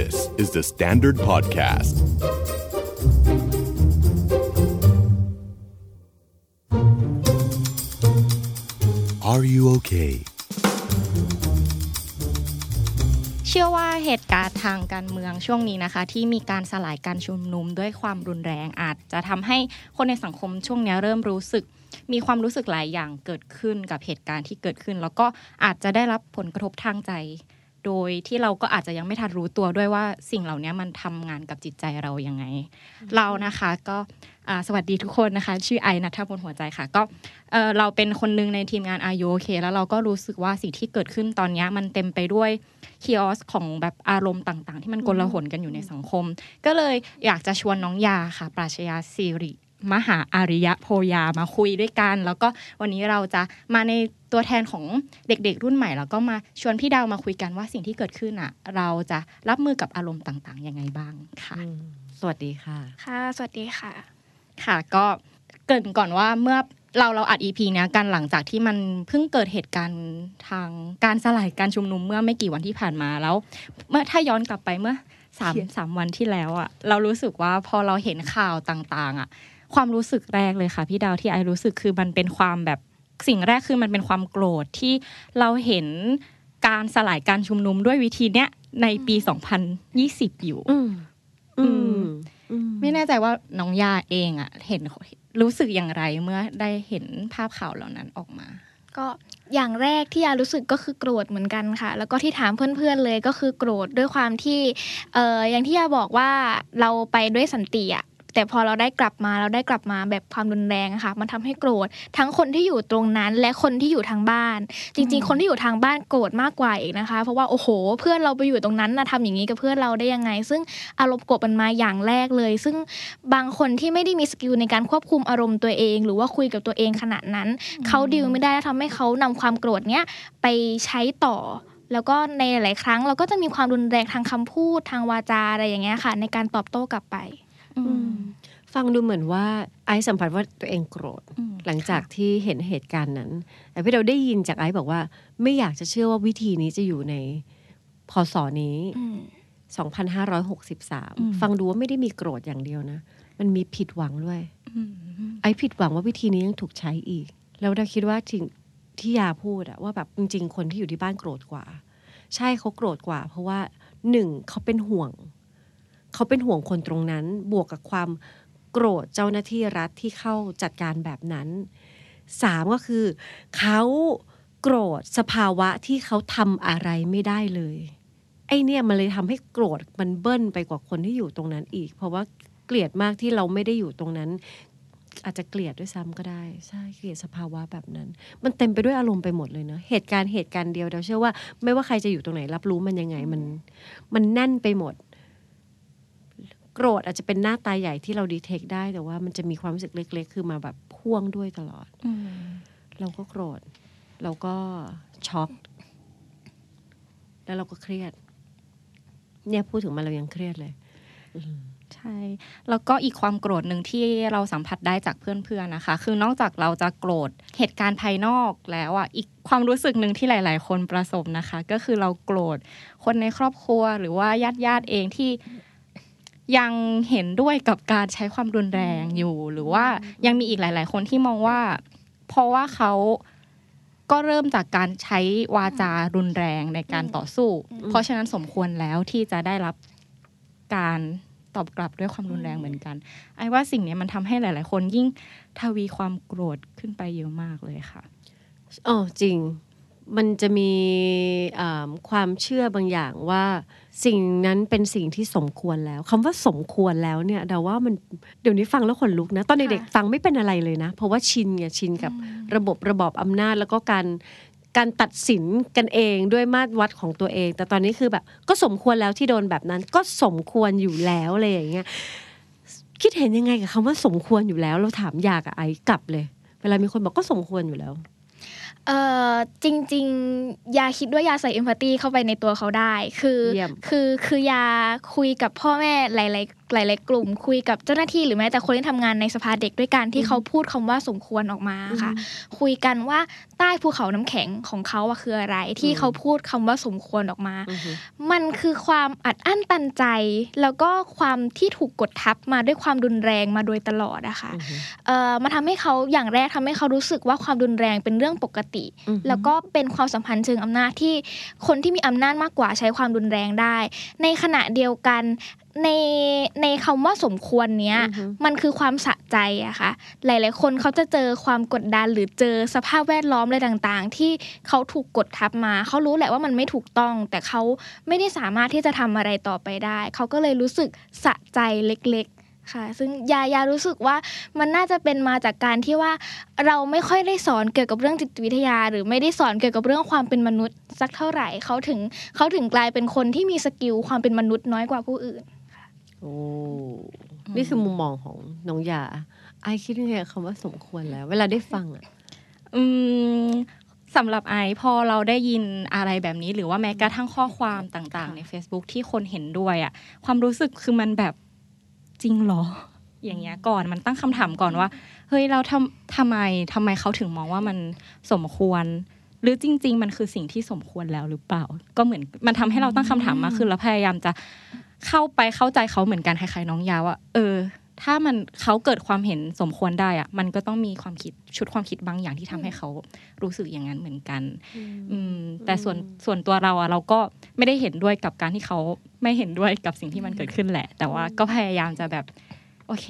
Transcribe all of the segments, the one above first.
This is the Standard Podcast. Are you okay? เชื่อว่าเหตุการณ์ทางการเมืองช่วงนี้นะคะ ที่มีการสลายการชุมนุมด้วยความรุนแรงอาจจะทำให้คนในสังคมช่วงนี้เริ่มรู้สึกมีความรู้สึกหลายอย่างเกิดขึ้นกับเหตุการณ์ที่เกิดขึ้น แล้วก็อาจจะได้รับผลกระทบทางใจ โดยที่เราก็อาจจะยังไม่ทันรู้ตัวด้วยว่าสิ่งเหล่านี้มันทำงานกับจิตใจเรายังไง เรานะคะก็อ่าสวัสดีทุกคนนะคะ ชื่อไอนัทพลหัวใจค่ะ ก็เอ่อเราเป็นคนหนึ่งในทีมงานอายุโอเค แล้วเราก็รู้สึกว่าสิ่งที่เกิดขึ้นตอนนี้มันเต็มไปด้วยคีออสของแบบอารมณ์ต่าง ๆ ที่มันกลาหนกันอยู่ในสังคม ก็เลยอยากจะชวนน้องยาค่ะ ปราชญาสิริ มหาอาริยะโพยามาคุยด้วยกัน แล้วก็วันนี้เราจะมาในตัวแทนของเด็กๆ รุ่นใหม่ แล้วก็มาชวนพี่ดาวมาคุยกันว่าสิ่งที่เกิดขึ้นอะเราจะรับมือกับอารมณ์ต่างๆยังไงบ้างค่ะ สวัสดีค่ะ ค่ะ สวัสดีค่ะ ค่ะก็เกรินก่อนว่าเมื่อเราเราอัด EP เนี้ยกันหลังจากที่มันเพิ่งเกิดเหตุการณ์ทางการสลายการชุมนุมเมื่อไม่กี่วันที่ผ่านมาแล้ว เมื่อถ้าย้อนกลับไปเมื่อสามสามวันที่แล้วอะเรารู้สึกว่าพอเราเห็นข่าวต่าง ๆอะ ความรู้สึกแรกเลยค่ะพี่ดาวที่ไอรู้สึกคือมันเป็นความแบบสิ่งแรกคือมันเป็นความโกรธที่เราเห็นการสลายการชุมนุมด้วยวิธีเนี้ยในปี 2020 อยู่อืมอืมอืมไม่แน่ใจว่าน้องยาเองอะเห็นรู้สึกอย่างไรเมื่อได้เห็นภาพข่าวเหล่านั้นออกมา ก็อย่างแรกที่ยารู้สึกก็คือโกรธเหมือนกันค่ะ แล้วก็ที่ถามเพื่อนๆเลยก็คือโกรธด้วยความที่ เอออย่างที่ยาบอกว่าเราไปด้วยสันติอะ แต่พอเราได้กลับมาเราได้กลับมาแบบความรุนแรงอะค่ะมันทำให้โกรธทั้งคนที่อยู่ตรงนั้นและคนที่อยู่ทางบ้าน จริง ๆ คนที่อยู่ทางบ้านโกรธมากกว่าอีกนะคะ เพราะว่าโอ้โห เพื่อนเราไปอยู่ตรงนั้นนะทำอย่างนี้กับเพื่อนเราได้ยังไง ซึ่งอารมณ์โกรธมันมาอย่างแรกเลย ซึ่งบางคนที่ไม่ได้มีสกิลในการควบคุมอารมณ์ตัวเอง หรือว่าคุยกับตัวเองขนาดนั้นเขาดิวไม่ได้แล้วทำให้เขานำความโกรธเนี้ยไปใช้ต่อแล้วก็ในหลายๆครั้งเราก็จะมีความรุนแรงทางคำพูดทางวาจาอะไรอย่างเงี้ยค่ะ ในการตอบโต้กลับไปอืม ฟังดูเหมือนว่าไอซ์สัมผัสว่าตัวเองโกรธอืมหลังจากที่เห็นเหตุการณ์นั้น แต่พี่เราได้ยินจากไอซ์บอกว่า ไม่อยากจะเชื่อว่าวิธีนี้จะอยู่ในพศนี้อืม2563 ฟังดูว่าไม่ได้มีโกรธอย่างเดียวนะ มันมีผิดหวังด้วยอืมไอซ์ผิดหวังว่าวิธีนี้ยังถูกใช้อีก แล้วเราคิดว่าจริงที่ยาพูดอะว่าแบบจริง ๆ คนที่อยู่ที่บ้านโกรธกว่า ใช่เขาโกรธกว่า เพราะว่าหนึ่งเขาเป็นห่วง เขาเป็นห่วงคนตรงนั้น บวกกับความโกรธเจ้าหน้าที่รัฐที่เข้าจัดการแบบนั้นสามก็คือ เขาโกรธสภาวะที่เขาทำอะไรไม่ได้เลย ไอเนี่ยมันเลยทำให้โกรธมันเบิ้ลไปกว่าคนที่อยู่ตรงนั้นอีก เพราะว่าเกลียดมากที่เราไม่ได้อยู่ตรงนั้น อาจจะเกลียดด้วยซ้ำก็ได้ใช่เกลียดสภาวะแบบนั้น มันเต็มไปด้วยอารมณ์ไปหมดเลยเนอะเหตุการณ์เหตุการณ์เดียวเราเชื่อว่า ไม่ว่าใครจะอยู่ตรงไหนรับรู้มันยังไงมัน มันแน่นไปหมด โกรธอาจจะเป็นหน้าตาใหญ่ที่เราดีเทคได้แต่ว่ามันจะมีความรู้สึกเล็ก ๆ คือมาแบบพ่วงด้วยตลอดอืมเราก็โกรธ เราก็ช็อก แล้วเราก็เครียด เนี่ยพูดถึงมันเรายังเครียดเลยใช่แล้วก็อีกความโกรธหนึ่งที่เราสัมผัสได้จากเพื่อนๆนะคะ คือนอกจากเราจะโกรธเหตุการณ์ภายนอกแล้วอะอีกความรู้สึกหนึ่งที่หลาย ๆ คนประสบนะคะ ก็คือเราโกรธคนในครอบครัวหรือว่าญาติญาติๆเองที่ ยังเห็นด้วยกับการใช้ความรุนแรงอยู่ หรือว่ายังมีอีกหลาย ๆ คนที่มองว่า เพราะว่าเขาก็เริ่มจากการใช้วาจารุนแรงในการต่อสู้ เพราะฉะนั้นสมควรแล้วที่จะได้รับการตอบกลับด้วยความรุนแรงเหมือนกัน ไอ้ว่าสิ่งเนี้ยมันทำให้หลาย ๆ คนยิ่งทวีความโกรธขึ้นไปเยอะมากเลยค่ะอ๋อจริง มันจะมีอ่าความเชื่อบางอย่างว่าสิ่งนั้นเป็นสิ่งที่สมควรแล้วคำว่าสมควรแล้วเนี่ยเดาว่ามันเดี๋ยวนี้ฟังแล้วขนลุกนะ ตอนเด็กค่ะๆฟังไม่เป็นอะไรเลยนะ เพราะว่าชินไงชินกับระบบระบอบอำนาจแล้วก็การการตัดสินกันเองด้วยมาตรวัดของตัวเอง แต่ตอนนี้คือแบบ ก็สมควรแล้วที่โดนแบบนั้น ก็สมควรอยู่แล้วอะไรอย่างเงี้ยคิดเห็นยังไงกับคำว่าสมควรอยู่แล้ว เราถามอยากกับไอ้กลับเลย เวลามีคนบอกก็สมควรอยู่แล้ว เออจริง ๆ ยาคิดว่ายาใส่เอมพัตตีเข้าไปในตัวเขาได้ คือเยี่ยมคือคือยาคุยกับพ่อแม่หลาย หลาย ๆ กลุ่ม คุยกับเจ้าหน้าที่หรือแม้แต่คนที่ทำงานในสภาเด็กด้วยกันที่เขาพูดคำว่าสมควรออกมาค่ะ คุยกันว่าใต้ภูเขาน้ำแข็งของเขาอะคืออะไร ที่เขาพูดคำว่าสมควรออกมาอือฮึมันคือความอัดอั้นตันใจ แล้วก็ความที่ถูกกดทับมาด้วยความรุนแรงมาโดยตลอดอะค่ะอือฮึเอ่อมาทำให้เขาอย่างแรกทำให้เขารู้สึกว่าความรุนแรงเป็นเรื่องปกติอือฮึแล้วก็เป็นความสัมพันธ์เชิงอำนาจที่คนที่มีอำนาจมากกว่าใช้ความรุนแรงได้ ในขณะเดียวกัน ในในคำว่าสมควรเนี้ยอือฮึมันคือความสะใจอะค่ะ หลาย ๆ คนเขาจะเจอความกดดันหรือเจอสภาพแวดล้อมอะไรต่าง ๆ ที่เขาถูกกดทับมา เขารู้แหละว่ามันไม่ถูกต้อง แต่เขาไม่ได้สามารถที่จะทำอะไรต่อไปได้ เขาก็เลยรู้สึกสะใจเล็ก ๆค่ะซึ่งยายารู้สึกว่ามันน่าจะเป็นมาจากการที่ว่าเราไม่ค่อยได้สอนเกี่ยวกับเรื่องจิตวิทยา หรือไม่ได้สอนเกี่ยวกับเรื่องความเป็นมนุษย์สักเท่าไหร่เขาถึงเขาถึงกลายเป็นคนที่มีสกิลความเป็นมนุษย์น้อยกว่าผู้อื่น โอ้นี่คือมุมมองของน้องยาไอคิดยังไงกับคำว่าสมควรแล้ว เวลาได้ฟังอะ อืมสำหรับไอซ์พอเราได้ยินอะไรแบบนี้ หรือว่าแม้กระทั่งข้อความต่าง ๆ ใน Facebook ที่คนเห็นด้วยอะความรู้สึกคือมันแบบจริงเหรอ อย่างเงี้ยก่อนมันตั้งคำถามก่อนว่า เฮ้ยเราทำทำไมทำไมเขาถึงมองว่ามันสมควร หรือจริง ๆ มันคือสิ่งที่สมควรแล้วหรือเปล่า ก็เหมือนมันทำให้เราตั้งคำถามมากขึ้นแล้วพยายามจะ เข้าไปเข้าใจเขาเหมือนกันคล้ายๆน้องยาว่าเออ ถ้ามันเขาเกิดความเห็นสมควรได้อะมันก็ต้องมีความคิดชุดความคิดบางอย่างที่ทำให้เขารู้สึกอย่างนั้นเหมือนกัน อืมแต่ส่วนส่วนตัวเราอะเราก็ไม่ได้เห็นด้วยกับการที่เขาไม่เห็นด้วยกับสิ่งที่มันเกิดขึ้นแหละ แต่ว่าก็พยายามจะแบบ โอเค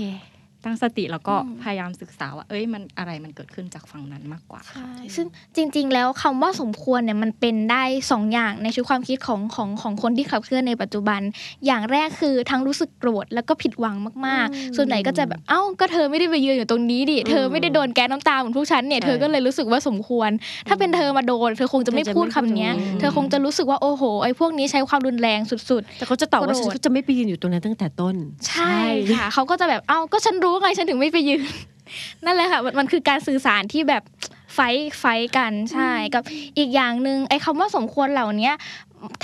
ตั้งสติแล้วก็อืมพยายามศึกษาว่า เอ้ยมันอะไรมันเกิดขึ้นจากฝั่งนั้นมากกว่าใช่ซึ่งจริง ๆ แล้วคำว่าสมควรเนี่ยมันเป็นได้สองอย่างในชุดความคิดของของของคนที่ขับเคลื่อนในปัจจุบัน อย่างแรกคือทั้งรู้สึกโกรธแล้วก็ผิดหวังมากอืมๆส่วนไหนก็จะแบบเอ้าก็เธอไม่ได้ไปยืนอยู่ตรงนี้ดิเธอไม่ได้โดนแก๊สน้ำตาเหมือนพวกฉันเนี่ยใช่เธอก็เลยรู้สึกว่าสมควร ถ้าเป็นเธอมาโดนเธอคงจะไม่เธอจะพูดไม่คำเนี้ยพูดเธอคงจะรู้สึกว่าโอ้โหไอ้พวกนี้ใช้ความรุนแรงสุด ๆ แต่เขาจะตอบว่าโกรธฉันก็จะไม่ไปยืนอยู่ตรงนั้นตั้งแต่ต้น ใช่ค่ะเขาก็จะแบบเอ้าก็ฉันรู้ไงฉันถึงไม่ไปยืน นั่นแหละค่ะมันมันคือการสื่อสารที่แบบไฟท์ไฟท์กันใช่กับอีกอย่างหนึ่งไอ้คำว่าสมควรเหล่าเนี้ย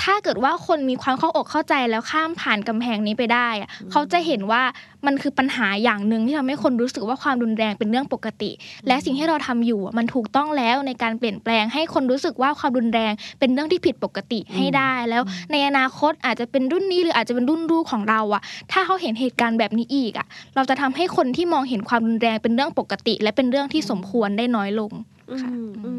ถ้าเกิดว่าคนมีความเข้าอกเข้าใจแล้วข้ามผ่านกำแพงนี้ไปได้อะเขาจะเห็นว่ามันคือปัญหาอย่างหนึ่งที่ทำให้คนรู้สึกว่าความรุนแรงเป็นเรื่องปกติ และสิ่งที่เราทำอยู่อะมันถูกต้องแล้วในการเปลี่ยนแปลงให้คนรู้สึกว่าความรุนแรงเป็นเรื่องที่ผิดปกติให้ได้ แล้วในอนาคตอาจจะเป็นรุ่นนี้หรืออาจจะเป็นรุ่นลูกของเราอะถ้าเขาเห็นเหตุการณ์แบบนี้อีกอะเราจะทำให้คนที่มองเห็นความรุนแรงเป็นเรื่องปกติ และเป็นเรื่องที่สมควรได้น้อยลงค่ะอื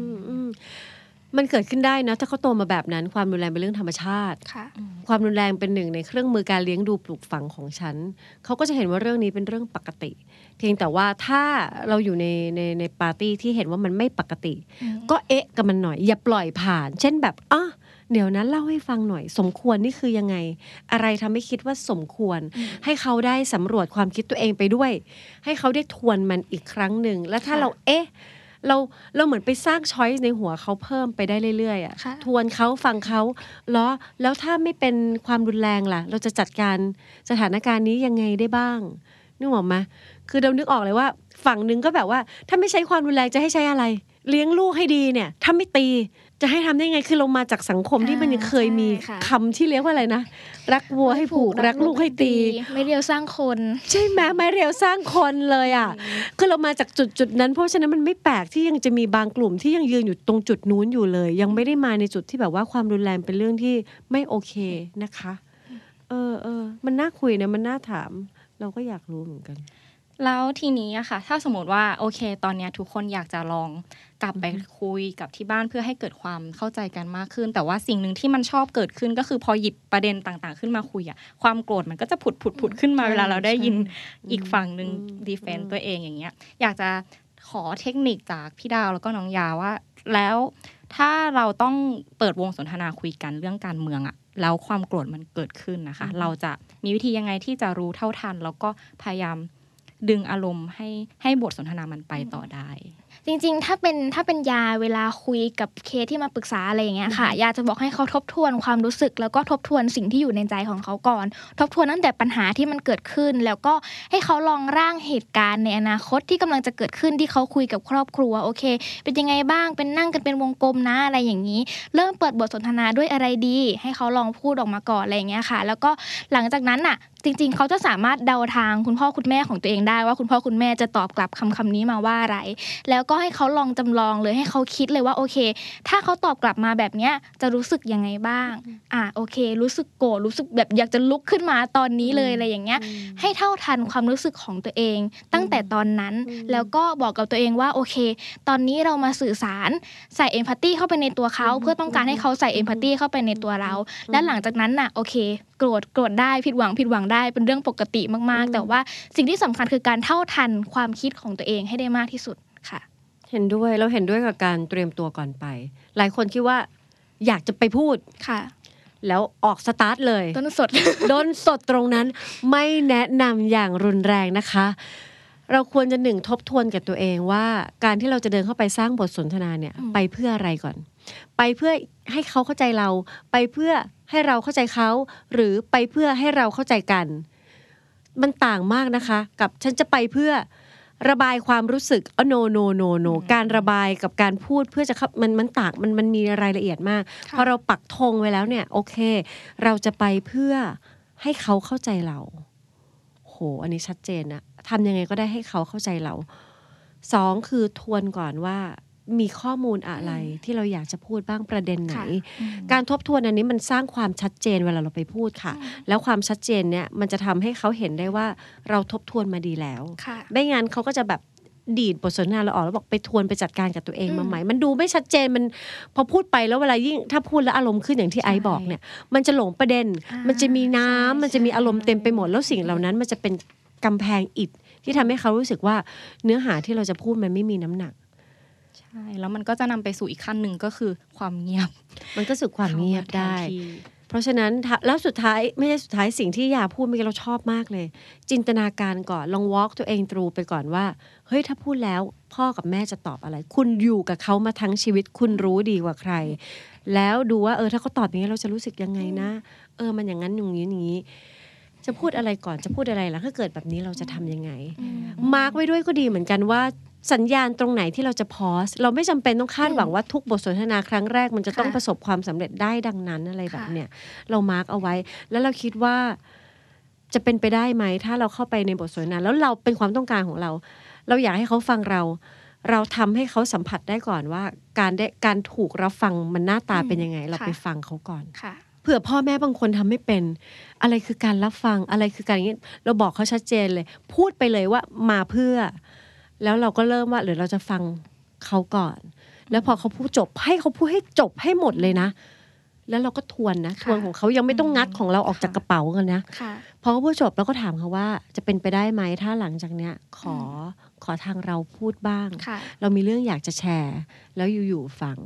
มอืมอืมมันเกิดขึ้นได้นะถ้าเขาโตมาแบบนั้น ความรุนแรงเป็นเรื่องธรรมชาติ ค่ะ ความรุนแรงเป็นหนึ่งในเครื่องมือการเลี้ยงดูปลูกฝังของฉันเขาก็จะเห็นว่าเรื่องนี้เป็นเรื่องปกติ เพียงแต่ว่าถ้าเราอยู่ในในในปาร์ตี้ที่เห็นว่ามันไม่ปกติ ก็เอ๊ะกับมันหน่อย อย่าปล่อยผ่าน เช่นแบบอะเดี๋ยวนั้นเล่าให้ฟังหน่อย สมควรนี่คือยังไง อะไรทำให้คิดว่าสมควร ให้เขาได้สำรวจความคิดตัวเองไปด้วย ให้เขาได้ทวนมันอีกครั้งหนึ่งแล้วถ้าค่ะเราเอ๊ะ เราเราเหมือนไปสร้างช้อยส์ในหัวเขาเพิ่มไปได้เรื่อยๆอะค่ะทวนเขาฟังเขาเหรอแล้วถ้าไม่เป็นความรุนแรงล่ะ เราจะจัดการสถานการณ์นี้ยังไงได้บ้างนึกออกไหมคือเรานึกออกเลยว่า ฝั่งหนึ่งก็แบบว่า ถ้าไม่ใช้ความรุนแรงจะให้ใช้อะไร เลี้ยงลูกให้ดีเนี่ย ถ้าไม่ตี จะให้ทำได้ไงคือเรามาจากสังคมที่มันยังเคยมีใช่ค่ะคำที่เรียกว่าอะไรนะรักวัวให้ผูกรักลูกให้ตี ไม่เรียวสร้างคน ใช่ไหมไม้เรียวสร้างคนเลยอะคือเรามาจากจุดจุดๆนั้นเพราะฉะนั้นมันไม่แปลกที่ยังจะมีบางกลุ่มที่ยังยืนอยู่ตรงจุดนู้นอยู่เลย ยังไม่ได้มาในจุดที่แบบว่าความรุนแรงเป็นเรื่องที่ไม่โอเคนะคะ เออเออมันน่าคุยนะมันน่าถาม เราก็อยากรู้เหมือนกัน แล้วทีนี้อะค่ะ ถ้าสมมติว่าโอเค ตอนเนี้ยทุกคนอยากจะลองกลับไปคุยกับที่บ้านเพื่อให้เกิดความเข้าใจกันมากขึ้น แต่ว่าสิ่งหนึ่งที่มันชอบเกิดขึ้นก็คือพอหยิบประเด็นต่างๆ ขึ้นมาคุยอะความโกรธมันก็จะผุดผุดผุดขึ้นมาใช่เวลาเราได้ยินใช่อีกฝั่งหนึ่งอืมดีเฟนอืต์มตัวเองอย่างเงี้ย อยากจะขอเทคนิคจากพี่ดาวแล้วก็น้องยาว่า แล้วถ้าเราต้องเปิดวงสนทนาคุยกันเรื่องการเมืองอะแล้วความโกรธมันเกิดขึ้นนะคะ เราจะมีวิธียังไงที่จะรู้เท่าทัน แล้วก็พยายาม ดึงอารมณ์ให้ให้บทสนทนามันไปต่อได้ จริงๆ ถ้าเป็นถ้าเป็นยาเวลาคุยกับเคสที่มาปรึกษาอะไรอย่างเงี้ยค่ะ ยาจะบอกให้เขาทบทวนความรู้สึก แล้วก็ทบทวนสิ่งที่อยู่ในใจของเขาก่อน ทบทวนตั้งแต่ปัญหาที่มันเกิดขึ้น แล้วก็ให้เขาลองร่างเหตุการณ์ในอนาคตที่กำลังจะเกิดขึ้นที่เขาคุยกับครอบครัวโอเค เป็นยังไงบ้างเป็นนั่งกันเป็นวงกลมนะอะไรอย่างนี้ เริ่มเปิดบทสนทนาด้วยอะไรดี ให้เขาลองพูดออกมาก่อนอะไรอย่างเงี้ยค่ะ แล้วก็หลังจากนั้นน่ะจริง ๆ เขาจะสามารถเดาทางคุณพ่อคุณแม่ของตัวเองได้ว่าคุณพ่อคุณแม่จะตอบกลับคำคำนี้มาว่าอะไร แล้วก็ให้เขาลองจำลองเลยให้เขาคิดเลยว่าโอเค ถ้าเขาตอบกลับมาแบบเนี้ยจะรู้สึกยังไงบ้าง อ่าโอเค รู้สึกโกรธรู้สึกแบบอยากจะลุกขึ้นมาตอนนี้เลยอะไรอย่างเงี้ย ให้เท่าทันความรู้สึกของตัวเอง ตั้งแต่ตอนนั้นแล้วก็บอกกับตัวเองว่าโอเค ตอนนี้เรามาสื่อสารใส่เอมพัตตีเข้าไปในตัวเขาเพื่อต้องการให้เขาใส่เอมพัตตีเข้าไปในตัวเรา และหลังจากนั้นน่ะโอเค โกรธโกรธได้ผิดหวังผิดหวังได้เป็นเรื่องปกติมากๆ แต่ว่าสิ่งที่สำคัญคือการเท่าทันความคิดของตัวเองให้ได้มากที่สุดค่ะ เห็นด้วยเราเห็นด้วยกับการเตรียมตัวก่อนไป หลายคนคิดว่าอยากจะไปพูดค่ะแล้วออกสตาร์ทเลยต้นสดโดนสดตรงนั้นไม่แนะนำอย่างรุนแรงนะคะ เราควรจะหนึ่งทบทวนกับตัวเองว่า การที่เราจะเดินเข้าไปสร้างบทสนทนาเนี่ยอืมไปเพื่ออะไรก่อน ไปเพื่อให้เขาเข้าใจเรา ไปเพื่อ ให้เราเข้าใจเขาหรือไปเพื่อให้เราเข้าใจกัน มันต่างมากนะคะ กับฉันจะไปเพื่อระบายความรู้สึกอ๋อโนโนโนโนการระบายกับการพูดเพื่อจะเข้ามันมันต่างมันมันมีรายละเอียดมากค่ะพอเราปักธงไว้แล้วเนี่ย โอเค เราจะไปเพื่อให้เขาเข้าใจเรา โห อันนี้ชัดเจนนะทำยังไงก็ได้ให้เขาเข้าใจเราสองคือทวนก่อนว่า มีข้อมูลอะไรที่เราอยากจะพูดบ้างประเด็นไหนค่ะการทบทวนอันนี้มันสร้างความชัดเจนเวลาเราไปพูดค่ะ แล้วความชัดเจนเนี่ยมันจะทำให้เขาเห็นได้ว่าเราทบทวนมาดีแล้วค่ะไม่งั้นเขาก็จะแบบดีดบทสนทนาเราออกแล้วบอกไปทวนไปจัดการกับตัวเองอืมมาใหม่ มันดูไม่ชัดเจนมันพอพูดไปแล้วเวลายิ่งถ้าพูดแล้วอารมณ์ขึ้นอย่างที่ไอซ์บอกเนี่ย มันจะหลงประเด็นอ่ามันจะมีน้ำใช่มันจะมีใช่อารมณ์เต็มไปหมดแล้วสิ่งเหล่านั้น มันจะเป็นกำแพงอิฐที่ทำให้เขารู้สึกว่าเนื้อหาที่เราจะพูดมันไม่มีน้ำหนัก ใช่ แล้วมันก็จะนำไปสู่อีกขั้นหนึ่งก็คือความเงียบ มันก็สึกความเงียบได้เข้ามาแทนที่เพราะฉะนั้นถ้าแล้วสุดท้ายไม่ใช่สุดท้ายสิ่งที่อยาพูดเมื่อกี้เราชอบมากเลย จินตนาการก่อนลองวอล์กตัวเองตรูไปก่อนว่า เฮ้ยถ้าพูดแล้วพ่อกับแม่จะตอบอะไร คุณอยู่กับเขามาทั้งชีวิตคุณรู้ดีกว่าใคร แล้วดูว่าเออถ้าเขาตอบอย่างนี้เราจะรู้สึกยังไงนะ เออมันอย่างนั้นอย่างนี้อย่างนี้ จะพูดอะไรก่อนจะพูดอะไรหลังถ้าเกิดแบบนี้เราจะทำยังไง mark ไว้ด้วยก็ดีเหมือนกันว่าสัญญาณตรงไหนที่เราจะ pause เราไม่จำเป็นต้องคาดหวังว่าทุกบทสนทนาครั้งแรก มันจะต้องค่ะประสบความสำเร็จได้ดังนั้นอะไรแบบค่ะเนี้ยเรา mark เอาไว้ แล้วเราคิดว่าจะเป็นไปได้ไหม ถ้าเราเข้าไปในบทสนทนาแล้วเราเน้นความต้องการของเรา เราอยากให้เขาฟังเรา เราทำให้เขาสัมผัสได้ก่อนว่า การได้การถูกรับฟังมันหน้าตาเป็นยังไง เราค่ะไปฟังเขาก่อนค่ะ เผื่อพ่อแม่บางคนทำไม่เป็น อะไรคือการรับฟังอะไรคือการอย่างนี้เราบอกเขาชัดเจนเลย พูดไปเลยว่ามาเพื่อ แล้วเราก็เริ่มว่าหรือเราจะฟังเขาก่อน แล้วพอเขาพูดจบให้เขาพูดให้จบให้หมดเลยนะ แล้วเราก็ทวนนะทค่ะวนของเขายังไม่ต้องงัดของเราออกจากกระเป๋ากันนะค่ะพอเขาพูดจบเราก็ถามเขาว่า จะเป็นไปได้ไหมถ้าหลังจากเนี้ย ขอขอทางเราพูดบ้างค่ะเรามีเรื่องอยากจะแชร์ แล้วอยู่ๆฟัง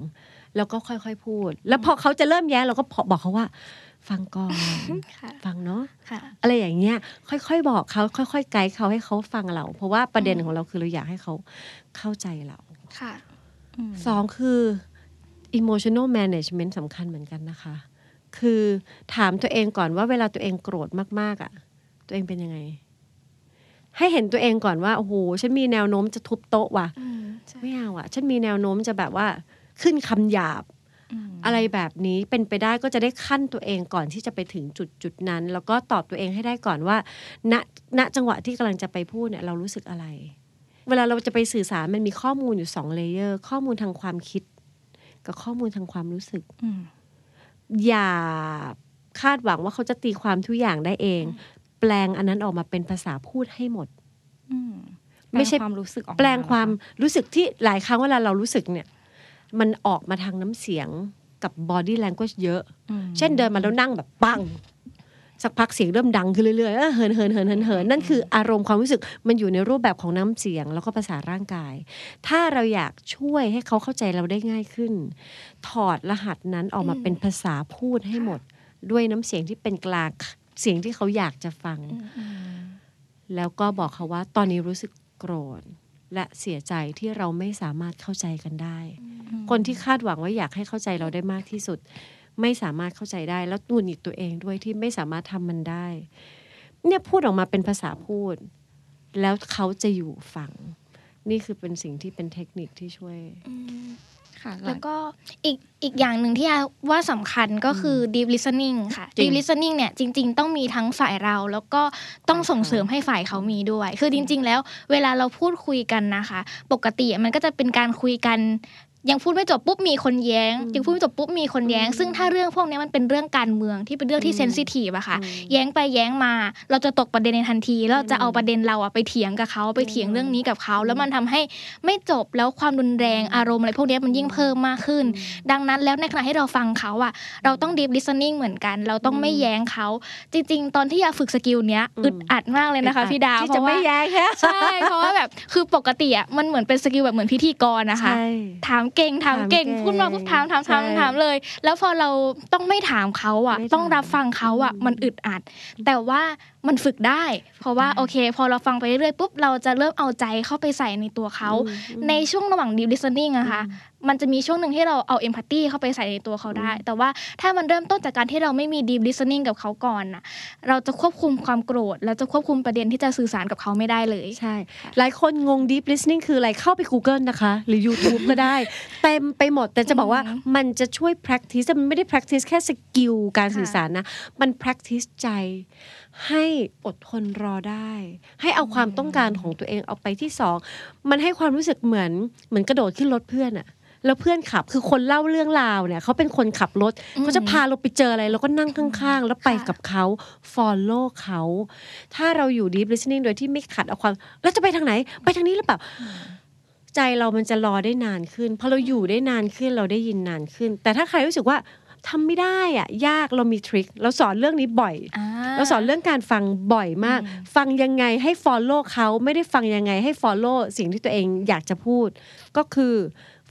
แล้วก็ค่อยๆพูด แล้วพอเขาจะเริ่มแย้เราก็บอกเขาว่า ฟังก่อนค่ะฟังเนาะค่ะอะไรอย่างเงี้ย ค่อยๆบอกเขาค่อยๆไกด์เขาให้เขาฟังเรา เพราะว่าประเด็นของเราคือเราอยากให้เขาเข้าใจเราค่ะสองคือ emotional management สำคัญเหมือนกันนะคะ คือถามตัวเองก่อนว่าเวลาตัวเองโกรธมากๆอะ่ะ ตัวเองเป็นยังไง ให้เห็นตัวเองก่อนว่า โอ้โห ฉันมีแนวโน้มจะทุบโต๊ะว่ะอืมใช่ไม่เอาอะฉันมีแนวโน้มจะแบบว่า ขึ้นคำหยาบ อะไรแบบนี้เป็นไปได้ก็จะได้ขั้นตัวเองก่อนที่จะไปถึงจุดจุดนั้น แล้วก็ตอบตัวเองให้ได้ก่อนว่าณณจังหวะที่กำลังจะไปพูดเนี่ยเรารู้สึกอะไร เวลาเราจะไปสื่อสารมันมีข้อมูลอยู่สองเลเยอร์ข้อมูลทางความคิด กับข้อมูลทางความรู้สึกอืมอย่าคาดหวังว่าเขาจะตีความทุกอย่างได้เอง แปลงอันนั้นออกมาเป็นภาษาพูดให้หมดอืมไม่ใช่แปลงความรู้สึกออกมาแปลงความเหรอคะรู้สึกที่หลายครั้งเวลาเรารู้สึกเนี่ย มันออกมาทางน้ำเสียงกับ body language เยอะอืมเช่นเดินมาแล้วนั่งแบบปัง สักพักเสียงเริ่มดังขึ้นเรื่อยๆเออเหินเหินเหินเหินเหินนั่นคืออารมณ์ความรู้สึกมันอยู่ในรูปแบบของน้ำเสียงแล้วก็ภาษาร่างกาย ถ้าเราอยากช่วยให้เขาเข้าใจเราได้ง่ายขึ้น ถอดรหัสนั้นออกมาเป็นภาษาพูดให้หมด ด้วยน้ำเสียงที่เป็นกลางเสียงที่เขาอยากจะฟัง แล้วก็บอกเขาว่าตอนนี้รู้สึกโกรธ และเสียใจที่เราไม่สามารถเข้าใจกันได้ คนที่คาดหวังว่าอยากให้เข้าใจเราได้มากที่สุด ไม่สามารถเข้าใจได้ แล้วตุนอีกตัวเองด้วยที่ไม่สามารถทำมันได้ เนี่ยพูดออกมาเป็นภาษาพูด แล้วเขาจะอยู่ฟังนี่คือเป็นสิ่งที่เป็นเทคนิคที่ช่วย ค่ะ แล้วก็อีกอีกอย่างหนึ่งที่อาว่าสำคัญก็คือ deep listening ค่ะจริง deep listening เนี่ยจริง ๆ ต้องมีทั้งฝ่ายเรา แล้วก็ต้องส่งเสริมให้ฝ่ายเขามีด้วย คือจริง ๆ แล้วเวลาเราพูดคุยกันนะคะ ปกติมันก็จะเป็นการคุยกัน ยังพูดไม่จบปุ๊บมีคนแย้ง ยังพูดไม่จบปุ๊บมีคนแย้ง ซึ่งถ้าเรื่องพวกนี้มันเป็นเรื่องการเมืองที่เป็นเรื่องที่เซนซิทีฟอะค่ะ แย้งไปแย้งมา เราจะตกประเด็นในทันทีแล้วเราจะเอาประเด็นเราอะไปเถียงกับเขาไปเถียงเรื่องนี้กับเขา แล้วมันทำให้ไม่จบแล้วความรุนแรงอารมณ์อะไรพวกนี้มันยิ่งเพิ่มมากขึ้น ดังนั้นแล้วในขณะที่เราฟังเขาอะเราต้อง deep listening เหมือนกัน เราต้องไม่แย้งเขา จริง ๆ ตอนที่อยากฝึก skill เนี้ยอึดอัดมากเลยนะคะพี่ดาวที่เพจะราะไม่ว่าแย้งแค่ใช่เพราะว่าแบบคือปกติอะมันเหมือนเป็น skill แบบเหมือนพิธีกรนะคะใช่ถามเก่งถามเก่งถามเก่งพูดมาปุ๊บถามถามถามใช่ถามเลย แล้วพอเราต้องไม่ถามเขาอะไม่ถามต้องรับฟังเขาอะอืมมันอึดอัด แต่ว่า มันฝึกได้ เพราะว่าโอเค พอเราฟังไปเรื่อยๆปุ๊บเราจะเริ่มเอาใจเข้าไปใส่ในตัวเขาอืมในช่วงระหว่าง deep listening อะค่ะมันจะมีช่วงหนึ่งที่เราเอา empathy เข้าไปใส่ในตัวเขาได้ แต่ว่าถ้ามันเริ่มต้นจากการที่เราไม่มี deep listening กับเขาก่อนน่ะเราจะควบคุมความโกรธแล้วจะควบคุมประเด็นที่จะสื่อสารกับเขาไม่ได้เลยใช่ หลายคนงง deep listening คืออะไรเข้าไป Google นะคะ หรือ YouTube ก็ได้ เต็มไปหมดแต่จะบอกว่าอืมมันจะช่วย practice แต่มันไม่ได้ practice แค่สกิลการสื่อสารนะมัน practice ใจให้อดทนรอได้ ให้เอาความต้องการของตัวเองเอาไปที่สองมันให้ความรู้สึกเหมือนเหมือนกระโดดขึ้นรถเพื่อนอะแล้วเพื่อนขับคือคนเล่าเรื่องราวเนี่ยเขาเป็นคนขับรถอืมเขาจะพาเราไปเจออะไรเราก็นั่งข้าง ๆ แล้วไปค่ะกับเขา follow เขาถ้าเราอยู่ deep listening โดยที่ไม่ขัดเอาความแล้วจะไปทางไหน ไปทางนี้หรือเปล่าใจเรามันจะรอได้นานขึ้นพอเราอยู่ได้นานขึ้นเราได้ยินนานขึ้น แต่ถ้าใครรู้สึกว่า ทำไม่ได้อะยากเรามีทริคเราสอนเรื่องนี้บ่อยอ่าเราสอนเรื่องการฟังบ่อยมาก ฟังยังไงให้ follow เขาไม่ได้ฟังยังไงให้ follow สิ่งที่ตัวเองอยากจะพูด ก็คือ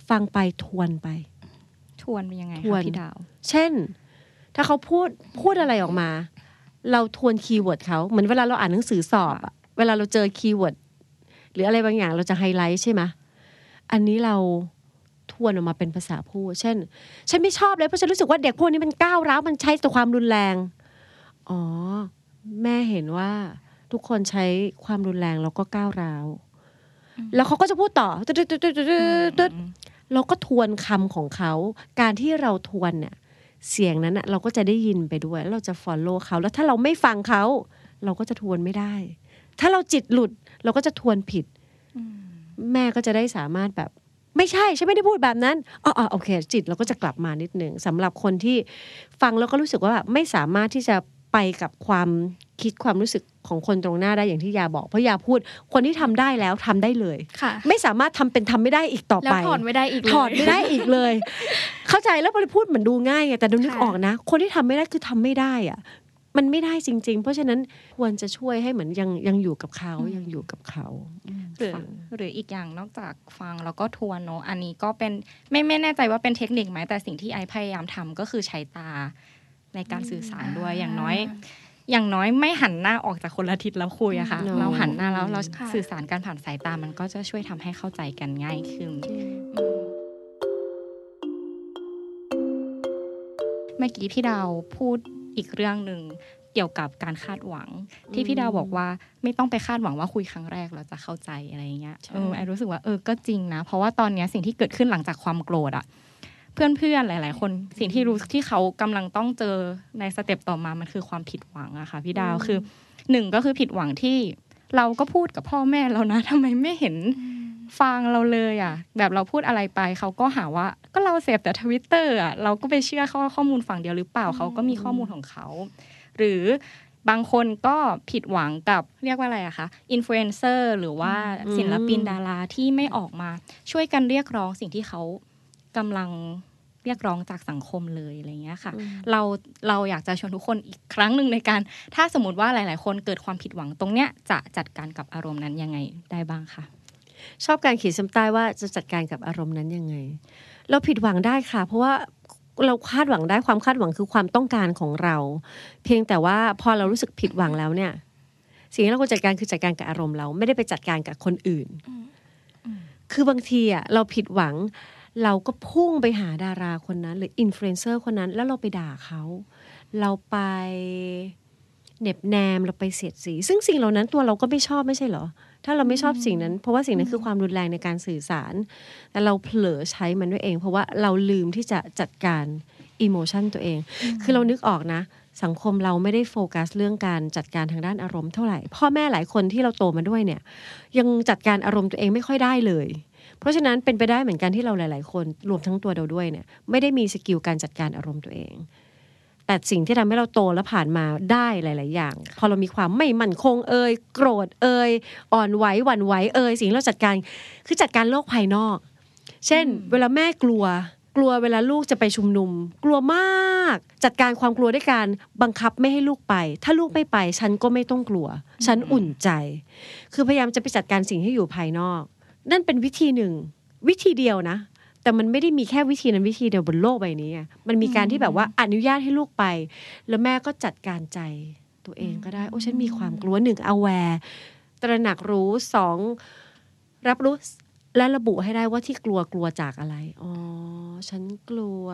ฟังไปทวนไป ทวนเป็นยังไงทวนคะพี่ดาว เช่น ถ้าเขาพูดพูดอะไรออกมา เราทวน keyword เขาเหมือนเวลาเราอ่านหนังสือสอบอะเวลาเราเจอ keyword หรืออะไรบางอย่างเราจะไฮไลท์ใช่ไหมอันนี้เรา ทวนออกมาเป็นภาษาพูด เช่น ฉันไม่ชอบเลยเพราะฉันรู้สึกว่าเด็กพวกนี้มันก้าวร้าวมันใช้แต่ความรุนแรง อ๋อ แม่เห็นว่าทุกคนใช้ความรุนแรงแล้วก็ก้าวร้าว แล้วเขาก็จะพูดต่อตึ๊ดตึ๊ดตึ๊ดตึ๊ดตึ๊ดตึ๊ดเราก็ทวนคำของเขา การที่เราทวนเนี่ยเสียงนั้นนะเราก็จะได้ยินไปด้วยแล้วเราจะ follow เขา แล้วถ้าเราไม่ฟังเขา เราก็จะทวนไม่ได้ ถ้าเราจิตหลุด เราก็จะทวนผิด แม่ก็จะได้สามารถแบบ ไม่ใช่ฉันไม่ได้พูดแบบนั้นอ๋ออ๋อโอเค จิตเราก็จะกลับมานิดหนึ่งสำหรับคนที่ฟังแล้วก็รู้สึกว่าแบบไม่สามารถที่จะไปกับความคิดความรู้สึกของคนตรงหน้าได้อย่างที่ยาบอกเพราะยาพูดคนที่ทำได้แล้วทำได้เลยค่ะ ไม่สามารถทำเป็นทำไม่ได้อีกต่อแล้วไปถอนไม่ได้อีกเลยถอดไม่ได้อีกเลย เข้าใจแล้วพอพูดเหมือนดูง่ายไงแต่ดูนึกค่ะออกนะ คนที่ทำไม่ได้คือทำไม่ได้อะ มันไม่ได้จริง ๆ เพราะฉะนั้นควรจะช่วยให้เหมือนยังยังอยู่กับเขายังอยู่กับเขาหรือฟังหรืออีกอย่างนอกจากฟังแล้วก็ทวนเนอะอันนี้ก็เป็นไม่ไม่แน่ใจว่าเป็นเทคนิคไหมแต่สิ่งที่ไอพยายามทำก็คือใช้ตาในการสื่อสารด้วยอย่างน้อย อย่างน้อยไม่หันหน้าออกจากคนละทิศแล้วคุยอะค่ะเนอะเราหันหน้าแล้วเราค่ะสื่อสารกันผ่านสายตามันก็จะช่วยทำให้เข้าใจกันง่ายขึ้นเมื่อกี้พี่ดาวพูด อีกเรื่องหนึ่งเกี่ยวกับการคาดหวัง ที่พี่ดาวบอกว่าไม่ต้องไปคาดหวังว่าคุยครั้งแรกเราจะเข้าใจอะไรอย่างเงี้ยใช่เออไอรู้สึกว่าเออก็จริงนะ เพราะว่าตอนเนี้ยสิ่งที่เกิดขึ้นหลังจากความโกรธอะเพื่อนๆหลาย ๆ คนสิ่งที่รู้ที่เขากำลังต้องเจอในสเต็ปต่อมามันคือความผิดหวังอะค่ะพี่ดาวคือหนึ่งก็คือผิดหวังที่เราก็พูดกับพ่อแม่เรานะทำไมไม่เห็น ฟังเราเลยอะ แบบเราพูดอะไรไปเขาก็หาว่า ก็เราเสพแต่ทวิตเตอร์อะเราก็ไปเชื่อข้อข้อมูลฝั่งเดียวหรือเปล่าเขาก็มีข้อมูลของเขา หรือบางคนก็ผิดหวังกับเรียกว่าอะไรอะคะอินฟลูเอนเซอร์หรือว่าอืมศิลปินดาราที่ไม่ออกมา ช่วยกันเรียกร้องสิ่งที่เขากำลังเรียกร้องจากสังคมเลยอะไรเงี้ยค่ะ เราเราอยากจะชวนทุกคนอีกครั้งหนึ่งในการ ถ้าสมมติว่าหลาย ๆ คนเกิดความผิดหวังตรงเนี้ยจะจัดการกับอารมณ์นั้นยังไงได้บ้างคะ ชอบการขีดเส้นใต้ว่าจะจัดการกับอารมณ์นั้นยังไง เราผิดหวังได้ค่ะ เพราะว่าเราคาดหวังได้ความคาดหวังคือความต้องการของเรา เพียงแต่ว่าพอเรารู้สึกผิดหวังแล้วเนี่ย สิ่งที่เราควรจัดการคือจัดการกับอารมณ์เราไม่ได้ไปจัดการกับคนอื่น คือบางทีอะเราผิดหวัง เราก็พุ่งไปหาดาราคนนั้น หรืออินฟลูเอนเซอร์คนนั้น แล้วเราไปด่าเขา เราไปเหน็บแนมเราไปเสียดสี ซึ่งสิ่งเหล่านั้นตัวเราก็ไม่ชอบไม่ใช่เหรอ ถ้าเราไม่ชอบสิ่งนั้น เพราะว่าสิ่งนั้นคือความรุนแรงในการสื่อสาร แต่เราเผลอใช้มันด้วยเอง เพราะว่าเราลืมที่จะจัดการ emotion ตัวเอง คือเรานึกออกนะ สังคมเราไม่ได้โฟกัสเรื่องการจัดการทางด้านอารมณ์เท่าไหร่ พ่อแม่หลายคนที่เราโตมาด้วยเนี่ย ยังจัดการอารมณ์ตัวเองไม่ค่อยได้เลย เพราะฉะนั้นเป็นไปได้เหมือนกันที่เราหลาย ๆ คนรวมทั้งตัวเราด้วยเนี่ยไม่ได้มี skill การจัดการอารมณ์ตัวเอง แต่สิ่งที่ทำให้เราโตและผ่านมาได้หลาย ๆ อย่าง พอเรามีความไม่มั่นคงเอ่ยโกรธเอ่ยอ่อนไหวหวั่นไหวเอ่ยสิ่งที่เราจัดการคือจัดการโลกภายนอก เช่น เวลาแม่กลัว กลัวเวลาลูกจะไปชุมนุม กลัวมาก จัดการความกลัวด้วยการบังคับไม่ให้ลูกไป ถ้าลูกไม่ไป ฉันก็ไม่ต้องกลัว ฉันอุ่นใจ คือพยายามจะไปจัดการสิ่งที่อยู่ภายนอก นั่นเป็นวิธีหนึ่ง วิธีเดียวนะ แต่มันไม่ได้มีแค่วิธีนั้นวิธีเดียวบนโลกใบนี้ไงมันมีการที่แบบว่าอนุญาตให้ลูกไป แล้วแม่ก็จัดการใจตัวเองก็ได้ โอ้ฉันมีความกลัวหนึ่ง aware ตระหนักรู้สองรับรู้และระบุให้ได้ว่าที่กลัวกลัวจากอะไร อ๋อ ฉันกลัว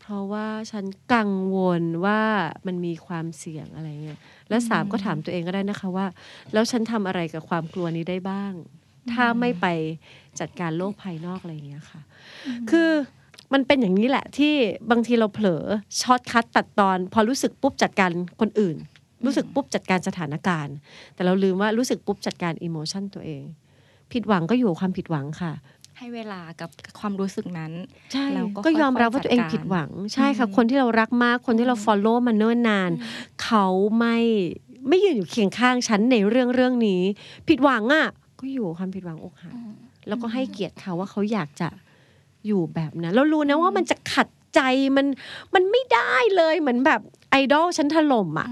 เพราะว่าฉันกังวลว่ามันมีความเสี่ยงอะไรเงี้ย และสามก็ถามตัวเองก็ได้นะคะว่า แล้วฉันทำอะไรกับความกลัวนี้ได้บ้าง ถ้าไม่ไปจัดการโลกภายนอกอะไรอย่างเงี้ยค่ะ คือมันเป็นอย่างนี้แหละที่บางทีเราเผลอช็อตคัดตัดตอน พอรู้สึกปุ๊บจัดการคนอื่น รู้สึกปุ๊บจัดการสถานการณ์ แต่เราลืมว่ารู้สึกปุ๊บจัดการอิโมชันตัวเอง ผิดหวังก็อยู่กับความผิดหวังค่ะให้เวลากับความรู้สึกนั้นใช่แล้วก็ก็ยอมรับค่อยๆว่าตัวเองจัดการผิดหวัง ใช่ค่ะอืมคนที่เรารักมากคนที่เรา follow มาเนิ่นนาน เขาไม่ไม่ยืนอยู่เคียงข้างฉันในเรื่องเรื่องนี้ ผิดหวังอะ ก็อยู่กับความผิดหวังอกหักแล้วก็ให้เกียรติเขาว่าเขาอยากจะอยู่แบบนั้นแล้วรู้นะว่ามันจะขัดใจมันมันไม่ได้เลยเหมือนแบบไอดอลฉันถล่มอะ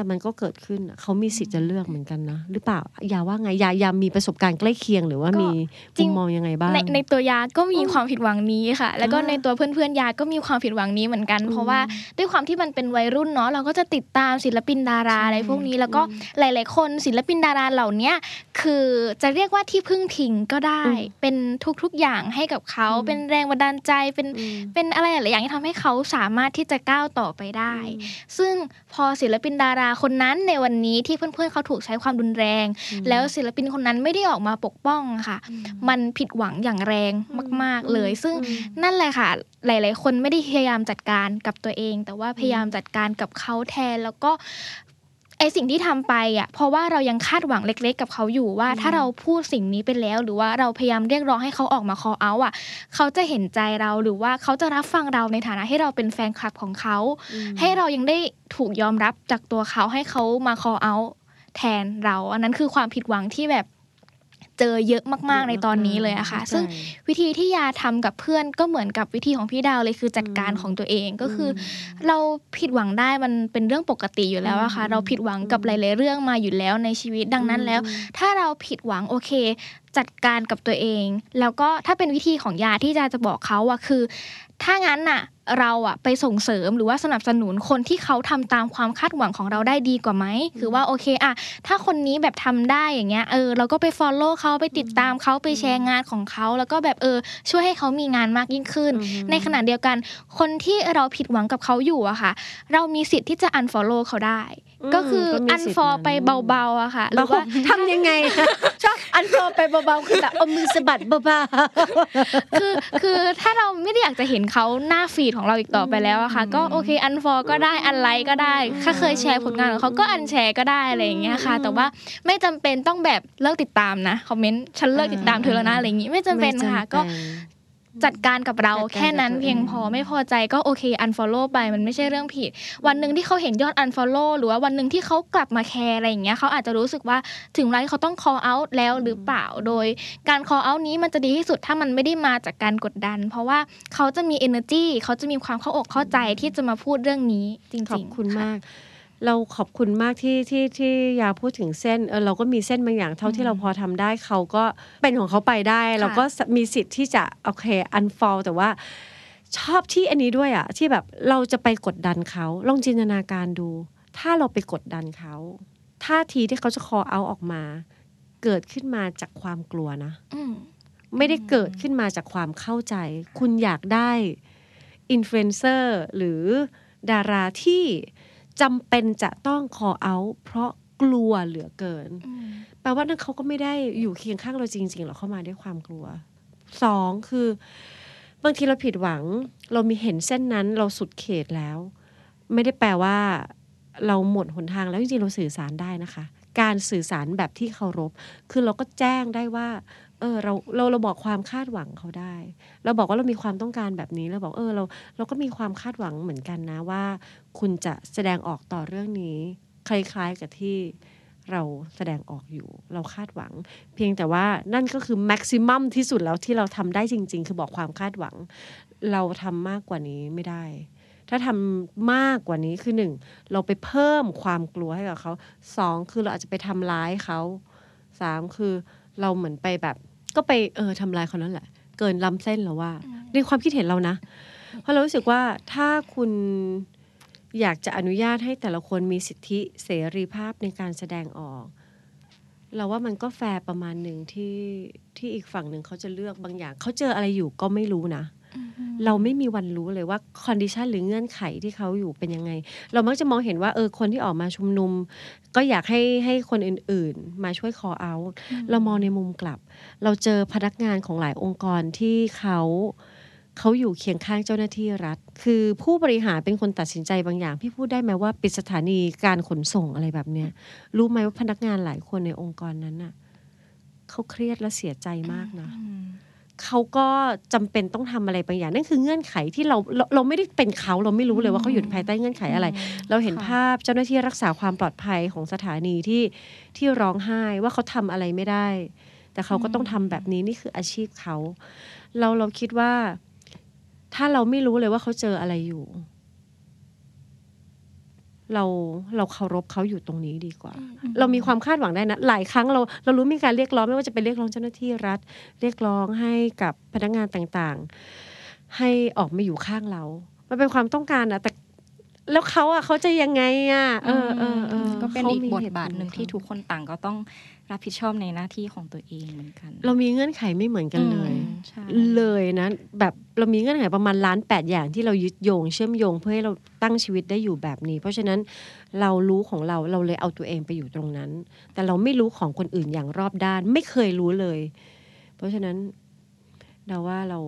แต่มันก็เกิดขึ้นอะเขามีสิทธิ์จะเลือกเหมือนกันนะ หรือเปล่าอย่าว่าไงอย่าอย่ามีประสบการณ์ใกล้เคียงหรือว่าก็มีจริมุงมมองยังไงบ้างในในตัวยาก็มีความผิดหวังนี้ค่ะ แล้วก็อ่าในตัวเพื่อนๆยาก็มีความผิดหวังนี้เหมือนกัน เพราะว่าด้วยความที่มันเป็นวัยรุ่นเนาะเราก็จะติดตามศิลปินดาราใช่อะไรพวกนี้แล้วก็หลาย ๆ คนศิลปินดาราเหล่าเนี้ยคือจะเรียกว่าที่พึ่งพิงก็ได้ เป็นทุกๆอย่างให้กับเขาเป็นแรงบันดาลใจเป็นอืมเป็นอะไรหลายๆอย่างที่ทำให้เขาสามารถที่จะก้าวต่อไปได้ ซึ่งพอศิลปินดาราคนนั้นในวันนี้ที่เพื่อนๆเขาถูกใช้ความรุนแรง แล้วศิลปินคนนั้นไม่ได้ออกมาปกป้องค่ะ มันผิดหวังอย่างแรงมาก ๆเลย ซึ่งนั่นแหละค่ะ หลาย ๆ คนไม่ได้พยายามจัดการกับตัวเอง แต่ว่าพยายามจัดการกับเขาแทนแล้วก็ ไอสิ่งที่ทำไปอะเพราะว่าเรายังคาดหวังเล็ก ๆ กับเขาอยู่ว่า ถ้าเราพูดสิ่งนี้ไปแล้ว หรือว่าเราพยายามเรียกร้องให้เขาออกมา call out อะเขาจะเห็นใจเราหรือว่าเขาจะรับฟังเราในฐานะให้เราเป็นแฟนคลับของเขา ให้เรายังได้ถูกยอมรับจากตัวเขาให้เขามา call out แทนเรา อันนั้นคือความผิดหวังที่แบบ เจอเยอะมากๆในตอนนี้เลยอะค่ะเข้าใจซึ่งวิธีที่ยาทำกับเพื่อนก็เหมือนกับวิธีของพี่ดาวเลยคือจัดการของตัวเองก็คืออเราผิดหวังได้มันเป็นเรื่องปกติอยู่แล้วอะค่ะ เราผิดหวังกับหลายๆเรื่องมาอยู่แล้วในชีวิตดังนั้นแล้ว ถ้าเราผิดหวังโอเค จัดการกับตัวเอง แล้วก็ถ้าเป็นวิธีของยาที่ยาจะบอกเขาอะคือ ถ้างั้นน่ะเราอะไปส่งเสริมหรือว่าสนับสนุนคนที่เขาทำตามความคาดหวังของเราได้ดีกว่าไหมคือว่าโอเคอะถ้าคนนี้แบบทำได้อย่างเงี้ยเออเราก็ไป follow เขาไปติดตามเขาไปแชร์งานของเขาแล้วก็แบบเออ ช่วยให้เขามีงานมากยิ่งขึ้น ในขณะเดียวกัน คนที่เราผิดหวังกับเขาอยู่อะค่ะ เรามีสิทธิ์ที่จะ unfollow เขาได้อืม ก็คือก็มีสิทธิ์ unfollow นั้นไปเบาๆอะค่ะหรืบาองว่าทำยังไงชอบอันโฟไปเบาๆคือแบบเอามือสะบัดเบาคือคือถ้าเราไม่ได้อยากจะเห็นเขาหน้าฟีดของเราอีกต่อไปแล้วอะค่ะ ก็โอเคอันฟอก็ได้อันไลค์ก็ได้ถ้าเคยแชร์ผลงานของเขาก็ unshare ก็ได้อะไรอย่างเงี้ยค่ะ แต่ว่าไม่จำเป็นต้องแบบเลิกติดตามนะคอมเมนต์ฉันเลิกติดตามเธอแล้วนะอะไรอย่างงี้ไม่ๆจำเป็นค่ะก็ จัดการกับเราจัดการกับแค่นั้นตัวเองเพียงพอไม่พอใจก็โอเค unfollow ไปมันไม่ใช่เรื่องผิด วันหนึ่งที่เขาเห็นยอด unfollow หรือว่าวันหนึ่งที่เขากลับมาแคร์อะไรอย่างเงี้ยเขาอาจจะรู้สึกว่าถึงเวลาที่เขาต้อง call out แล้วหรือเปล่าโดยการ call out นี้มันจะดีที่สุดถ้ามันไม่ได้มาจากการกดดัน เพราะว่าเขาจะมี energy เขาจะมีความเข้าอกเข้าใจที่จะมาพูดเรื่องนี้จริงๆขอบคุณะมาก เราขอบคุณมากที่ที่ที่ยาพูดถึงเส้นเออเราก็มีเส้นบางอย่างเท่าที่เราพอทำได้เขาก็เป็นของเขาไปได้ เราก็มีสิทธิ์ที่จะโอเค unfall แต่ว่าชอบที่อันนี้ด้วยอะที่แบบเราจะไปกดดันเขาลองจินตนาการดู ถ้าเราไปกดดันเขาท่าทีที่เขาจะคอเอาออกมา เกิดขึ้นมาจากความกลัวนะอืมไม่ได้เกิดขึ้นมาจากความเข้าใจ คุณอยากได้อินฟลูเอนเซอร์หรือดาราที่ จำเป็นจะต้อง call out เพราะกลัวเหลือเกิน แปลว่านั่นเขาก็ไม่ได้อยู่เคียงข้างเราจริงๆหรอกเข้ามาด้วยความกลัวสองคือบางทีเราผิดหวัง เรามีเห็นเส้นนั้นเราสุดเขตแล้ว ไม่ได้แปลว่า เราหมดหนทางแล้วจริงๆเราสื่อสารได้นะคะ การสื่อสารแบบที่เคารพ คือเราก็แจ้งได้ว่า เออเราเราเราบอกความคาดหวังเขาได้ เราบอกว่าเรามีความต้องการแบบนี้เราบอกเออเราเราก็มีความคาดหวังเหมือนกันนะว่า คุณจะแสดงออกต่อเรื่องนี้ คล้ายๆกับที่เราแสดงออกอยู่ เราคาดหวัง เพียงแต่ว่านั่นก็คือแม็กซิมัมที่สุดแล้วที่เราทำได้จริง ๆ คือบอกความคาดหวัง เราทำมากกว่านี้ไม่ได้ ถ้าทำมากกว่านี้คือหนึ่งเราไปเพิ่มความกลัวให้กับเขาสองคือเราอาจจะไปทำร้ายเขาสามคือเราเหมือนไปแบบ ก็ไปเออทำร้ายเขานั่นแหละ เกินล้ำเส้นแล้วว่า ในความคิดเห็นเรานะ เพราะเรารู้สึกว่าถ้าคุณอยากจะอนุญาตให้แต่ละคนมีสิทธิเสรีภาพในการแสดงออก เราว่ามันก็แฟร์ประมาณหนึ่งที่ที่อีกฝั่งหนึ่งเขาจะเลือกบางอย่าง เขาเจออะไรอยู่ก็ไม่รู้นะ เราไม่มีวันรู้เลยว่าคอนดิชันหรือเงื่อนไขที่เขาอยู่เป็นยังไง เรามักจะมองเห็นว่าเออคนที่ออกมาชุมนุม ก็อยากให้ให้คนอื่นๆ มาช่วยคอเอา เรามองในมุมกลับ เราเจอพนักงานของหลายองค์กรที่เขาเขาอยู่เคียงข้างเจ้าหน้าที่รัฐ คือผู้บริหารเป็นคนตัดสินใจบางอย่าง พี่พูดได้ไหมว่าปิดสถานีการขนส่งอะไรแบบเนี้ยรู้ไหมว่าพนักงานหลายคนในองค์กรนั้นน่ะเขาเครียดและเสียใจมากนะ เขาก็จำเป็นต้องทำอะไรบางอย่างนั่นคือเงื่อนไขที่เราเราเราไม่ได้เป็นเขาเราไม่รู้เลยว่าเขาอยู่ภายใต้เงื่อนไขอะไร เราเห็นค่ะภาพเจ้าหน้าที่รักษาความปลอดภัยของสถานีที่ที่ร้องไห้ว่าเขาทำอะไรไม่ได้ แต่เขาก็ต้องทำแบบนี้นี่คืออาชีพเขา เราเราคิดว่า ถ้าเราไม่รู้เลยว่าเขาเจออะไรอยู่ เราเราเคารพเขาอยู่ตรงนี้ดีกว่า เรามีความคาดหวังได้นะ หลายครั้งเราเรารู้มีการเรียกร้องไม่ว่าจะเป็นเรียกร้องเจ้าหน้าที่รัฐ เรียกร้องให้กับพนักงานต่างๆ ให้ออกมาอยู่ข้างเรา มันเป็นความต้องการนะแต่แล้วเขาอะเขาจะยังไงอะเออเออเออก็เป็นขอีกมีบทเหตุผลบาทหนึ่งของที่เขาทุกคนต่างก็ต้อง รับผิดชอบในหน้าที่ของตัวเองเหมือนกัน เรามีเงื่อนไขไม่เหมือนกันเลยอืมใช่เลยนะ แบบเรามีเงื่อนไขประมาณล้านแปดอย่างที่เรายึดโยง เชื่อมโยงเพื่อให้เราตั้งชีวิตได้อยู่แบบนี้ เพราะฉะนั้นเรารู้ของเราเราเลยเอาตัวเองไปอยู่ตรงนั้น แต่เราไม่รู้ของคนอื่นอย่างรอบด้าน ไม่เคยรู้เลย เพราะฉะนั้นเราว่าเรา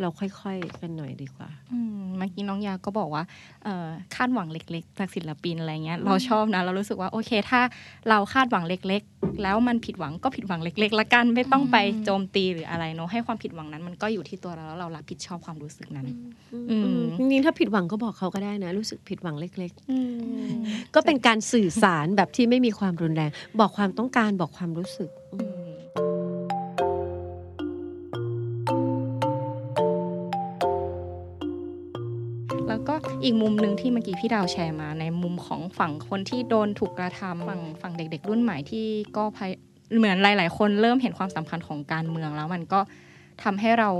เราค่อยๆกันหน่อยดีกว่าอืมเมื่อกี้น้องยาก็บอกว่าเอ่อคาดหวังเล็กๆจากศิลปินอะไรเงี้ยเราชอบนะ เรารู้สึกว่าโอเค ถ้าเราคาดหวังเล็กๆ แล้วมันผิดหวังก็ผิดหวังเล็ก ๆ ละกันไม่ต้องไปโจมตีหรืออะไรเนอะให้ความผิดหวังนั้น มันก็อยู่ที่ตัวเราแล้วเรารับผิดชอบความรู้สึกนั้นอืมจริงๆถ้าผิดหวังก็บอกเขาก็ได้นะ รู้สึกผิดหวังเล็กอืมๆก็เป็นการสื่อสารแบบที่ไม่มีความรุนแรง บอกความต้องการบอกความรู้สึกอื อีกมุมหนึ่งที่เมื่อกี้พี่ดาวแชร์มา ในมุมของฝั่งคนที่โดนถูกกระทำฝั่งฝั่งเด็ก ๆ รุ่นใหม่ที่ก็พยเหมือนหลาย ๆ คนเริ่มเห็นความสำคัญของการเมืองแล้วมันก็ทำให้เรา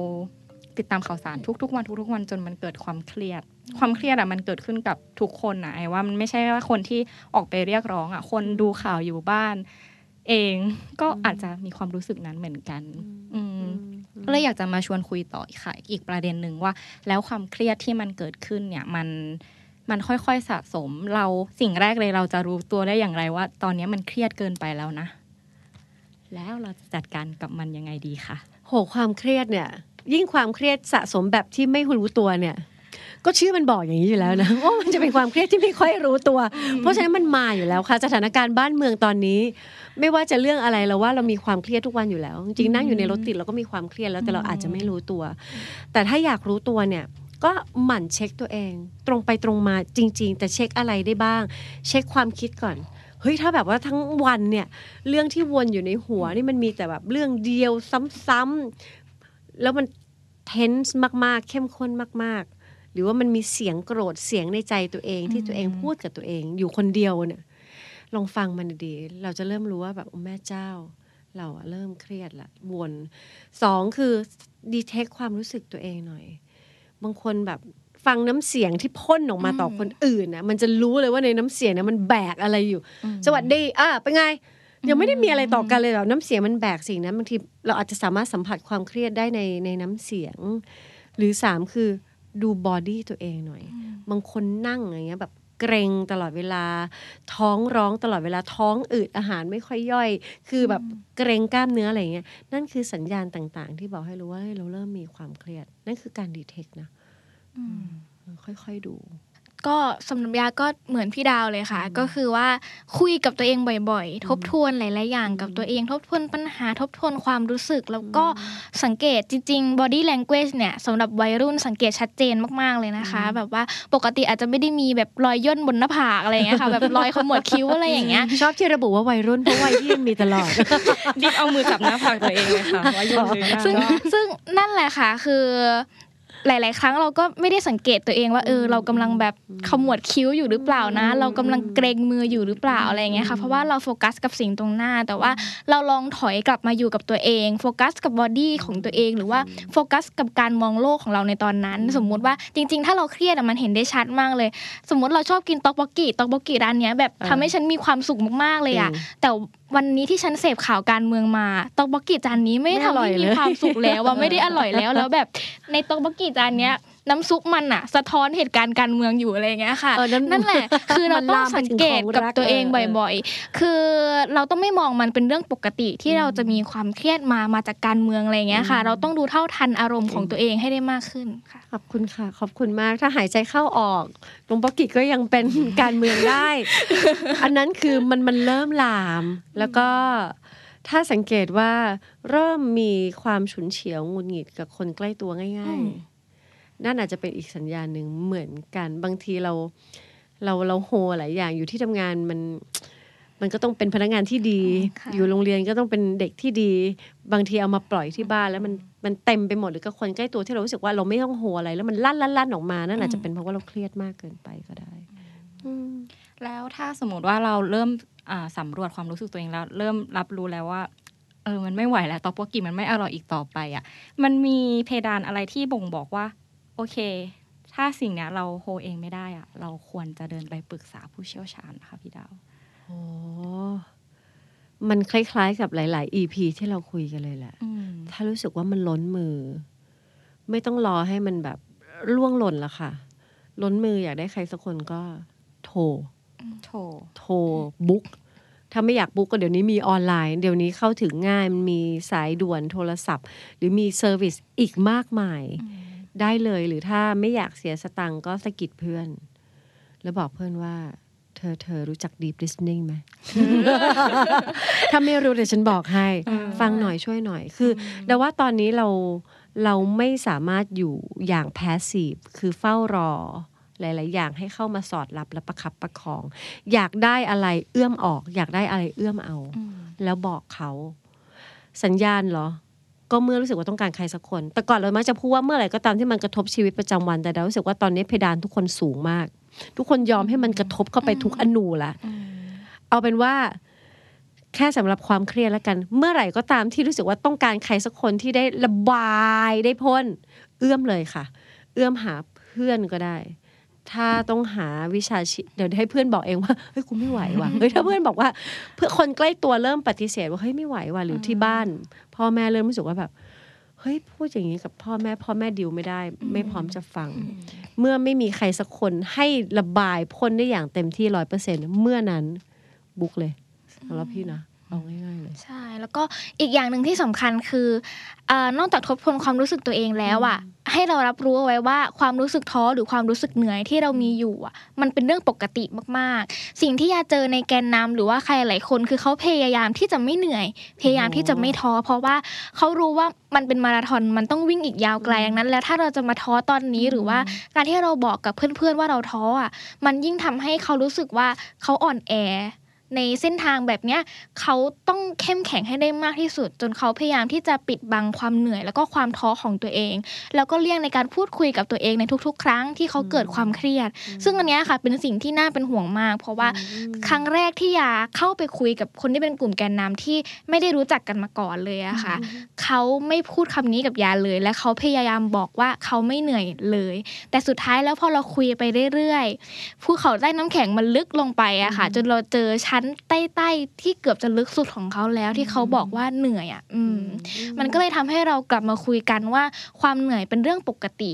ติดตามข่าวสารทุก ๆ วันทุก ๆ วันจนมันเกิดความเครียด ความเครียดอะมันเกิดขึ้นกับทุกคนนะไอ้ว่ามันไม่ใช่ว่าคนที่ออกไปเรียกร้องอะคนดูข่าวอยู่บ้าน เองก็อาจจะมีความรู้สึกนั้นเหมือนกัน อืม ก็เลยอยากจะมาชวนคุยต่ออีกค่ะ อีกประเด็นหนึ่งว่า แล้วความเครียดที่มันเกิดขึ้นเนี่ยมันมันค่อยๆสะสมเราสิ่งแรกเลยเราจะรู้ตัวได้อย่างไรว่า ตอนนี้มันเครียดเกินไปแล้วนะ แล้วเราจะจัดการกับมันยังไงดีคะโหความเครียดเนี่ย ยิ่งความเครียดสะสมแบบที่ไม่รู้ตัวเนี่ย ก็ชื่อมันบอกอย่างนี้อยู่แล้วนะว่ามันจะเป็นความเครียดที่ไม่ค่อยรู้ตัว เพราะฉะนั้นมันมาอยู่แล้วค่ะ สถานการณ์บ้านเมืองตอนนี้ ไม่ว่าจะเรื่องอะไรเราว่าเรามีความเครียดทุกวันอยู่แล้ว จริงๆนั่งอยู่ในรถติดเราก็มีความเครียดแล้วแต่เราอาจจะไม่รู้ตัว แต่ถ้าอยากรู้ตัวเนี่ยก็หมั่นเช็คตัวเอง ตรงไปตรงมาจริง ๆ แต่เช็คอะไรได้บ้าง เช็คความคิดก่อนเฮ้ยถ้าแบบว่าทั้งวันเนี่ยเรื่องที่วนอยู่ในหัวนี่มันมีแต่แบบเรื่องเดียวซ้ำๆแล้วมันเทนส์มากๆ เข้มข้นมากๆห รือว่ามันมีเสียงโกรธเสียงในใจตัวเองที่ตัวเองพูดกับตัวเอง อยู่คนเดียวเนี่ย ลองฟังมันดีๆเราจะเริ่มรู้ว่าแบบโอ้แม่เจ้า เราอะเริ่มเครียดละวนสองคือดีเทคความรู้สึกตัวเองหน่อย บางคนแบบฟังน้ำเสียงที่พ่นออกมาต่อคนอื่นนะมันจะรู้เลยว่าในน้ำเสียงเนี่ยมันแบกอะไรอยู่ สวัสดีอะเป็นไงยังไม่ได้มีอะไรต่อกันเลยแบบน้ำเสียงมันแบกสิ่งนั้นบางทีเราอาจจะสามารถสัมผัสความเครียดได้ในในน้ำเสียง หรือสามคือ ดูบอดี้ตัวเองหน่อย บางคนนั่งอย่างเงี้ยแบบเกรงตลอดเวลา ท้องร้องตลอดเวลาท้องอืดอาหารไม่ค่อยย่อย คือแบบเกรงกล้ามเนื้ออะไรอย่างเงี้ยนั่นคือสัญญาณต่างๆ ที่บอกให้รู้ว่าเฮ้ยเราเริ่มมีความเครียด นั่นคือการดีเทคนะค่อยๆดู ก็สำหรับยาก็เหมือนพี่ดาวเลยค่ะ ก็คือว่าคุยกับตัวเองบ่อยๆ ทบทวนหลายๆอย่างกับตัวเองทบทวนปัญหาทบทวนความรู้สึก แล้วก็สังเกตจริงๆ body language เนี่ยสำหรับวัยรุ่นสังเกตชัดเจนมากๆเลยนะคะ แบบว่าปกติอาจจะไม่ได้มีแบบรอยย่นบนหน้าผากอะไรอย่างเงี้ยค่ะแบบรอยขมวดคิ้วอะไรอย่างเงี้ยชอบที่ระบุว่าวัยรุ่นเพราะวัยที่มีตลอดดิบเอามือจับหน้าผากตัวเองเลยค่ะว่าย่นหรือยังซึ่งซึ่งนั่นแหละค่ะคือ หลาย ๆ ครั้งเราก็ไม่ได้สังเกตตัวเองว่าเออเรากำลังแบบขมวดคิ้วอยู่หรือเปล่านะ เรากำลังเกร็งมืออยู่หรือเปล่าอะไรอย่างเงี้ยค่ะเพราะว่าเราโฟกัสกับสิ่งตรงหน้า แต่ว่าเราลองถอยกลับมาอยู่กับตัวเองโฟกัสกับ body ของตัวเอง หรือว่าโฟกัสกับการมองโลกของเราในตอนนั้น สมมุติว่าจริง ๆ ถ้าเราเครียดอะมันเห็นได้ชัดมากเลย สมมติเราชอบกินต๊อกบกกิต๊อกบกกิร้านเนี้ยแบบเออทำให้ฉันมีความสุขมากๆเลยอะจริงแต่วันนี้ที่ฉันเสพข่าวการเมืองมาต๊อกบกกิจานนี้ไม่ไม่ทำอร่อยให้มีเลยความสุขแล้วว่าไม่ได้อร่อยแล้วแล้วแบบในต๊อกบกกิจานเนี้ยน้ำซุปมันอะสะท้อนเหตุการณ์การเมืองอยู่อะไรอย่างเงี้ยค่ะเออนั่นนั่นแหละ คือเรามันต้องลามไปสังถึงเกตของกับรักตัวเองเออเออบ่อย ๆ คือเราต้องไม่มองมันเป็นเรื่องปกติที่เราจะมีความเครียดมามาจากการเมืองอะไรอย่างเงี้ยค่ะ เราต้องดูเท่าทันอารมณ์ของตัวเองให้ได้มากขึ้นค่ะขอบคุณค่ะ ขอบคุณมากถ้าหายใจเข้าออกหลวงปอกิก็ยังเป็นการเมืองได้ อันนั้นคือมันมันเริ่มลามแล้วก็ถ้าสังเกตว่าเริ่มมีความฉุนเฉียวหงุดหงิดกับคนใกล้ตัวง่าอืยมๆ นั่นอาจจะเป็นอีกสัญญาณหนึ่งเหมือนกันบางทีเราเราเราโฮหลายอย่างอยู่ที่ทำงานมันมันก็ต้องเป็นพนักงานที่ดีค่ะอยู่โรงเรียนก็ต้องเป็นเด็กที่ดี บางทีเอามาปล่อยที่บ้านแล้วมันมันเต็มไปหมดหรือกับคนใกล้ตัวที่เรารู้สึกว่าเราไม่ต้องโฮอะไร แล้วมันลั่นลั่นลั่นออกมานั่นอาจจะเป็นเพราะว่าเราเครียดมากเกินไปก็ได้อืมแล้วถ้าสมมติว่าเราเริ่มอ่าสำรวจความรู้สึกตัวเองแล้ว เริ่มรับรู้แล้วว่า เออมันไม่ไหวแล้วต๊อกโบกิมันไม่อร่อยอีกต่อไปอะ มันมีเพดานอะไรที่บ่งบอกว่า โอเค ถ้าสิ่งเนี้ยเราโฮเองไม่ได้อะเราควรจะเดินไปปรึกษาผู้เชี่ยวชาญนะคะพี่ดาวโอ้มันคล้ายๆกับหลาย ๆ EP ที่เราคุยกันเลยแหละอืมถ้ารู้สึกว่ามันล้นมือ ไม่ต้องรอให้มันแบบร่วงหล่นละค่ะ ล้นมืออยากได้ใครสักคนก็โทรโถโทร book ถ้าไม่อยาก book ก็เดี๋ยวนี้มีออนไลน์ เดี๋ยวนี้เข้าถึงง่าย มันมีสายด่วนโทรศัพท์ หรือมี service อีกมากมาย ได้เลย หรือถ้าไม่อยากเสียสตังค์ก็สะกิดเพื่อน แล้วบอกเพื่อนว่า เธอเธอรู้จัก deep listening ไหม ถ้าไม่รู้เดี๋ยวฉันบอกให้ ฟังหน่อยช่วยหน่อย คืออแต่ว่าตอนนี้เราเราไม่สามารถอยู่อย่าง passive คือเฝ้ารอหลาย ๆ อย่างให้เข้ามาสอดรับและประคับประคอง อยากได้อะไรเอื้อมออก อยากได้อะไรเอื้อมเอา แล้วบอกเขา สัญญาณเหรอ ก็เมื่อรู้สึกว่าต้องการใครสักคน แต่ก่อนเรามักจะพูดว่าเมื่อไหร่ก็ตามที่มันกระทบชีวิตประจำวัน แต่เรารู้สึกว่าตอนนี้เพดานทุกคนสูงมาก ทุกคนยอมให้มันกระทบเข้าไปทุกอนูละเอาเป็นว่าแค่สำหรับความเครียดแล้วกัน เมื่อไหร่ก็ตามที่รู้สึกว่าต้องการใครสักคนที่ได้ระบายได้พ่นเอื้อมเลยค่ะ เอื้อมหาเพื่อนก็ได้ ถ้าต้องหาวิชาชีเดี๋ยวให้เพื่อนบอกเองว่าเฮ้ยกูไม่ไหวว่ะเฮ้ยถ้าเพื่อนบอกว่า เพื่อคนใกล้ตัวเริ่มปฏิเสธว่าเฮ้ยไม่ไหวว่ะหรือที่บ้าน พ่อแม่เริ่มรู้สึกว่าแบบเฮ้ยพูดอย่างนี้กับพ่อแม่พ่อแม่ดิวไม่ได้ ไม่พร้อมจะฟัง เมื่อไม่มีใครสักคนให้ระบายพ่นได้อย่างเต็มที่ร้อยเปอร์เซ็นเมื่อนั้นบุกเลยสำหรับพี่นะ เอาง่ายๆเลยใช่ แล้วก็อีกอย่างหนึ่งที่สำคัญคือเออนอกจากทบทวนความรู้สึกตัวเองแล้วอะ ให้เรารับรู้เอาไว้ว่าความรู้สึกท้อหรือความรู้สึกเหนื่อยที่เรามีอยู่อะ มันเป็นเรื่องปกติมากๆ สิ่งที่ยาเจอในแกนนำหรือว่าใครหลายคน คือเขาพยายามที่จะไม่เหนื่อย พยายามที่จะไม่ท้อเพราะว่าเขารู้ว่ามันเป็นมาราธอนมันต้องวิ่งอีกยาวไกลดังนั้น แล้วถ้าเราจะมาท้อตอนนี้หรือว่าการที่เราบอกกับเพื่อนๆว่าเราท้ออะ มันยิ่งทำให้เขารู้สึกว่าเขาอ่อนแอ ในเส้นทางแบบเนี้ยเขาต้องเข้มแข็งให้ได้มากที่สุด จนเขาพยายามที่จะปิดบังความเหนื่อย แล้วก็ความท้อของตัวเอง แล้วก็เลี่ยงในการพูดคุยกับตัวเองในทุก ๆ ครั้งที่เขาเกิดความเครียด ซึ่งอันเนี้ยค่ะเป็นสิ่งที่น่าเป็นห่วงมาก เพราะว่าครั้งแรกที่ยาเข้าไปคุยกับคนที่เป็นกลุ่มแกนนำที่ไม่ได้รู้จักกันมาก่อนเลยอะค่ะเขาไม่พูดคำนี้กับยาเลย และเขาพยายามบอกว่าเขาไม่เหนื่อยเลย แต่สุดท้ายแล้วพอเราคุยไปเรื่อยๆภูเขาใต้น้ำแข็งมันลึกลงไปอะค่ะ จนเราเจอชั้นชั้นใต้ๆที่เกือบจะลึกสุดของเขาแล้วที่เขาบอกว่าเหนื่อยอะอืม มันก็เลยทำให้เรากลับมาคุยกันว่าความเหนื่อยเป็นเรื่องปกติ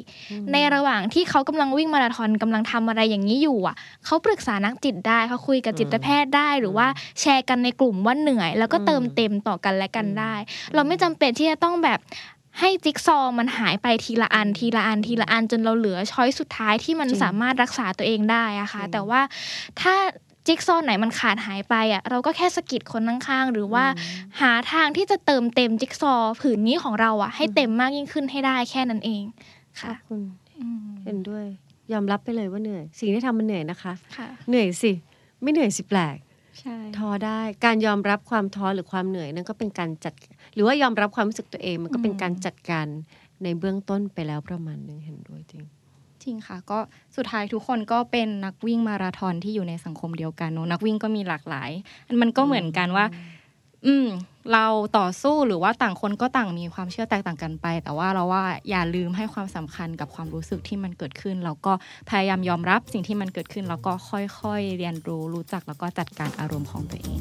ในระหว่างที่เขากำลังวิ่งมาราธอนกำลังทำอะไรอย่างนี้อยู่อะเขาปรึกษานักจิตได้เขาคุยกับจิตแพทย์ได้หรือว่าแชร์กันในกลุ่มว่าเหนื่อย แล้วก็เติมเต็มต่อกันและกันได้ เราไม่จำเป็นที่จะต้องแบบให้จิ๊กซอว์มันหายไปทีละอันทีละอันทีละอันจนเราเหลือช้อยสุดท้ายที่มันจริงสามารถรักษาตัวเองได้อะค่ะจริงแต่ว่าถ้า จิ๊กซอว์ไหนมันขาดหายไปอะเราก็แค่สะกิดคนข้างๆหรือว่าหาทางที่จะเติมเต็มจิ๊กซอว์ผืนนี้ของเราอะ ให้เต็มมากยิ่งขึ้นให้ได้แค่นั้นเองค่ะคุณอืมเห็นด้วย ยอมรับไปเลยว่าเหนื่อย สิ่งที่ทำมันเหนื่อยนะคะค่ะเหนื่อยสิ ไม่เหนื่อยสิแปลกใช่ท้อได้การยอมรับความท้อหรือความเหนื่อยนั่นก็เป็นการจัด หรือว่ายอมรับความรู้สึกตัวเองมันก็เป็นการจัดการในเบื้องต้นไปแล้วประมาณหนึงเห็นด้วยจริง จริงค่ะ ก็สุดท้ายทุกคนก็เป็นนักวิ่งมาราธอนที่อยู่ในสังคมเดียวกันเนอะนักวิ่งก็มีหลากหลาย มันก็เหมือนกันว่า อืม เราต่อสู้หรือว่าต่างคนก็ต่างมีความเชื่อแตกต่างกันไป แต่ว่าเราว่าอย่าลืมให้ความสำคัญกับความรู้สึกที่มันเกิดขึ้น แล้วก็พยายามยอมรับสิ่งที่มันเกิดขึ้น แล้วก็ค่อยๆเรียนรู้รู้จักแล้วก็จัดการอารมณ์ของตัวเอง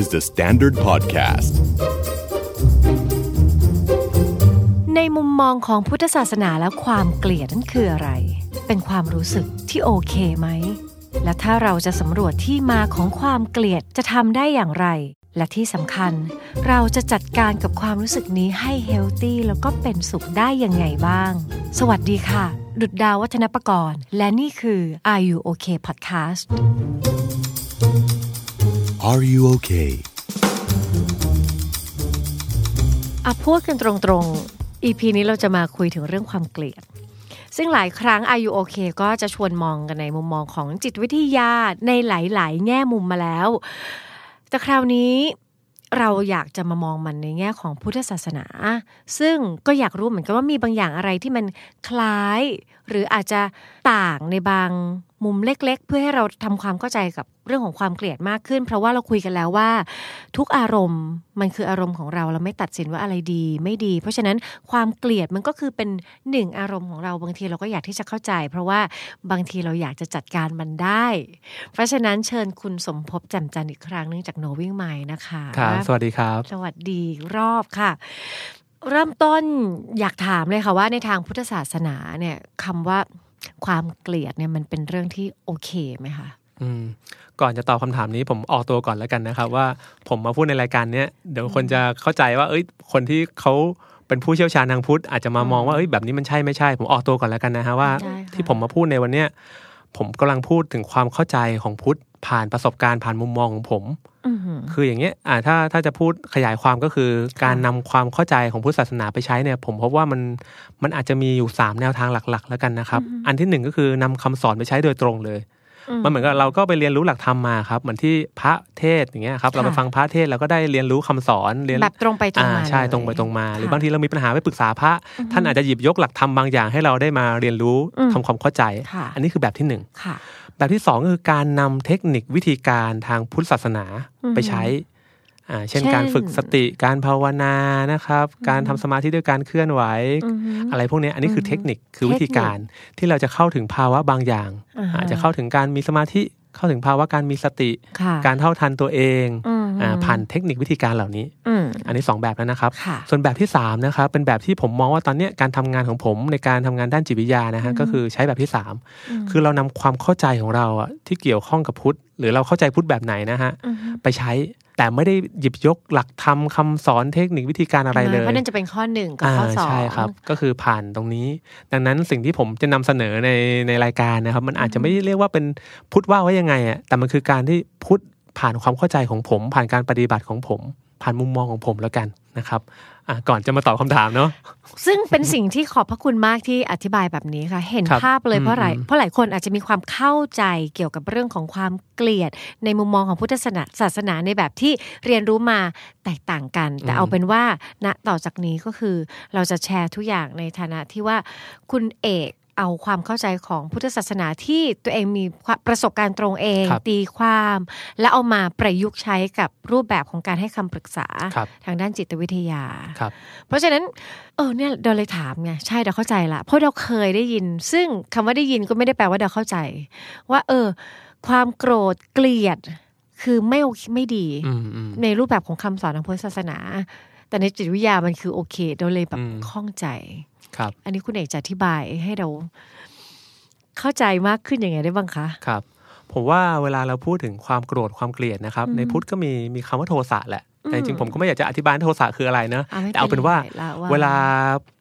Is the Standard Podcast. ในมุมมองของพุทธศาสนาแล้วความเกลียดนั่นคืออะไร เป็นความรู้สึกที่โอเคไหม และถ้าเราจะสำรวจที่มาของความเกลียดจะทำได้อย่างไร และที่สำคัญ เราจะจัดการกับความรู้สึกนี้ให้เฮลตี้แล้วก็เป็นสุขได้ยังไงบ้าง สวัสดีค่ะ ดุดดาววัฒนประกรณ์ และนี่คือ Are You OK Podcast Are you okay? อะพูดกันตรงๆ EP นี้เราจะมาคุยถึงเรื่องความเกลียด ซึ่งหลายครั้งอายุโอเคก็จะชวนมองกันในมุมมองของจิตวิทยาในหลายๆ แง่มุมมาแล้ว แต่คราวนี้เราอยากจะมามองมันในแง่ของพุทธศาสนา ซึ่งก็อยากรู้เหมือนกันว่ามีบางอย่างอะไรที่มันคล้าย หรืออาจจะต่างในบาง มุมเล็ก ๆ เพื่อให้เราทำความเข้าใจกับเรื่องของความเกลียดมากขึ้น เพราะว่าเราคุยกันแล้วว่า ทุกอารมณ์มันคืออารมณ์ของเราเราไม่ตัดสินว่าอะไรดี ไม่ดี เพราะฉะนั้นความเกลียดมันก็คือเป็นหนึ่งอารมณ์ของเราบางทีเราก็อยากที่จะเข้าใจ เพราะว่าบางทีเราอยากจะจัดการมันได้ เพราะฉะนั้นเชิญคุณสมภพแจ่มจันทร์อีกครั้งหนึงจากโนวิ่งใหม่นะคะครับสวัสดีครับ สวัสดีอีกรอบค่ะเริ่มต้นอยากถามเลยค่ะว่าในทางพุทธศาสนาเนี่ยคำว่า ความเกลียดเนี่ยมันเป็นเรื่องที่โอเคไหมคะอืมก่อนจะตอบคำถามนี้ผมออกตัวก่อนแล้วกันนะครับ ว่าผมมาพูดในรายการเนี้ยเดี๋ยวคนจะเข้าใจว่า เอ้ย คนที่เขาเป็นผู้เชี่ยวชาญทางพุทธอาจจะมามองว่าเอ้ยแบบนี้มันใช่ไม่ใช่ ผมออกตัวก่อนแล้วกันนะฮะว่าได้ค่ะที่ผมมาพูดในวันเนี้ยผมกำลังพูดถึงความเข้าใจของพุทธ ผ่านประสบการณ์ผ่านมุมมองของผมอือหือคืออย่างเงี้ยอ่าถ้าถ้าจะพูดขยายความก็คือ การนำความเข้าใจของพุทธศาสนาไปใช้เนี่ย ผมพบว่ามันมันอาจจะมีอยู่ 3 แนวทางหลัก ๆ แล้วกันนะครับ อันที่หนึ่งก็คือนำคำสอนไปใช้โดยตรงเลย มันเหมือนกับเราก็ไปเรียนรู้หลักธรรมมาครับเหมือนที่พระเทศน์อย่างเงี้ยครับเราไปฟังพระเทศน์เราก็ได้เรียนรู้คำสอนเรียนแบบตรงไปตรงมาอ่ใช่เลยตรงไปตรงมา หรือค่ะบางทีเรามีปัญหาไปปรึกษาพระ ท่านอาจจะหยิบยกหลักธรรมบางอย่างให้เราได้มาเรียนรู้อืมทำความเข้าใจค่ะอันนี้คือแบบที่หนึ่งค่ะ แบบที่สองก็คือการนำเทคนิควิธีการทางพุทธศาสนาอือฮึไปใช้อ่าเช่นเช่นการฝึกสติการภาวนานะครับ การทำสมาธิด้วยการเคลื่อนไหวอือหืออะไรพวกเนี้ยอันนี้คือเทคนิคคือวิธีการเทคนิที่เราจะเข้าถึงภาวะบางอย่างอ่าฮะอาจจะเข้าถึงการมีสมาธิ เข้าถึงภาวะการมีสติค่ะการเท่าทันตัวเองอืมอ่าผ่านเทคนิควิธีการเหล่านี้อืมอันนี้ 2 แบบแล้วนะครับค่ะส่วนแบบที่3นะครับเป็นแบบที่ผมมองว่าตอนเนี้ยการทำงานของผมในการทำงานด้านจิตวิทยานะฮะก็คือใช้แบบที่ 3 คือเรานำความเข้าใจของเราอะที่เกี่ยวข้องกับพุทธ หรือเราเข้าใจพุทธแบบไหนนะฮะอือฮึไปใช้แต่ไม่ได้หยิบยกหลักธรรมคำสอนเทคนิควิธีการอะไรเลยเพราะนั่นจะเป็นข้อหนึ่งกับข้อสองใช่ครับ ก็คือผ่านตรงนี้ ดังนั้นสิ่งที่ผมจะนำเสนอในในรายการนะครับ มันอาจจะไม่ได้เรียกว่าเป็นพุทธว่าไว้ยังไงอะแต่มันคือการที่พุทธผ่านความเข้าใจของผม ผ่านการปฏิบัติของผม ผ่านมุมมองของผมแล้วกันนะครับอะ ก่อนจะมาตอบคำถามเนาะซึ่งเป็นสิ่งที่ขอบพระคุณมากที่อธิบายแบบนี้ค่ะ เห็นครับภาพเลยเพราะหลายอืมเพราะหลายคนอาจจะมีความเข้าใจเกี่ยวกับเรื่องของความเกลียด ในมุมมองของพุทธศาสนาศาสนาในแบบที่เรียนรู้มาแตกต่างกัน แต่เอาเป็นว่าณต่อจากนี้ก็คือเราจะแชร์ทุกอย่างในฐานะที่ว่าคุณเอก เอาความเข้าใจของพุทธศาสนาที่ตัวเองมีความประสบการณ์ตรงเองครับตีความ และเอามาประยุกต์ใช้กับรูปแบบของการให้คำปรึกษาครับทางด้านจิตวิทยาครับเพราะฉะนั้นเออเนี่ยเราเลยถามไงใช่เราเข้าใจละเพราะเราเคยได้ยิน ซึ่งคำว่าได้ยินก็ไม่ได้แปลว่าเราเข้าใจ ว่าเออ ความโกรธเกลียดคือไม่โอเคไม่ดีอืมอืมในรูปแบบของคำสอนทางพุทธศาสนา แต่ในจิตวิทยามันคือโอเค เราเลยแบบอืมข้องใจ ครับ อันนี้คุณเอกจะอธิบายให้เราเข้าใจมากขึ้นยังไงได้บ้างคะครับผมว่าเวลาเราพูดถึงความโกรธความเกลียดนะครับ ในพุทธก็มีมีคำว่าโทสะแหละแต่จริงๆผมก็ไม่อยากจะอธิบายโทสะคืออะไรเนอะอะไม่แต่เอาเป็นว่าไรละเวลา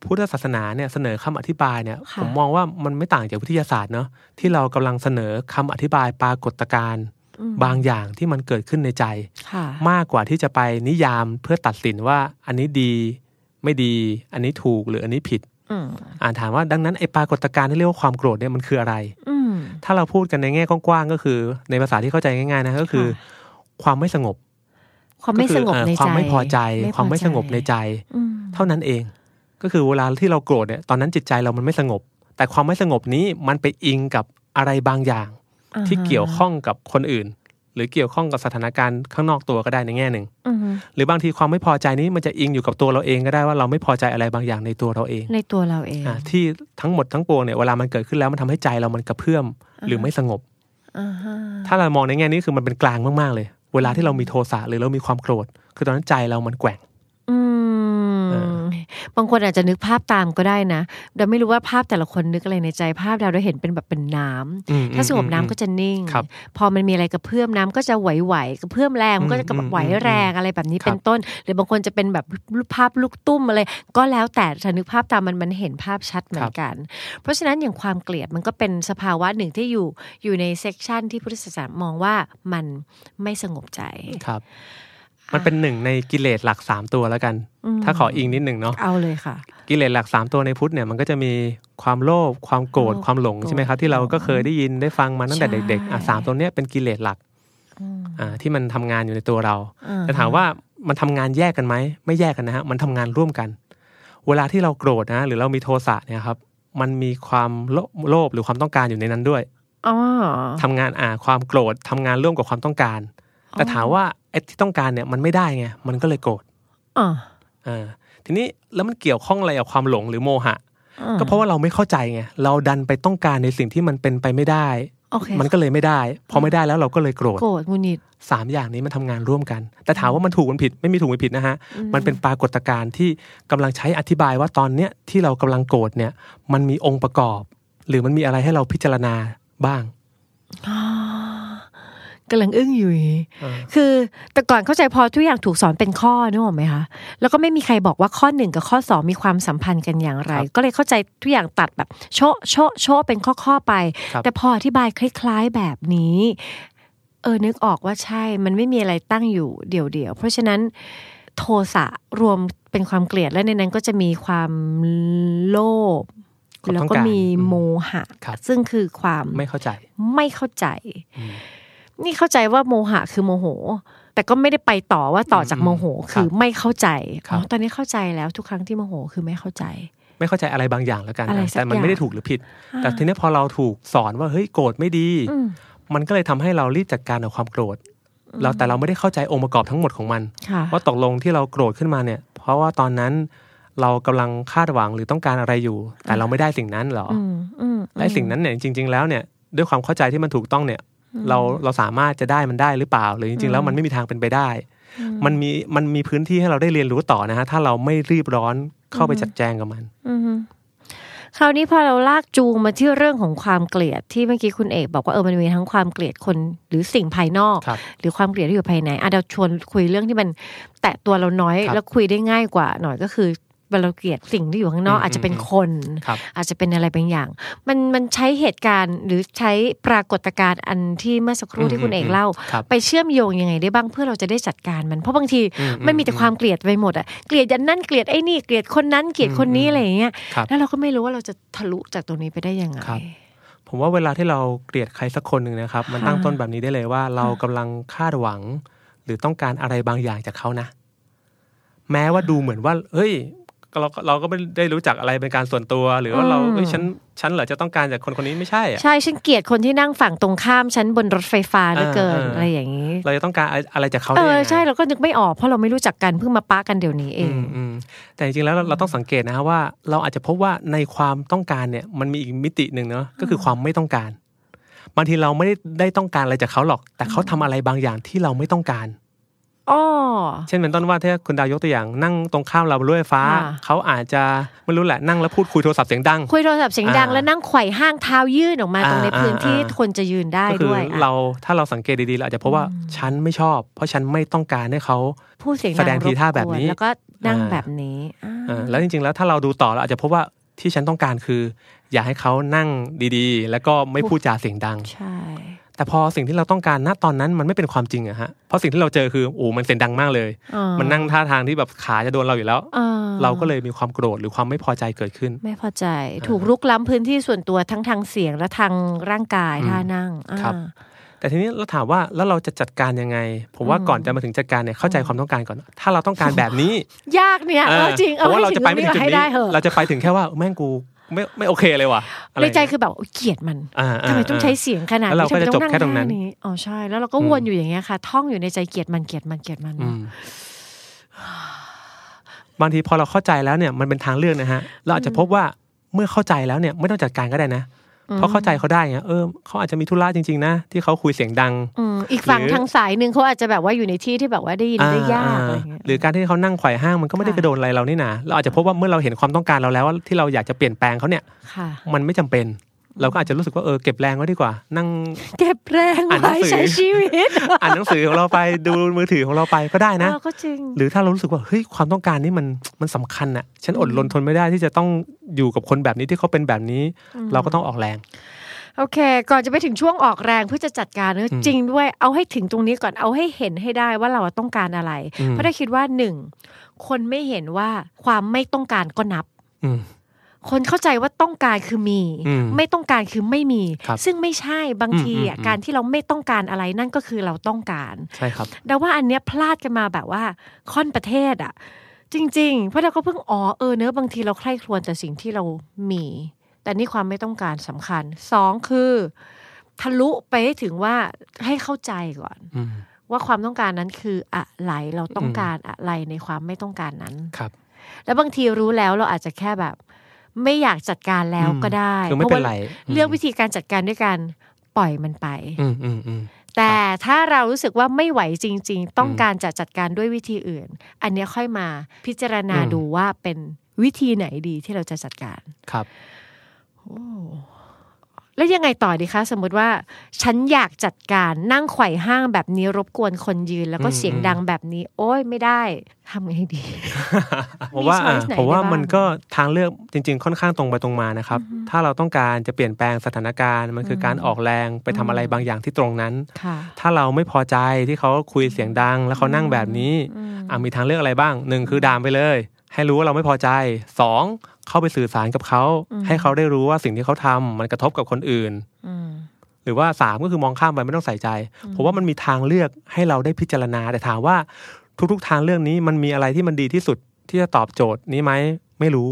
พุทธศาสนาเนี่ยเสนอคำอธิบายเนี่ยค่ะผมมองว่ามันไม่ต่างจากวิทยาศาสตร์เนาะที่เรากำลังเสนอคำอธิบายปรากฏการณ์อืม บางอย่างที่มันเกิดขึ้นในใจค่ะมากกว่าที่จะไปนิยามเพื่อตัดสินว่า อันนี้ดีไม่ดี อันนี้ถูกหรืออันนี้ผิดอืมอ่านถามว่าดังนั้นไอ้ปรากฏการณ์ที่เรียกว่าความโกรธเนี่ยมันคืออะไรอืมถ้าเราพูดกันในแง่กว้างๆก็คือ ในภาษาที่เข้าใจง่ายๆนะก็คือ ความไม่สงบ ความไม่ก็คือสงบในเอ่อใจความไม่พอใจพอความไม่สงบในใจอืมเท่านั้นเอง ก็คือเวลาที่เราโกรธเนี่ยตอนนั้นจิตใจเรามันไม่สงบ แต่ความไม่สงบนี้มันไปอิงกับอะไรบางอย่างอ่าฮะ ที่เกี่ยวข้องกับคนอื่น หรือเกี่ยวข้องกับสถานการณ์ข้างนอกตัวก็ได้ในแง่หนึ่งอืมหรือบางทีความไม่พอใจนี้มันจะอิงอยู่กับตัวเราเองก็ได้ว่าเราไม่พอใจอะไรบางอย่างในตัวเราเอง ในตัวเราเองอ่าที่ทั้งหมดทั้งปวงเนี่ยเวลามันเกิดขึ้นแล้วมันทำให้ใจเรามันกระเพื่อมหรือไม่สงบอ่าฮะถ้าเรามองในแง่นี้คือมันเป็นกลางมากๆเลย เวลาที่เรามีโทสะหรือเรามีความโกรธ คือตอนนั้นใจเรามันแกว่งอืเอม บางคนอาจจะนึกภาพตามก็ได้นะเราไม่รู้ว่าภาพแต่ละคนนึกอะไรในใจ ภาพเราได้เห็นเป็นแบบเป็นน้ำอืมถ้าสงบอืมน้ำก็จะนิ่งครับพอมันมีอะไรกระเพื่อมน้ำก็จะไหวๆกระเพื่อมแรงมันก็จะกระอืมไหวแรงอะไรแบบนี้ครับเป็นต้น หรือบางคนจะเป็นแบบรูปภาพลูกตุ้มอะไรก็แล้วแต่ถ้านึกภาพตามมันมันเห็นภาพชัดเหมือนกัน เพราะฉะนั้นอย่างความเกลียดมันก็เป็นสภาวะหนึ่งที่อยู่อยู่ในเซกชันที่พุทธศาสนามองว่ามันไม่สงบใจครับ มันเป็นหนึ่งในกิเลสหลักสามตัวแล้วกันมถ้าขออิงนิดหนึ่งเนาะเอาเลยค่ะ กิเลสหลักสามตัวในพุทธเนี่ยมันก็จะมีความโลภความโกรธโลภความหลงโกรธใช่ไหมครับที่เราก็เคยได้ยินได้ฟังมาตั้งแต่ใช่เด็กๆอะสามตัวเนี้ยเป็นกิเลสหลักอืมอ่าที่มันทำงานอยู่ในตัวเราอ่แต่ถามว่ามันทำงานแยกกันไหมไม่แยกกันนะฮะมันทำงานร่วมกัน เวลาที่เราโกรธนะหรือเรามีโทสะเนี่ยครับ มันมีความโลโลภหรือความต้องการอยู่ในนั้นด้วยอ๋อทำงานอ่าความโกรธทำงานร่วมกับความต้องการ แต่ถามว่า ไอ้ที่ต้องการเนี่ยมันไม่ได้ไงมันก็เลยโกรธอ๋ออ่าทีนี้แล้วมันเกี่ยวข้องอะไรกับความหลงหรือโมหะอืมก็เพราะว่าเราไม่เข้าใจไงเราดันไปต้องการในสิ่งที่มันเป็นไปไม่ได้โอเคมันก็เลยไม่ได้พอไม่ได้แล้วเราก็เลยโกรธโกรธหงุนงิดสามอย่างนี้มันทำงานร่วมกัน แต่ถามว่ามันถูกมันผิดไม่มีถูกไม่ผิดนะฮะ มันเป็นปรากฏการณ์ที่กำลังใช้อธิบายว่าตอนเนี้ยที่เรากำลังโกรธเนี่ย มันมีองค์ประกอบ หรือมันมีอะไรให้เราพิจารณาบ้างอ๋อ กำลังอึ้งอยู่อย่างงี้อ่าคือแต่ก่อนเข้าใจพอทุกอย่างถูกสอนเป็นข้อนึกออกไหมคะแล้วก็ไม่มีใครบอกว่าข้อหนึ่งกับข้อสองมีความสัมพันธ์กันอย่างไร ก็เลยเข้าใจทุกอย่างตัดแบบโชะโชะโชะเป็นข้อๆไปครับแต่พออธิบายคล้าย ๆแบบนี้ เออนึกออกว่าใช่ มันไม่มีอะไรตั้งอยู่เดี่ยวๆเพราะฉะนั้นโทสะรวมเป็นความเกลียดและในนั้นก็จะมีความโลภความแล้วต้องก็การมีอืมโมหะครับซึ่งคือความไม่เข้าใจ ไม่เข้าใจอืม นี่เข้าใจว่าโมหะคือโมโห แต่ก็ไม่ได้ไปต่อว่าต่อจากโมโหครับคือไม่เข้าใจครับอ๋อตอนนี้เข้าใจแล้วทุกครั้งที่โมโหคือไม่เข้าใจ ไม่เข้าใจอะไรบางอย่างแล้วกันอะไรนะสักแต่มันอย่างไม่ได้ถูกหรือผิด แต่ทีนี้พอเราถูกสอนว่าเฮ้ยโกรธไม่ดีอืมมันก็เลยทำให้เรารีบจัดการกับความโกรธเราแต่เราไม่ได้เข้าใจองค์ประกอบทั้งหมดของมันค่ะว่าตกลงที่เราโกรธขึ้นมาเนี่ย เพราะว่าตอนนั้นเรากำลังคาดหวังหรือต้องการอะไรอยู่ แต่เราไม่ได้สิ่งนั้นเหรออืมอืมและสิ่งนั้นเนี่ยจริง ๆ แล้วเนี่ยด้วยความเข้าใจที่มันถูกต้องเนี่ย เราเราสามารถจะได้มันได้หรือเปล่า หรือจริงๆแล้วมันไม่มีทางเป็นไปได้ มันมีมันมีพื้นที่ให้เราได้เรียนรู้ต่อนะฮะถ้าเราไม่รีบร้อนเข้าไปจัดแจงกับมันอืมคราวนี้พอเราลากจูงมาที่เรื่องของความเกลียดที่เมื่อกี้คุณเอกบอกว่าเออมันมีทั้งความเกลียดคนหรือสิ่งภายนอกครับหรือความเกลียดที่อยู่ภายในอะเราชวนคุยเรื่องที่มันแตะตัวเราน้อยครับแล้วคุยได้ง่ายกว่าหน่อยก็คือ เวลาเราเกลียดสิ่งที่อยู่ข้างนอกอืมอาจจะเป็นคนครับอาจจะเป็นอะไรบางอย่าง มันมันใช้เหตุการณ์หรือใช้ปรากฏการณ์อันที่เมื่อสักครู่ที่คุณเอกเล่าครับไปเชื่อมโยงยังไงได้บ้างเพื่อเราจะได้จัดการมัน เพราะบางทีอืมมันมีแต่ความเกลียดไปหมดอะเกลียดยันนั่นเกลียดไอ้นี่เกลียดคนนั้นเกลียดคนนี้อืมอะไรอย่างเงี้ยครับแล้วเราก็ไม่รู้ว่าเราจะทะลุจากตรงนี้ไปได้ยังไงครับผมว่าเวลาที่เราเกลียดใครสักคนหนึ่งนะครับ มันค่ะตั้งต้นแบบนี้ได้เลยว่า เรากำลังคาดหวัง หรือต้องการอะไรบางอย่างจากเขานะ แม้ว่าดูเหมือนว่าเฮ้ย เราเราก็ไม่ได้รู้จักอะไรเป็นการส่วนตัว หรือว่าเราอืมเอ้ยฉันฉันเหรอจะต้องการจากคนคนนี้ไม่ใช่อะใช่ฉันเกลียดคนที่นั่งฝั่งตรงข้ามฉันบนรถไฟฟ้าเหลือเกินเออเออออะไรอย่างนี้ เราจะต้องการอะไรจากเขาเอได้อยังไงใช่เราก็นึกไม่ออกเพราะเราไม่รู้จักกันเพิ่งมาปะกันเดี๋ยวนี้เออืงมอืมแต่จริงๆแล้วเราเราต้องสังเกตนะฮะว่า เราอาจจะพบว่าในความต้องการเนี่ยมันมีอีกมิติหนึ่งเนาะก็คือความไม่ต้องการบางทีเราไม่ได้ได้ต้องการอะไรจากเขาหรอก แต่เขาทำอะไรบางอย่างที่เราไม่ต้องการอ๋อ เช่นเป็นต้นว่าถ้าคุณดาวยกตัวอย่างนั่งตรงข้ามเราบนรถไฟฟ้าค่ะเขาอาจจะไม่รู้แหละนั่งแล้วพูดคุยโทรศัพท์เสียงดัง คุยโทรศัพท์เสียงดังอ่าแล้วนั่งไขว่ห้างเท้ายื่นออกมาตรงในอ่าพื้นที่อ่าคนจะยืนได้ก็คืด้วยเราถ้าเราสังเกตดีๆเราอาจจะพบว่าฉันไม่ชอบ เพราะฉันไม่ต้องการให้เขาพูดเสียงแสดงทีท่าแบบนี้รกวนแล้วก็นั่งอ่าแบบนี้อ่าเออแล้วจริงๆแล้วถ้าเราดูต่อเราอาจจะพบว่าที่ฉันต้องการคือ อยากให้เขานั่งดีๆ แล้วก็ไม่พูดจาเสียงดังใช่ แต่พอสิ่งที่เราต้องการณตอนนั้นมันไม่เป็นความจริงอะฮะเพราะสิ่งที่เราเจอคือโอ้มันเสียงดังมากเลยอ่ามันนั่งท่าทางที่แบบขาจะโดนเราอยู่แล้วอ่เราก็เลยมีความโกรธหรือความไม่พอใจเกิดขึ้น ไม่พอใจถูกรุกล้ำพื้นที่ส่วนตัวทั้งทางเสียงและทางร่างกายอืมท่านั่งอ่าครับแต่ทีนี้เราถามว่าแล้วเราจะจัดการยังไง ผมว่าอืมก่อนจะมาถึงจัดการเนี่ยเข้าใจความต้องการก่อน ถ้าเราต้องการแบบนี้ ยากเนี่ยเออจริงเพราะว่าเราจะไปไม่ถึงจุดให้นี้ได้เหอะเราจะไปถึงแค่ว่าแม่งกู ไม่ไม่โอเคเลยว่ะอะไรในใจคือแบบโอ๊ยเกลียดมันอ่าาทำไมต้องใช้เสียงขนาดแล้วเราก็ทำไมจะต้องจบแค่ตรงนั้นท่าอ๋อใช่ แล้วเราก็อืมวนอยู่อย่างเงี้ยค่ะ ท่องอยู่ในใจเกลียดมันเกลียดมันเกลียดมันอืมบางทีพอเราเข้าใจแล้วเนี่ยมันเป็นทางเลือกนะฮะ เราอาจจะพบว่าเมื่อเข้าใจแล้วเนี่ยไม่ต้องจัดการก็ได้นะ เพราะเข้าใจเขาได้ไงเออเขาอาจจะมีธุระจริง ๆ นะ ที่เขาคุยเสียงดังอืมอีกฝั่งหรือทางสายหนึ่งเขาอาจจะแบบว่าอยู่ในที่ที่แบบว่าได้ยินได้ยากอะไรเงี้ยหรือการที่เขานั่งไขว่ห้างมันก็ไม่ได้ค่ะกระโดนอะไรเรานี่นะเราอาจจะพบว่าเมื่อเราเห็นความต้องการเราแล้วว่าที่เราอยากจะเปลี่ยนแปลงเขาเนี่ยค่ะมันไม่จำเป็น เราก็อาจจะรู้สึกว่าเออเก็บแรงไว้ดีกว่า นั่ง เก็บแรงอ่านหนัไว้งสือใช้ชีวิต อ่านหนังสือของเราไปดูมือถือของเราไปก็ได้นะเออก็จริง หรือถ้าเรารู้สึกว่าเฮ้ยความต้องการนี่มันมันสำคัญอะฉันอดรนทนไม่ได้ที่จะต้องอยู่กับคนแบบนี้ที่เขาเป็นแบบนี้ เราก็ต้องออกแรงโอเค ก่อนจะไปถึงช่วงออกแรงเพื่อจะจัดการเนอะอืมจริงด้วย เอาให้ถึงตรงนี้ก่อน เอาให้เห็นให้ได้ว่าเราต้องการอะไรอืมเพราะได้คิดว่าหนึ่งคนไม่เห็นว่าความไม่ต้องการก็นับอืม คนเข้าใจว่าต้องการคือมีอืมไม่ต้องการคือไม่มีครับซึ่งไม่ใช่บางทีอะอืมอืมการที่เราไม่ต้องการอะไรนั่นก็คือเราต้องการใช่ครับแต่ว่าอันเนี้ยพลาดกันมาแบบว่าค่อนประเทศอะ จริง ๆ เพราะเราก็เพิ่งอ๋อเออเนอะบางทีเราใคร่ครวญแต่สิ่งที่เรามี แต่นี่ความไม่ต้องการสำคัญสองคือทะลุไปให้ถึงว่าให้เข้าใจก่อนอืมว่าความต้องการนั้นคืออะไรเราต้องการอะไรในความไม่ต้องการนั้นครับ แล้วบางทีรู้แล้วเราอาจจะแค่แบบ ไม่อยากจัดการแล้วก็ได้คือไม่เป็นไรพาะว่าเลือกวิธีการจัดการด้วยการปล่อยมันไปอืมอืมอืมแต่ถ้าเรารู้สึกว่าไม่ไหวจริง ๆ ต้องอืมการจะจัดการด้วยวิธีอื่น อันเนี้ยค่อยมาพิจารณาอืมดูว่าเป็นวิธีไหนดีที่เราจะจัดการครับ แล้วยังไงต่อดีคะ สมมติว่า ฉันอยากจัดการนั่งไขว่ห้างแบบนี้รบกวนคนยืนแล้วก็อืมเสียงดังแบบนี้ โอ้ยไม่ได้ทำไงดีผมว่ามี choice ไหนผมว่าได้บ้างมันก็ทางเลือกจริง ๆ ค่อนข้างตรงไปตรงมานะครับ ถ้าเราต้องการจะเปลี่ยนแปลงสถานการณ์มันคือการออกแรงไปทำอะไรบางอย่างที่ตรงนั้นค่ะถ้าเราไม่พอใจที่เขาคุยเสียงดัง แล้วเขานั่งแบบนี้อะมีทางเลือกอะไรบ้างหนึ่งคือด่ามไปเลย ให้รู้ว่าเราไม่พอใจสอง เข้าไปสื่อสารกับเขา ให้เขาได้รู้ว่าสิ่งที่เขาทำมันกระทบกับคนอื่นอืมหรือว่าสามก็คือมองข้ามไปไม่ต้องใส่ใจผมว่ามันมีทางเลือกให้เราได้พิจารณา แต่ถามว่าทุกๆทางเลือกนี้มันมีอะไรที่มันดีที่สุดที่จะตอบโจทย์นี้ไหมไม่รู้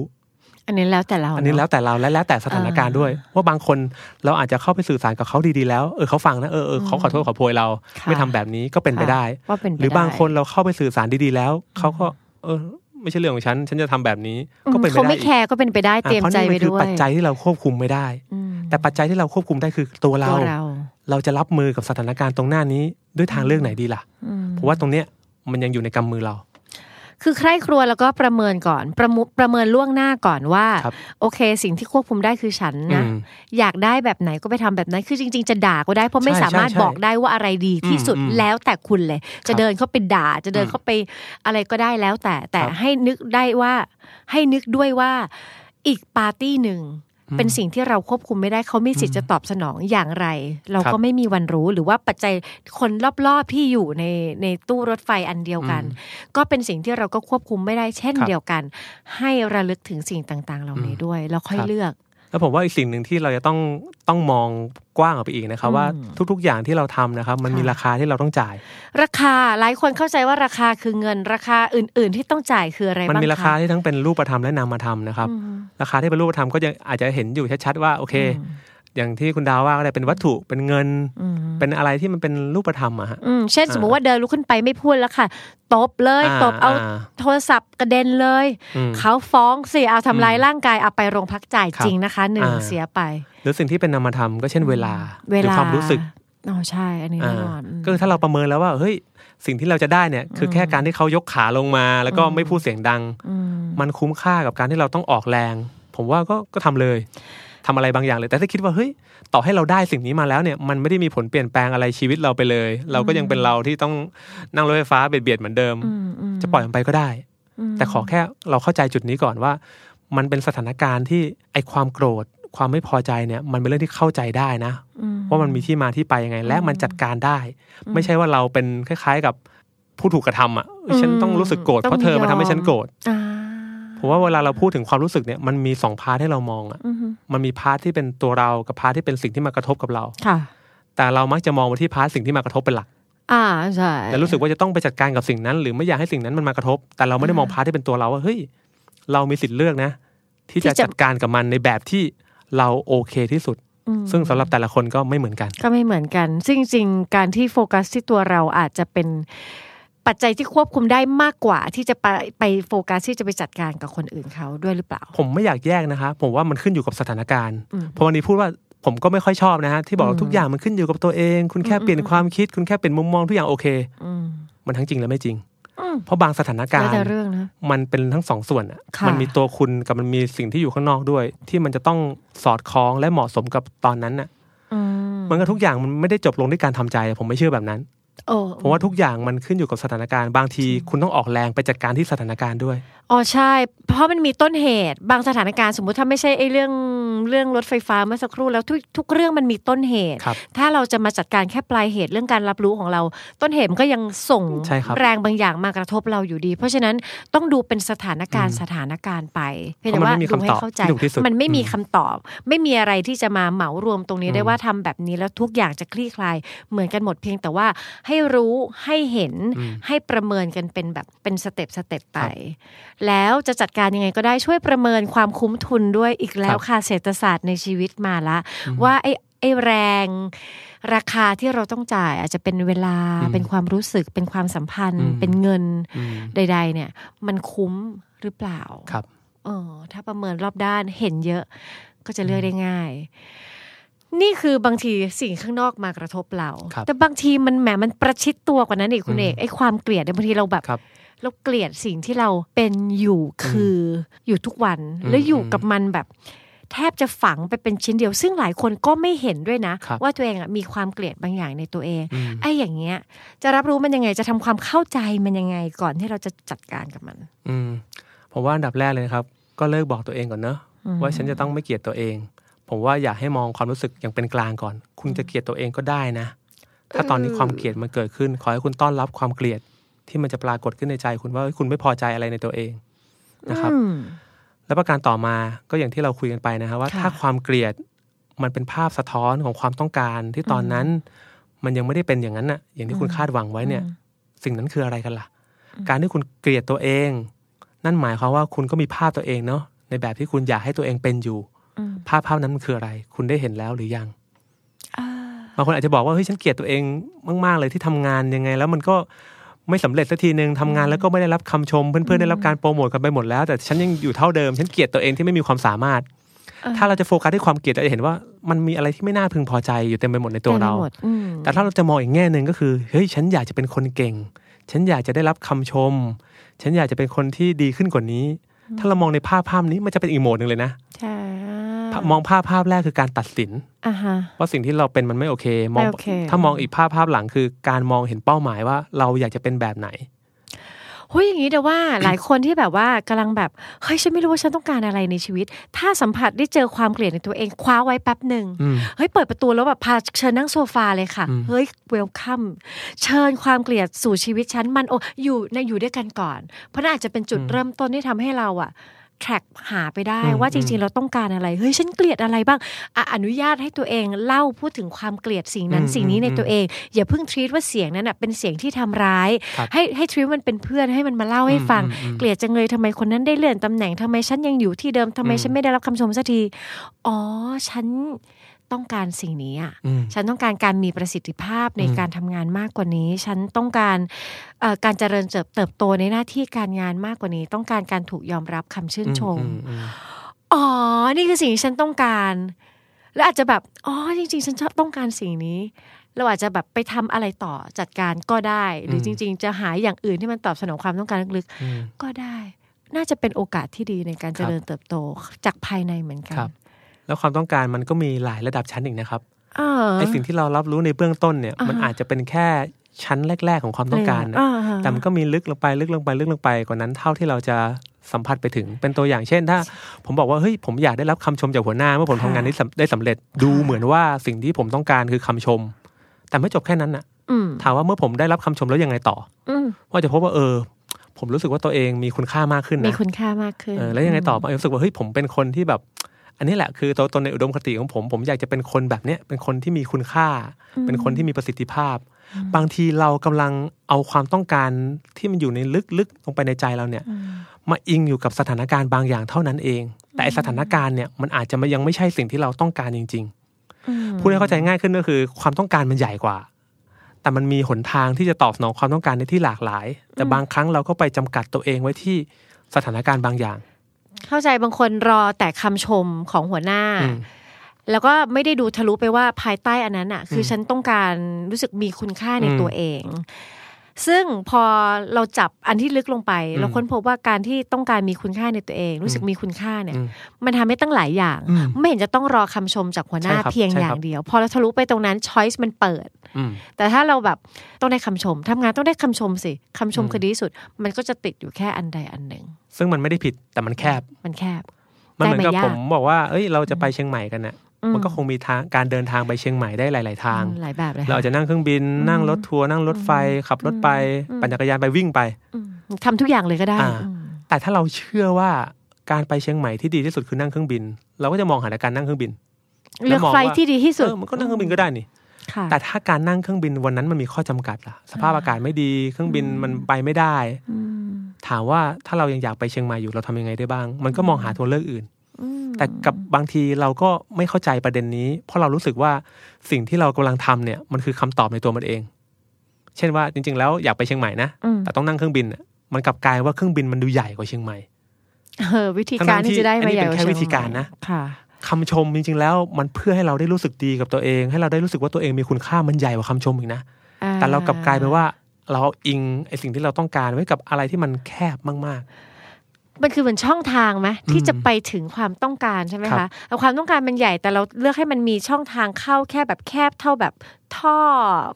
อันนี้แล้วแต่เรา อันนี้เะแล้วแต่เราและแล้วแต่สถานการณ์ด้วย ว่าบางคนเราอาจจะเข้าไปสื่อสารกับเขาดีๆแล้วเออเขาฟังนะเออเออเขาขอโทษขอโพยเราค่ะไม่ทำแบบนี้ก็เป็นไปได้ค่ะว่าเป็นไปหรือบางได้คนเราเข้าไปสื่อสารดีๆแล้วเขาก็ เออ ไม่ใช่เรื่องของฉัน ฉันจะทำแบบนี้ ก็เป็นไปเขาได้ไม่อีกแคร์ก็เป็นไปได้อะเตรียมเพราะใจนี่ไปมันคือด้วยปัจจัยที่เราควบคุมไม่ได้อืมแต่ปัจจัยที่เราควบคุมได้คือตัวเราตัวเรา เราจะรับมือกับสถานการณ์ตรงหน้านี้ด้วยทางเลือกไหนดีล่ะอืมเพราะว่าตรงเนี้ยมันยังอยู่ในกำมือเรา คือใคร่ครวญแล้วก็ประเมินก่อนประมุประเมินล่วงหน้าก่อนว่าครับโอเค สิ่งที่ควบคุมได้คือฉันนะอืมอยากได้แบบไหนก็ไปทำแบบนั้น คือจริง ๆ จะด่าก็ได้เพราะไม่ใช่สามารถใช่ใช่บอกได้ว่าอะไรดีที่สุดอืมอืมแล้วแต่คุณเลย จะครับเดินเข้าไปด่า จะเดินอืมเข้าไปอะไรก็ได้แล้วแต่แต่ครับให้นึกได้ว่า ให้นึกด้วยว่าอีกปาร์ตี้หนึ่งอืม เป็นสิ่งที่เราควบคุมไม่ได้เขามีสิทธิ์จะตอบสนองอย่างไร เราครัก็บไม่มีวันรู้หรือว่าปัจจัยคนรอบๆที่อยู่ในในตู้รถไฟอันเดียวกันอืมก็เป็นสิ่งที่เราก็ควบคุมไม่ได้เช่นครับเดียวกัน ให้ระลึกถึงสิ่งต่างๆ เหล่านี้อืมด้วยแล้วค่อยครับเลือก แล้วผมว่าอีกสิ่งหนึ่งที่เราจะต้องต้องมองกว้างออกไปอีกนะครับอืมว่าทุก ๆ อย่างที่เราทำนะครับมันมีค่ะราคาที่เราต้องจ่าย ราคาหลายคนเข้าใจว่าราคาคือเงิน ราคาอื่น ๆ ที่ต้องจ่ายคืออะไรมันบ้างมีราคาคะที่ทั้งเป็นรูปธรรมและนามธรรมนะครับอืมราคาที่เป็นรูปธรรมก็ยังอาจจะเห็นอยู่ชัดๆว่าโอเค อย่างที่คุณดาวว่าก็ได้เป็นวัตถุเป็นเงินอืมเป็นอะไรที่มันเป็นรูปธรรมอะฮะอืมเช่นอ่าสมมติว่าเดินลุกขึ้นไปไม่พูดแล้วค่ะตบเลยตบเอาโทรศัพท์กระเด็นเลยอืมเขาฟ้องสิเอาทำร้ายอืมร่างกายเอาไปโรงพักจ่ายครับจริงนะคะหนึ่งอ่าเสียไป หรือสิ่งที่เป็นนามธรรมก็เช่นเวลาเวหรือลาความรู้สึกอ๋อใช่ อันนี้แน่นอนอ่าก็คือถ้าเราประเมินแล้วว่าเฮ้ยสิ่งที่เราจะได้เนี่ย คือแค่การที่เขายกขาลงมา แล้วก็ไม่พูดเสียงดังอืมมันคุ้มค่ากับการที่เราต้องออกแรง ผมว่าก็ก็ทำเลย ทำอะไรบางอย่างเลย แต่ถ้าคิดว่าเฮ้ยต่อให้เราได้สิ่งนี้มาแล้วเนี่ยมันไม่ได้มีผลเปลี่ยนแปลงอะไรชีวิตเราไปเลย เราก็ยังเป็นเราที่ต้องนั่งรถไฟฟ้าเบียดเบียดเหมือนเดิมอืมอืมจะปล่อยมันไปก็ได้มแต่ขอแค่เราเข้าใจจุดนี้ก่อนว่า มันเป็นสถานการณ์ที่ไอความโกรธความไม่พอใจเนี่ยมันเป็นเรื่องที่เข้าใจได้นะอืมว่ามันมีที่มาที่ไปยังไง และมันจัดการได้ ไม่ใช่ว่าเราเป็นคล้าย ๆกับผู้ถูกกระทำอะเอ้ยฉันต้องรู้สึกโกรธเพราะเธอมาทำให้ฉันโกรธอ่า ผมว่าเวลาเราพูดถึงความรู้สึกเนี่ยมันมีสอง part ให้เรามองอะอืมมันมี part ที่เป็นตัวเรากับ part ที่เป็นสิ่งที่มากระทบกับเราค่ะแต่เรามักจะมองไปที่ part สิ่งที่มากระทบเป็นหลัก อ่าใช่และรู้สึกว่าจะต้องไปจัดการกับสิ่งนั้น หรือไม่อยากให้สิ่งนั้นมันมากระทบ แต่เราไม่ได้มอง part ที่เป็นตัวเราว่าเฮ้ยเรามีสิทธิ์เลือกนะ ที่จะจัดการกับมันในแบบที่เราโอเคที่สุดอืมซึ่งสำหรับแต่ละคนก็ไม่เหมือนกัน ก็ไม่เหมือนกัน ซึ่งจริงๆการที่โฟกัสที่ตัวเราอาจจะเป็น ปัจจัยที่ควบคุมได้มากกว่าที่จะไปไปโฟกัสที่จะไปจัดการกับคนอื่นเขาด้วยหรือเปล่า ผมไม่อยากแยกนะคะ ผมว่ามันขึ้นอยู่กับสถานการณ์อืมเพราะวันนี้พูดว่าผมก็ไม่ค่อยชอบนะฮะที่บอกว่าทุกอย่างมันขึ้นอยู่กับตัวเอง คุณแค่เปลี่ยนความคิด คุณแค่เปลี่ยนมุมมองทุกอย่างโอเคอืมมันทั้งจริงและไม่จริงอืมเพราะบางสถานการแล้วณ์แต่เรื่องนะมันเป็นทั้งสองส่วนอะค่ะมันมีตัวคุณกับมันมีสิ่งที่อยู่ข้างนอกด้วย ที่มันจะต้องสอดคล้องและเหมาะสมกับตอนนั้นน่ะอืมมันก็ทุกอย่างมันไม่ได้จบลงด้วยการทำใจ ผมไม่เชื่อแบบนั้น โอ้ผมว่าทุกอย่างมันขึ้นอยู่กับสถานการณ์บางที คุณต้องออกแรงไปจัดการที่สถานการณ์ด้วย อ๋อใช่ เพราะมันมีต้นเหตุ บางสถานการณ์สมมุติถ้าไม่ใช่ไอ้เรื่องเรื่องรถไฟฟ้าเมื่อสักครู่แล้วทุกทุกเรื่องมันมีต้นเหตุครับถ้าเราจะมาจัดการแค่ปลายเหตุเรื่องการรับรู้ของเรา ต้นเหตุมันก็ยังส่งใช่ครับแรงบางอย่างมากระทบเราอยู่ดี เพราะฉะนั้นต้องดูเป็นสถานการณ์อืมสถานการณ์ไปเพียงเพแต่ราะมันว่าไม่มีดูให้คำตอบเข้าใจที่ถูกที่สุดมันไม่มีอืมคำตอบ ไม่มีอะไรที่จะมาเหมารวมตรงนี้ได้อืมว่าทำแบบนี้แล้วทุกอย่างจะคลี่คลายเหมือนกันหมดเพียงแต่ว่าให้รู้ให้เห็นอืมให้ประเมินกันเป็นแบบเป็น step step ไปครับแล้วจะจัดการยังไงก็ได้ช่วยประเมินความคุ้มทุนด้วยอีกแล้วครับค่ะเศรษฐศาสตร์ในชีวิตมาละอืมว่าไอ้ไอ้แรงราคาที่เราต้องจ่ายอาจจะเป็นเวลาอืมเป็นความรู้สึกเป็นความสัมพันธ์อืมเป็นเงินอืมใด ๆ เนี่ย มันคุ้มหรือเปล่าครับเออถ้าประเมินรอบด้านเห็นเยอะก็จะเลือกได้ง่าย นี่คือบางทีสิ่งข้างนอกมากระทบเราครับแต่บางทีมันแหมมันประชิดตัวกว่านั้นอีกคุณอืมเอกไอ้ความเกลียดเนี่ยบางทีเราแบบครับ เราเกลียดสิ่งที่เราเป็นอยู่คืออยู่ทุกวันอืมแล้วอยู่กับมันแบบแทบจะฝังไปเป็นชิ้นเดียว ซึ่งหลายคนก็ไม่เห็นด้วยนะครับว่าตัวเองอะมีความเกลียดบางอย่างในตัวเองอืมไอ้อย่างเงี้ย จะรับรู้มันยังไงจะทำความเข้าใจมันยังไงก่อนที่เราจะจัดการกับมัน อืมผมว่าอันดับแรกเลยนะครับ ก็เลิกบอกตัวเองก่อนเนอะอืมว่าฉันจะต้องไม่เกลียดตัวเอง ผมว่าอยากให้มองความรู้สึกอย่างเป็นกลางก่อน คุณจะเกลียดตัวเองก็ได้นะ ถ้าตอนนี้ความเกลียดมันเกิดขึ้น ขอให้คุณต้อนรับความเกลียด ที่มันจะปรากฏขึ้นในใจคุณว่าเอ้ยคุณไม่พอใจอะไรในตัวเองนะครับอืมแล้วประการต่อมาก็อย่างที่เราคุยกันไปนะครับว่าค่ะถ้าความเกลียดมันเป็นภาพสะท้อนของความต้องการที่ตอนนั้น มันยังไม่ได้เป็นอย่างนั้นน่ะ อย่างที่คุณคาดหวังไว้เนี่ย สิ่งนั้นคืออะไรกันล่ะ การที่คุณเกลียดตัวเอง นั่นหมายความว่าคุณก็มีภาพตัวเองเนาะในแบบที่คุณอยากให้ตัวเองเป็นอยู่อืมภาพภาพนั้นมันคืออะไร คุณได้เห็นแล้วหรือยังอ่าบางคนอาจจะบอกว่าเฮ้ยฉันเกลียดตัวเองมาก ๆ เลยที่ทำงานยังไง แล้วมันก็ ไม่สำเร็จสักทีหนึ่งทำงานแล้วก็ไม่ได้รับคำชม เพื่อนๆได้รับการโปรโมทกันไปหมดแล้ว แต่ฉันยังอยู่เท่าเดิม ฉันเกลียดตัวเองที่ไม่มีความสามารถ ถ้าเราจะโฟกัสที่ความเกลียดเราจะเห็นว่ามันมีอะไรที่ไม่น่าพึงพอใจอยู่เต็มไปหมดในตัวเราต็มไปหมดอืมแต่ถ้าเราจะมองอีกแง่หนึ่งก็คือเฮ้ยฉันอยากจะเป็นคนเก่ง ฉันอยากจะได้รับคำชม ฉันอยากจะเป็นคนที่ดีขึ้นกว่านี้ ถ้าเรามองในภาพภาพนี้มันจะเป็นอีกโหมดหนึ่งเลยนะใช่ภาพ มองภาพภาพแรกคือการตัดสินอ่าฮะว่าสิ่งที่เราเป็นมันไม่โอเคมองไม่โอเคถ้ามองอีกภาพภาพหลังคือ การมองเห็นเป้าหมายว่าเราอยากจะเป็นแบบไหนเฮ้ยอย่างนี้แต่ว่าหลายคนที่แบบว่ากำลังแบบเฮ้ยฉันไม่รู้ว่าฉันต้องการอะไรในชีวิต ถ้าสัมผัสได้เจอความเกลียดในตัวเองคว้าไว้แป๊บหนึ่งอืมเฮ้ยเปิดประตูแล้วแบบพาเชิญนั่งโซฟาเลยค่ะอืมเฮ้ยเวลคัมเชิญความเกลียดสู่ชีวิตฉันมันโออยู่ในอยู่ด้วยกันก่อน เพราะนั่นอาจจะเป็นจุดเริ่มต้นที่ทำให้เราอะ แทร็กหาไปได้อืมว่าจริงๆ เราต้องการอะไร เฮ้ย ฉันเกลียดอะไรบ้างอะอนุญาตให้ตัวเองเล่าพูดถึงความเกลียดสิ่งนั้นอืมสิ่งนี้ในอืมตัวเอง อย่าเพิ่งทรีตว่าเสียงนั้นอะเป็นเสียงที่ทำร้ายครับให้ให้ทรีตมันเป็นเพื่อนให้มันมาเล่าให้ฟังอืมอืมเกลียดจังเลยทำไมคนนั้นได้เลื่อนตำแหน่งทำไมฉันยังอยู่ที่เดิมทำไมอืมฉันไม่ได้รับคำชมสักทีอ๋อฉัน ต้องการสิ่งนี้อะอืมฉันต้องการการมีประสิทธิภาพในอืมการทำงานมากกว่านี้ ฉันต้องการเอ่อการเจริญเติบเติบโตในหน้าที่การงานมากกว่านี้ ต้องการการถูกยอมรับคำชื่นชมอือืมอ๋อ นี่คือสิ่งที่ฉันต้องการ แล้วอาจจะแบบอ๋อจริง ๆ ฉันชอบต้องการสิ่งนี้เราอาจจะแบบไปทำอะไรต่อจัดการก็ได้ หรือจริง ๆ จะหาอย่างอื่นที่มันตอบสนองความต้องการลึกอืมๆก็ได้ น่าจะเป็นโอกาสที่ดีในการเจริญเติบโตจากภายในเหมือนกัครับ แล้วความต้องการมันก็มีหลายระดับชั้นอีกนะครับเออไอสิ่งที่เรารับรู้ในเบื้องต้นเนี่ยอ่าฮะมันอาจจะเป็นแค่ชั้นแรก ๆ ของความต้องการนะอ่าฮะแต่มันก็มีลึกลงไปลึกลงไปลึกลงไปกว่านั้นเท่าที่เราจะสัมผัสไปถึงเป็นตัวอย่างเช่น ถ้าผมบอกว่าเฮ้ยผมอยากได้รับคำชมจากหัวหน้าเมื่อผมค่ะทำงานนี้สำได้สำเร็จดูเหมือนว่าสิ่งที่ผมต้องการคือคำชม แต่ไม่จบแค่นั้นนะอืมถามว่าเมื่อผมได้รับคำชมแล้วยังไงต่ออืมว่าจะพบว่าเออ ผมรู้สึกว่าตัวเองมีคุณค่ามากขึ้นมีนะคุณค่ามากขึ้นเออแล้วยังไงต่อผมรู้สึกว่าเฮ้ยผมเป็นคนที่แบบ อันนี้แหละคือตัวตนในอุดมคติของผม ผมอยากจะเป็นคนแบบเนี้ยเป็นคนที่มีคุณค่า เป็นคนที่มีประสิทธิภาพ บางทีเรากำลังเอาความต้องการที่มันอยู่ในลึกๆลงไปในใจเราเนี่ย มาอิงอยู่กับสถานการณ์บางอย่างเท่านั้นเอง แต่ไอ้สถานการณ์เนี่ยมันอาจจะไม่ยังไม่ใช่สิ่งที่เราต้องการจริง ๆ พูดให้เข้าใจง่ายขึ้นก็คือ ความต้องการมันใหญ่กว่า แต่มันมีหนทางที่จะตอบสนองความต้องการในที่หลากหลาย แต่บางครั้งเราก็ไปจำกัดตัวเองไว้ที่สถานการณ์บางอย่าง เข้าใจบางคนรอแต่คำชมของหัวหน้าอืมแล้วก็ไม่ได้ดูทะลุไปว่าภายใต้อันนั้นอะ คืออมฉันต้องการรู้สึกมีคุณค่าในอืมตัวเอง ซึ่งพอเราจับอันที่ลึกลงไปอืมเราค้นพบว่าการที่ต้องการมีคุณค่าในตัวเอง รู้สึกมีคุณค่าเนี่ยอืมมันทำให้ตั้งหลายอย่างอืมไม่เห็นจะต้องรอคำชมจากหัวหน้าใช่ครับเพียงใช่อครับย่างเดียว พอเราทะลุไปตรงนั้นช้อยส์มันเปิดอืมแต่ถ้าเราแบบต้องได้คำชมทำงานต้องได้คำชมสิคำชมอืมคือดีที่สุด มันก็จะติดอยู่แค่อันใดอันหนึ่ง ซึ่งมันไม่ได้ผิดแต่มันแคบ มันแคบ มันเหมือนกับได้มายากผมบอกว่า เอ้ย เราจะไปเชียงใหม่กันเนี่ยอืมมันก็คงมีทางการเดินทางไปเชียงใหม่ได้หลาย ๆ ทาง หลายแบบเลยเราอาจจะนั่งเครื่องบิน นั่งรถทัวร์ นั่งรถไฟ ขับรถไป ปั่นจักรยานไปวิ่งไปอืมทำทุกอย่างเลยก็ได้อ่าอืมแต่ถ้าเราเชื่อว่าการไปเชียงใหม่ที่ดีที่สุดคือนั่งเครื่องบิน เราก็จะมองหาแต่การนั่งเครื่องบิน เลือกแล้วมองไฟล์ว่าที่ดีที่สุดเออมันก็นั่งเครื่องบินก็ได้นี่ค่ะแต่ถ้าการนั่งเครื่องบินวันนั้นมันมีข้อจำกัดล่ะ สภาพอากาศไม่ดี เครื่องบินมันไปไม่ได้อืม ถามว่าถ้าเรายังอยากไปเชียงใหม่อยู่เราทำยังไงได้บ้าง มันก็มองหาตัวเลือกอื่นอืมแต่กับบางทีเราก็ไม่เข้าใจประเด็นนี้ เพราะเรารู้สึกว่าสิ่งที่เรากำลังทำเนี่ย มันคือคำตอบในตัวมันเอง เช่นว่าจริง ๆ แล้วอยากไปเชียงใหม่นะอืมแต่ต้องนั่งเครื่องบินน่ะมันกลับกลายว่าเครื่องบินมันดูใหญ่กว่าเชียงใหม่เออวิธีการทั้งๆที่ที่จะได้อันมานี้ใหญ่เป็นกว่าแค่ชียงวิธีการนะค่ะคำชมจริง ๆ แล้วมันเพื่อให้เราได้รู้สึกดีกับตัวเอง ให้เราได้รู้สึกว่าตัวเองมีคุณค่ามันใหญ่กว่าคำชมอีกนะแต่เรากลับกลายเป็นว่า เราเอาอิงไอสิ่งที่เราต้องการไว้กับอะไรที่มันแคบมากมันคือเหมือนช่องทางไหมที่อืมจะไปถึงความต้องการใช่ไหมครัคะบแต่ความต้องการมันใหญ่แต่เราเลือกให้มันมีช่องทางเข้าแค่แบบแคบเท่าแบบท่อ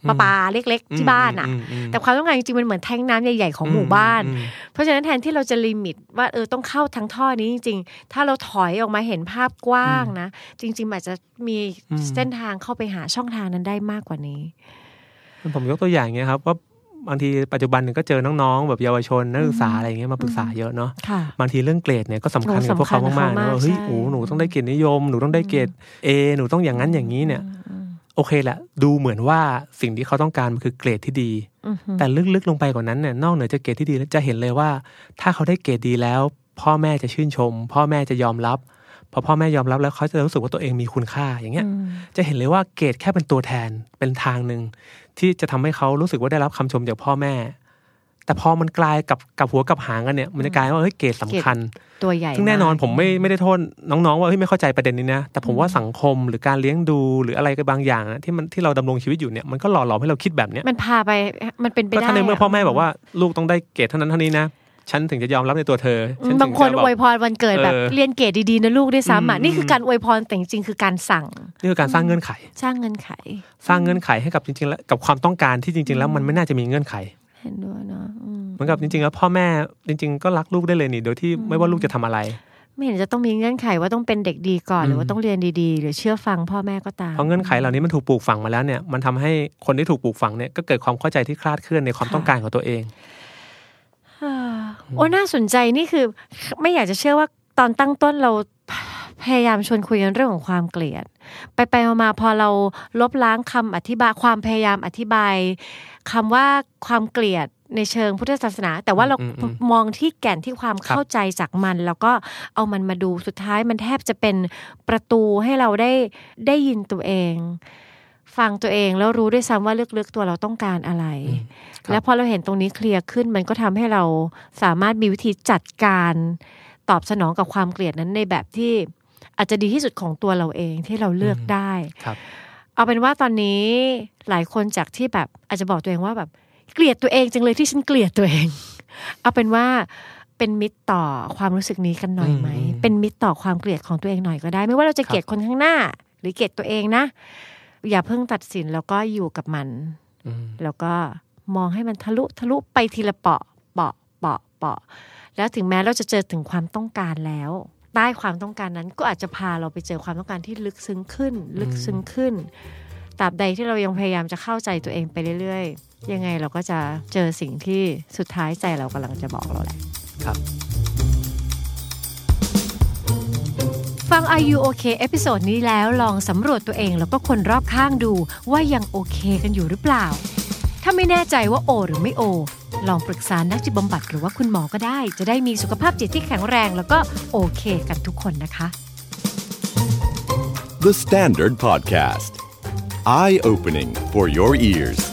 ประปาเล็กๆๆที่บ้านอะมมแต่ความต้องการจริงๆมันเหมือนแท้งน้ำใหญ่ๆของหมู่บ้านอืมเพราะฉะนั้นแทนที่เราจะลิมิตว่าเออต้องเข้าทั้งท่อนี้จริง ๆ ถ้าเราถอยออกมาเห็นภาพกว้างนะ จริง ๆ อาจจะมีอืมเส้นทางเข้าไปหาช่องทางนั้นได้มากกว่านี้ผมยกตัวอย่างเงี้ยครับว่า บางทีปัจจุบันเนี่ยก็เจอน้องๆแบบเยาวชนนักศึกษาอะไรเงี้ยมาปรึกษาเยอะเนาะค่ะบางทีเรื่องเกรดเนี่ยก็สำคัญโอ้กับพวกเขาสำคัญมากๆกับนะเขามากว่าเฮ้ยใช่โอ้หนูต้องได้เกรดนิยมหนูต้องได้เกรดเอหนูต้องอย่างนั้นอย่างนี้เนี่ยโอเคแหละดูเหมือนว่าสิ่งที่เขาต้องการมันคือเกรดที่ดีอือฮึแต่ลึกๆลงไปกว่านั้นเนี่ยนอกเหนือจากเกรดที่ดีแล้วจะเห็นเลยว่า ถ้าเขาได้เกรดดีแล้ว พ่อแม่จะชื่นชม พ่อแม่จะยอมรับพอพ่อแม่ยอมรับแล้วเขาจะรู้สึกว่าตัวเองมีคุณค่าอย่างเงี้ยอืมจะเห็นเลยว่าเกรดแค่เป็นตัวแทนเป็นทางหนึ่ง ที่จะทำให้เขารู้สึกว่าได้รับคำชมจากพ่อแม่ แต่พอมันกลายกับกับหัวกับหางกันเนี่ย มันจะกลายว่าเฮ้ยเกรดสำคัญ ตัวใหญ่ซึ่งแน่นอนากผมไม่ไม่ได้โทษน้องๆ ว่าเฮ้ยไม่เข้าใจประเด็นนี้นะแต่ผมว่าสังคมหรือการเลี้ยงดูหรืออะไรก็บางอย่างนะที่มันที่เราดำรงชีวิตอยู่เนี่ยมันก็หล่อหลอมให้เราคิดแบบเนี้ยมันพาไปมันเป็นไปก็ได้ถ้าในเมื่ออะพ่อแม่บอกว่า ลูกต้องได้เกรดเท่านั้นเท่านี้นะ ฉันถึงจะยอมรับในตัวเธออืฉัมถึบางคนจะอวยพรวันเกิดแบบเออเรียนเกรดดีๆนะลูกด้วยซ้ำอะอืมนี่คือการอวยพรแต่จริงๆคือการสั่ง นี่คือการสร้างเงื่อนไข สร้างเงินไข สร้างเงื่อนไขให้กับจริงๆแล้วกับความต้องการที่จริง ๆ แล้วมันไม่น่าจะมีเงื่อนไขเห็นด้วยเนาะอืมมือนกับจริงๆแล้วพ่อแม่จริง ๆ ก็รักลูกได้เลยนี่โดยที่ไม่ว่าลูกจะทำอะไร ไม่เห็นจะต้องมีเงื่อนไขว่าต้องเป็นเด็กดีก่อนอืมหรือว่าต้องเรียนดีๆ หรือเชื่อฟังพ่อแม่ก็ตามเพราะเงื่อนไขเหล่านี้มันถูกปลูกฝังมาแล้วเนี่ยมันทำให้คนที่ถูกปลูกฝังเนี่ยก็เกิดความเข้าใจที่คลาดเคลื่อนในความต้องการของตัวเองอ่า โอ้น่าสนใจนี่คือ ไม่อยากจะเชื่อว่าตอนตั้งต้นเราพยายามชวนคุยกันเรื่องของความเกลียด ไปไปๆมาๆพอเราลบล้างคำอธิบายความพยายามอธิบายคำว่าความเกลียดในเชิงพุทธศาสนา แต่ว่าเราอืมอืมมองที่แก่นที่ความครับเข้าใจจากมัน แล้วก็เอามันมาดูสุดท้ายมันแทบจะเป็นประตูให้เราได้ได้ยินตัวเอง ฟังตัวเองแล้วรู้ด้วยซ้ำว่าลึกๆตัวเราต้องการอะไรครับ แล้วพอเราเห็นตรงนี้เคลียร์ขึ้น มันก็ทำให้เราสามารถมีวิธีจัดการตอบสนองกับความเกลียดนั้นในแบบที่อาจจะดีที่สุดของตัวเราเองที่เราเลือกได้ครับ เอาเป็นว่าตอนนี้หลายคนจากที่แบบอาจจะบอกตัวเองว่าแบบเกลียดตัวเองจังเลยที่ฉันเกลียดตัวเอง เอาเป็นว่าเป็นมิตรต่อความรู้สึกนี้กันหน่อยไหมอืมเป็นมิตรต่อความเกลียดของตัวเองหน่อยก็ได้ ไม่ว่าเราจะครับเกลียดคนข้างหน้า หรือเกลียดตัวเองนะ อย่าเพิ่งตัดสินแล้วก็อยู่กับมันอืมแล้วก็ มองให้มันทะลุทะลุไปทีละเปาะเปาะเปาะเปาะแล้วถึงแม้เราจะเจอถึงความต้องการแล้วใต้ความต้องการนั้นก็อาจจะพาเราไปเจอความต้องการที่ลึกซึ้งขึ้น ลึกซึ้งขึ้นตราบใดที่เรายังพยายามจะเข้าใจตัวเองไปเรื่อยๆ ยังไงเราก็จะเจอสิ่งที่สุดท้ายใจเรากำลังจะบอกเราแหละครับ ฟัง Are You OK episode นี้แล้วลองสำรวจตัวเองแล้วก็คนรอบข้างดูว่ายังโอเค กันอยู่หรือเปล่า ถ้าไม่แน่ใจว่าโอ หรือไม่โอ ลองปรึกษานักจิตบำบัดหรือว่าคุณหมอก็ได้ จะได้มีสุขภาพจิตที่แข็งแรง แล้วก็โอเคกันทุกคนนะคะ The Standard Podcast. Eye opening for your ears.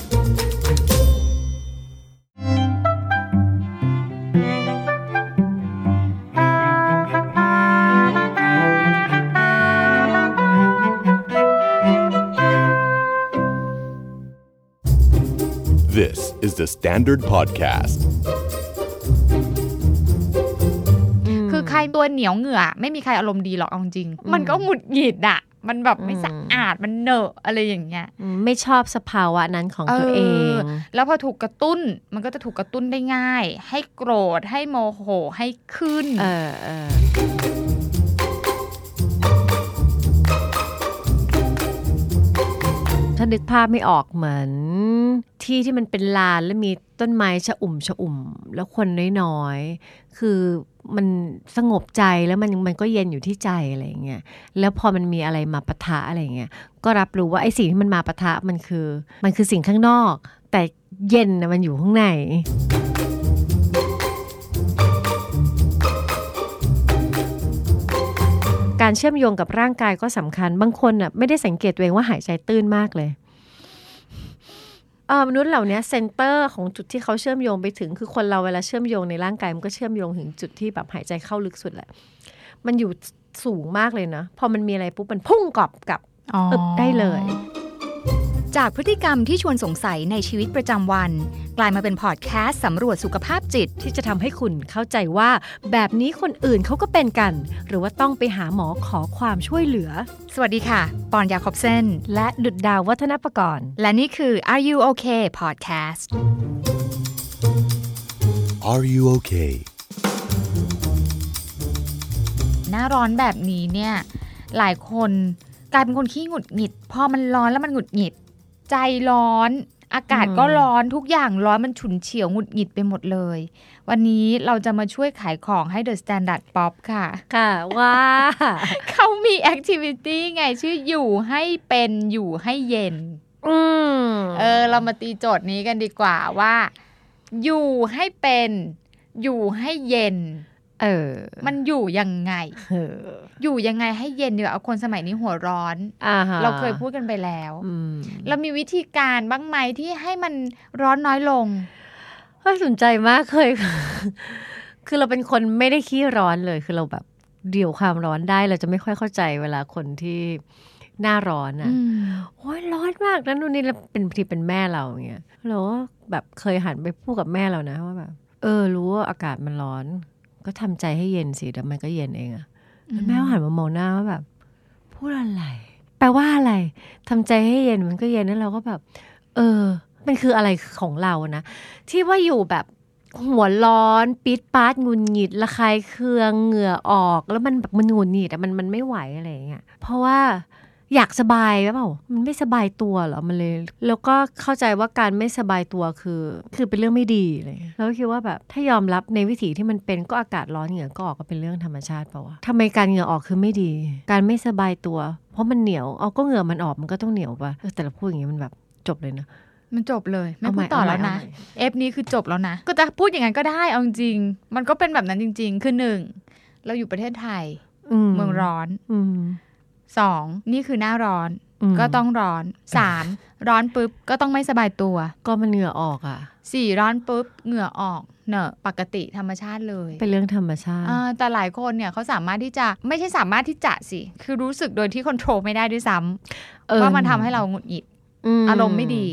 The Standard Podcast. คือใครตัวเหนียวเหงื่อ ไม่มีใครอารมณ์ดีหรอกเอาจริง มันก็หงุดหงิดอะมันแบบไม่สะอาดมันเหนอะอะไรอย่างเงี้ยอืมไม่ชอบสภาวะนั้นของตัวเอง แล้วพอถูกกระตุ้นมันก็จะถูกกระตุ้นได้ง่าย ให้โกรธให้โมโหให้ขึ้น เออ ถ้านึกภาพไม่ออกเหมือน ที่ที่มันเป็นลานแล้วมีต้นไม้ชะอุ่มชะอุ่ม แล้วคนน้อยๆ คือมันสงบใจแล้วมันมันก็เย็นอยู่ที่ใจอะไรเงี้ย แล้วพอมันมีอะไรมาปะทะอะไรเงี้ย ก็รับรู้ว่าไอ้สิ่งที่มันมาปะทะมันคือ มันคือสิ่งข้างนอก แต่เย็นนะมันอยู่ข้างใน การเชื่อมโยงกับร่างกายก็สำคัญ บางคนอะไม่ได้สังเกตตัวเองว่าหายใจตื้นมากเลยเออมนุษย์เหล่านี้ center ของจุดที่เขาเชื่อมโยงไปถึง คือคนเราเวลาเชื่อมโยงในร่างกายมันก็เชื่อมโยงถึงจุดที่แบบหายใจเข้าลึกสุดแหละ มันอยู่สูงมากเลยนะ พอมันมีอะไรปุ๊บมันพุ่งกลับกลับอึบได้เลย จากพฤติกรรมที่ชวนสงสัยในชีวิตประจำวัน กลายมาเป็นพอดแคสต์สำรวจสุขภาพจิต ที่จะทำให้คุณเข้าใจว่า แบบนี้คนอื่นเขาก็เป็นกัน หรือว่าต้องไปหาหมอขอความช่วยเหลือ สวัสดีค่ะ ปอนยาคอบเซนและดุดดาววัฒนประกรณ์ และนี่คือ Are You Okay Podcast Are you okay? หน้าร้อนแบบนี้เนี่ย หลายคนกลายเป็นคนขี้หงุดหงิด พอมันร้อนแล้วมันหงุดหงิด ใจร้อน อากาศก็ร้อนทุกอย่างร้อนมันฉุนเฉียวหงุดหงิดไปหมดเลย วันนี้เราจะมาช่วยขายของให้ The Standard Pop ค่ะ ค่ะว่าเขามีแอคทิวิตี้ไงชื่ออยู่ให้เป็นอยู่ให้เย็นอืมเออ เรามาตีโจทย์นี้กันดีกว่าว่า อยู่ให้เป็น อยู่ให้เย็น เออ มันอยู่ยังไงเอออยู่ยังไงให้เย็นดีกว่าเอาคนสมัยนี้หัวร้อนอ่าฮะเราเคยพูดกันไปแล้วอืมเรามีวิธีการบ้างไหมที่ให้มันร้อนน้อยลงเฮ้ยสนใจมากเคย คือเราเป็นคนไม่ได้ขี้ร้อนเลยคือเราแบบเดี่ยวความร้อนได้เราจะไม่ค่อยเข้าใจเวลาคนที่หน้าร้อนอะโอ้ยร้อนมากนะนู่นนี่แล้วเป็นทีเป็นแม่เราอย่างเงี้ยเราก็แบบเคยหันไปพูดกับแม่เรานะว่าแบบเออ รู้ว่าอากาศมันร้อน ก็ทำใจให้เย็นสิเดี๋ยวมันก็เย็นเองอะแล้วแม่ก็หันมามองหน้าว่าแบบพูดอะไร แปลว่าอะไรทำใจให้เย็นมันก็เย็นแล้วเราก็แบบ เออ มันคืออะไรของเรานะ ที่ว่าอยู่แบบหัวร้อน ปิดปาดหงุนหงิดระคายเคืองเหงื่อออก แล้วมันแบบมันหงุนหงิดอะมันมันไม่ไหวอะไรอย่างเงี้ยเพราะว่า อยากสบายหรือเปล่ามันไม่สบายตัวเหรอมันเลย แล้วก็เข้าใจว่าการไม่สบายตัวคือ คือเป็นเรื่องไม่ดีเลยแล้วก็คิดว่าแบบถ้ายอมรับในวิถีที่มันเป็นก็อากาศร้อนเหงื่อก็ออกก็เป็นเรื่องธรรมชาติเปล่าวะทำไมการเหงื่อออกคือไม่ดี การไม่สบายตัว เพราะมันเหนียวเอาก็เหงื่อมันออกมันก็ต้องเหนียวปะเออแต่เราพูดอย่างนี้มันแบบจบเลยนะมันจบเลยไม่เอาใหพูม่ดต่อเอาใหม่แล้วนะเอาใหม่เอฟนี้คือจบแล้วนะ ก็จะพูดอย่างนั้นก็ได้เอาจริงๆมันก็เป็นแบบนั้นจริง ๆ คือหนึ่งเราอยู่ประเทศไทย เมืองร้อน อืม สองนี่คือหน้าร้อนอืมก็ต้องร้อนสามร้อนปุ๊บก็ต้องไม่สบายตัว ก็มันเหงื่อออกอะสี่ร้อนปุ๊บเหงื่อออกเนอะปกติธรรมชาติเลย เป็นเรื่องธรรมชาติอ่าแต่หลายคนเนี่ยเขาสามารถที่จะไม่ใช่สามารถที่จะสิ คือรู้สึกโดยที่ควบคุมไม่ได้ด้วยซ้ำเออว่ามันทำให้เราหงุดหงิดอารมณ์ไม่ดี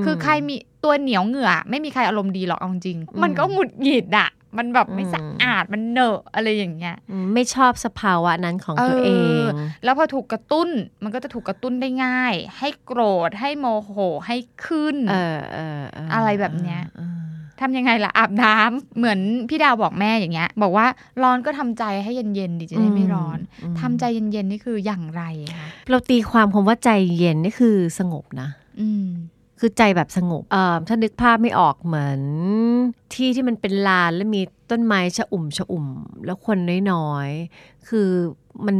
มคือใครมีตัวเหนียวเหงื่อ ไม่มีใครอารมณ์ดีหรอกเอาจริงอืมมันก็หงุดหงิดอะ มันแบบไม่อืมสะอาดมันเหนอะอะไรอย่างเงี้ยอืมไม่ชอบสภาวะนั้นของตัวเอง แล้วพอถูกกระตุ้นมันก็จะถูกกระตุ้นได้ง่าย ให้โกรธให้โมโหให้ขึ้นเออเออเอะไรแบบเนี้ยออทำยังไงล่ะอาบน้ำเหมือนพี่ดาวบอกแม่อย่างเงี้ย บอกว่าร้อนก็ทำใจให้เย็นๆดิจะได้ไม่ร้อนอืมทำใจเย็นๆนี่คืออย่างไรคะเราตีความคำว่าใจเย็นนี่คือสงบนะ อืม คือใจแบบสงบเอ่อถ้านึกภาพไม่ออกเหมือนที่ที่มันเป็นลานแล้วมีต้นไม้ชะอุ่มชะอุ่ม แล้วคนน้อยๆ คือมัน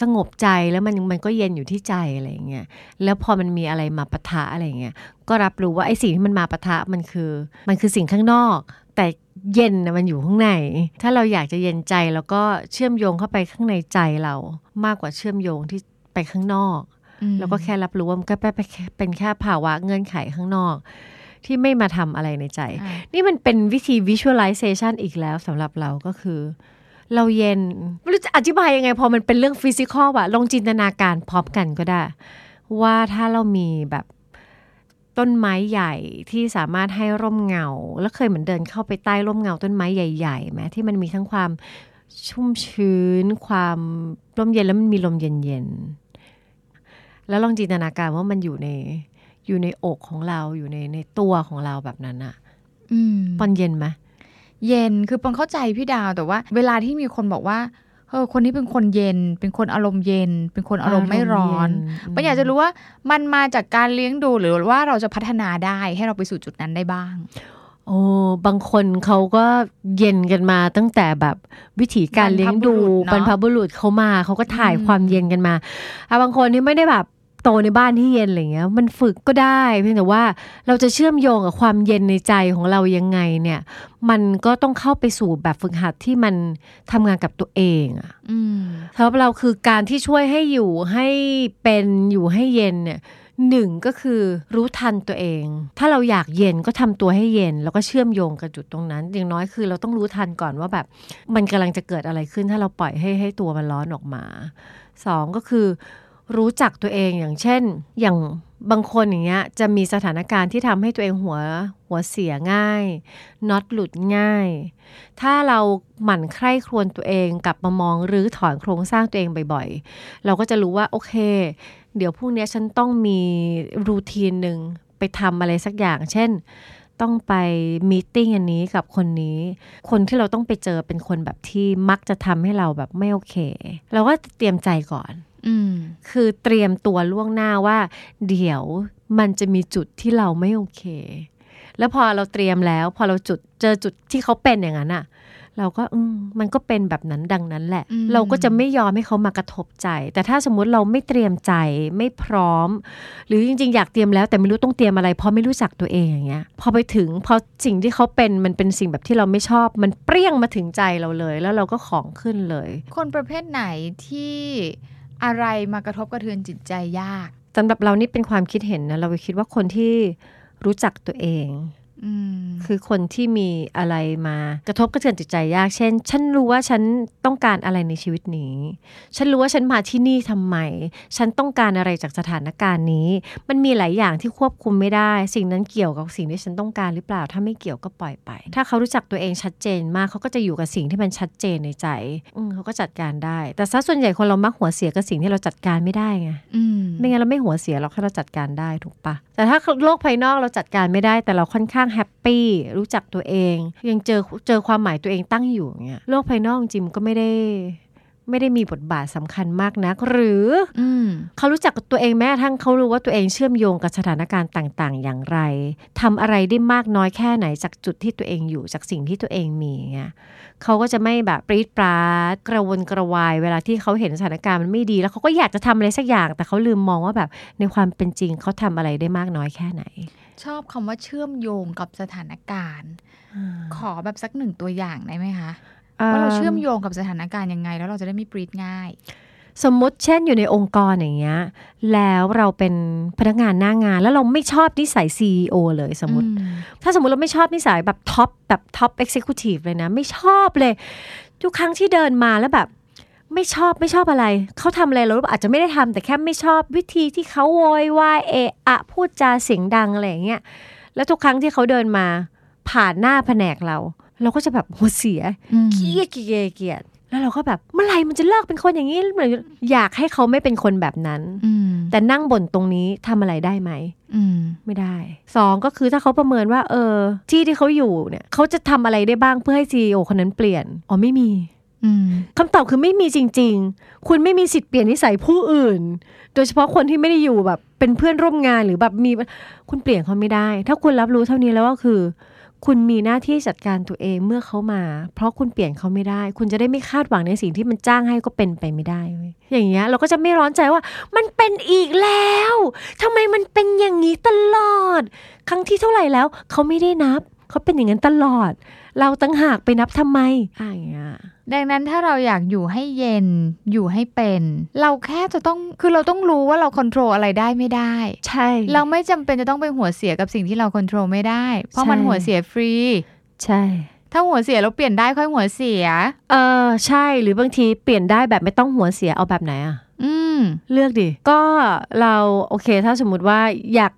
สงบใจแล้วมันมันก็เย็นอยู่ที่ใจอะไรเงี้ย แล้วพอมันมีอะไรมาปะทะอะไรเงี้ย ก็รับรู้ว่าไอ้สิ่งที่มันมาปะทะมันคือ มันคือสิ่งข้างนอก แต่เย็นนะมันอยู่ข้างใน ถ้าเราอยากจะเย็นใจแล้วก็เชื่อมโยงเข้าไปข้างในใจเรามากกว่าเชื่อมโยงที่ไปข้างนอก แล้วก็แค่รับรู้ว่ามันก็เป็นเป็นแค่ภาวะเงื่อนไขข้างนอก ที่ไม่มาทำอะไรในใจอ่านี่มันเป็นวิธี visualization อีกแล้วสำหรับเราก็คือ เราเย็นไม่รู้จะอธิบายยังไง พอมันเป็นเรื่องฟิสิกอลอะลองจินตนาการพร้อมกันก็ได้ ว่าถ้าเรามีแบบต้นไม้ใหญ่ที่สามารถให้ร่มเงา แล้วเคยเหมือนเดินเข้าไปใต้ร่มเงาต้นไม้ใหญ่ๆไหมที่มันมีทั้งความชุ่มชื้น ความร่มเย็นแล้วมันมีลมเย็นๆ แล้วลองจินตนาการว่ามันอยู่ในอยู่ในอกของเราอยู่ในในตัวของเราแบบนั้นอะอืมปอนเย็นไหมเย็นคือปองเข้าใจพี่ดาวแต่ว่า เวลาที่มีคนบอกว่าเออคนนี้เป็นคนเย็น เป็นคนอารมณ์เย็น เป็นคนอารมณ์ไม่ร้อนมปองอยากจะรู้ว่ามันมาจากการเลี้ยงดูหรือว่าเราจะพัฒนาได้ให้เราไปสู่จุดนั้นได้บ้าง โอ้บางคนเขาก็เย็นกันมาตั้งแต่แบบวิถีการเลี้ยงดูบบรรรรพพบุบุรุรุษษเขามาเขาก็ถ่ายอืมความเย็นกันมาอะบางคนที่ไม่ได้แบบ โตในบ้านที่เย็นอะไรเงี้ย มันฝึกก็ได้เพียงแต่ว่าเราจะเชื่อมโยงกับความเย็นในใจของเรายังไงเนี่ย มันก็ต้องเข้าไปสู่แบบฝึกหัดที่มันทำงานกับตัวเองอะอืมสำหรับเราคือการที่ช่วยให้อยู่ให้เป็นอยู่ให้เย็นเนี่ยหนึ่งก็คือรู้ทันตัวเอง ถ้าเราอยากเย็นก็ทำตัวให้เย็น แล้วก็เชื่อมโยงกับจุดตรงนั้น อย่างน้อยคือเราต้องรู้ทันก่อนว่าแบบ มันกำลังจะเกิดอะไรขึ้นถ้าเราปล่อยให้ให้ตัวมันร้อนออกมาสองก็คือ รู้จักตัวเองอย่างเช่น อย่างบางคนอย่างเงี้ยจะมีสถานการณ์ที่ทำให้ตัวเองหัวหัวเสียง่ายน็อตหลุดง่าย ถ้าเราหมั่นใคร่ครวญตัวเองกลับมามองหรือถอนโครงสร้างตัวเองบ่อยๆ เราก็จะรู้ว่าโอเค เดี๋ยวพรุ่งนี้ฉันต้องมีรูทีนหนึ่งไปทำอะไรสักอย่าง เช่นต้องไปมีติ้งอันนี้กับคนนี้ คนที่เราต้องไปเจอเป็นคนแบบที่มักจะทำให้เราแบบไม่โอเค เราก็เตรียมใจก่อน คือเตรียมตัวล่วงหน้าว่า เดี๋ยวมันจะมีจุดที่เราไม่โอเค แล้วพอเราเตรียมแล้ว พอเราจุดเจอจุดที่เขาเป็นอย่างนั้นอะเราก็อืมมันก็เป็นแบบนั้นดังนั้นแหละอืมเราก็จะไม่ยอมให้เขามากระทบใจ แต่ถ้าสมมุติเราไม่เตรียมใจไม่พร้อม หรือจริง ๆ อยากเตรียมแล้วแต่ไม่รู้ต้องเตรียมอะไร เพราะไม่รู้จักตัวเองอย่างเงี้ย พอไปถึงพอสิ่งที่เขาเป็นมันเป็นสิ่งแบบที่เราไม่ชอบ มันเปรี้ยงมาถึงใจเราเลย แล้วเราก็ของขึ้นเลย คนประเภทไหนที่ อะไรมากระทบกระเทือนจิตใจยากสำหรับเรานี่เป็นความคิดเห็นนะเราคิดว่าคนที่รู้จักตัวเอง คือคนที่มีอะไรมากระทบกระเทือนจิตใจยาก เช่น ฉันรู้ว่าฉันต้องการอะไรในชีวิตนี้ ฉันรู้ว่าฉันมาที่นี่ทำไม ฉันต้องการอะไรจากสถานการณ์นี้ มันมีหลายอย่างที่ควบคุมไม่ได้ สิ่งนั้นเกี่ยวกับสิ่งที่ฉันต้องการหรือเปล่า ถ้าไม่เกี่ยวก็ปล่อยไป ถ้าเขารู้จักตัวเองชัดเจนมากเขาก็จะอยู่กับสิ่งที่มันชัดเจนในใจอืมเขาก็จัดการได้ แต่ซะส่วนใหญ่คนเรามักหัวเสียกับสิ่งที่เราจัดการไม่ได้ไงอืมไม่งั้นเราไม่หัวเสียเราแค่เราจัดการได้ถูกปะแต่ถ้าโลกภายนอกเราจัดการไม่ได้ แต่เราค่อนข้างแฮปปี้รู้จักตัวเอง ยังเจอเจอความหมายตัวเองตั้งอยู่อย่างเงี้ยโลกภายนอกจริงๆก็ไม่ได้ไม่ได้มีบทบาทสำคัญมากนัก หรืออืมเขารู้จักกับตัวเองแม้กระทั่งเขารู้ว่าตัวเองเชื่อมโยงกับสถานการณ์ต่าง ๆ อย่างไรทำอะไรได้มากน้อยแค่ไหนจากจุดที่ตัวเองอยู่จากสิ่งที่ตัวเองมีเงี้ยเขาก็จะไม่แบบปรีดปราดกระวนกระวาย เวลาที่เขาเห็นสถานการณ์มันไม่ดี แล้วเขาก็อยากจะทำอะไรสักอย่าง แต่เขาลืมมองว่าแบบในความเป็นจริงเขาทำอะไรได้มากน้อยแค่ไหน ชอบคำว่าเชื่อมโยงกับสถานการณ์ ขอแบบสักหนึ่งตัวอย่างได้ไหมคะว่าเราเชื่อมโยงกับสถานการณ์ยังไง แล้วเราจะได้ไม่ปรีดง่าย สมมติเช่นอยู่ในองค์กรอย่างเงี้ย แล้วเราเป็นพนักงานหน้างาน แล้วเราไม่ชอบนิสัย CEO เลยสมมติอืถ้าสมมติเราไม่ชอบนิสัยแบบ top แบบ top executive เลยนะ ไม่ชอบเลย ทุกครั้งที่เดินมาแล้วแบบ ไม่ชอบไม่ชอบอะไร เขาทำอะไรเราอาจจะไม่ได้ทำแต่แค่ไม่ชอบวิธีที่เขาโวยวายเอะอะพูดจาเสียงดังอะไรอย่างเงี้ยแล้วทุกครั้งที่เขาเดินมาผ่านหน้าแผนกเรา เราก็จะแบบหัวเสียอืมเกลียดเกลียดเกลียดแล้วเราก็แบบเมื่อไหร่มันจะเลิกเป็นคนอย่างนี้เหมือนอยากให้เขาไม่เป็นคนแบบนั้นอืมแต่นั่งบ่นตรงนี้ทำอะไรได้ไหมอืมไม่ได้สองก็คือถ้าเขาประเมินว่า เออ ที่ที่เขาอยู่เนี่ยเขาจะทำอะไรได้บ้างเพื่อให้ซีอคนนั้นเปลี่ยนอ๋อไม่มีอืม คำตอบคือไม่มีจริง ๆ คุณไม่มีสิทธิ์เปลี่ยนนิสัยผู้อื่น โดยเฉพาะคนที่ไม่ได้อยู่แบบ เป็นเพื่อนร่วมงานหรือแบบมีคุณเปลี่ยนเขาไม่ได้ ถ้าคุณรับรู้เท่านี้แล้วก็คือ คุณมีหน้าที่จัดการตัวเองเมื่อเขามา เพราะคุณเปลี่ยนเขาไม่ได้ คุณจะได้ไม่คาดหวังในสิ่งที่มันจ้างให้ก็เป็นไปไม่ได้ อย่างเงี้ยเราก็จะไม่ร้อนใจว่า มันเป็นอีกแล้วทำไมมันเป็นอย่างนี้ตลอด ครั้งที่เท่าไหร่แล้ว เขาไม่ได้นับ เขาเป็นอย่างนั้นตลอด เราตั้งหากไปนับทำไมอะอย่างเงี้ยดังนั้นถ้าเราอยากอยู่ให้เย็นอยู่ให้เป็น เราแค่จะต้องคือเราต้องรู้ว่าเราควบคุมอะไรได้ไม่ได้ ใช่ เราไม่จำเป็นจะต้องไปหัวเสียกับสิ่งที่เราควบคุมไม่ได้ เพราะมันใช่หัวเสียฟรี ใช่ ถ้าหัวเสียเราเปลี่ยนได้ค่อยหัวเสีย เออใช่หรือบางทีเปลี่ยนได้แบบไม่ต้องหัวเสียเอาแบบไหนอะอืมเลือกดิก็เราโอเคถ้าสมมติว่าอยาก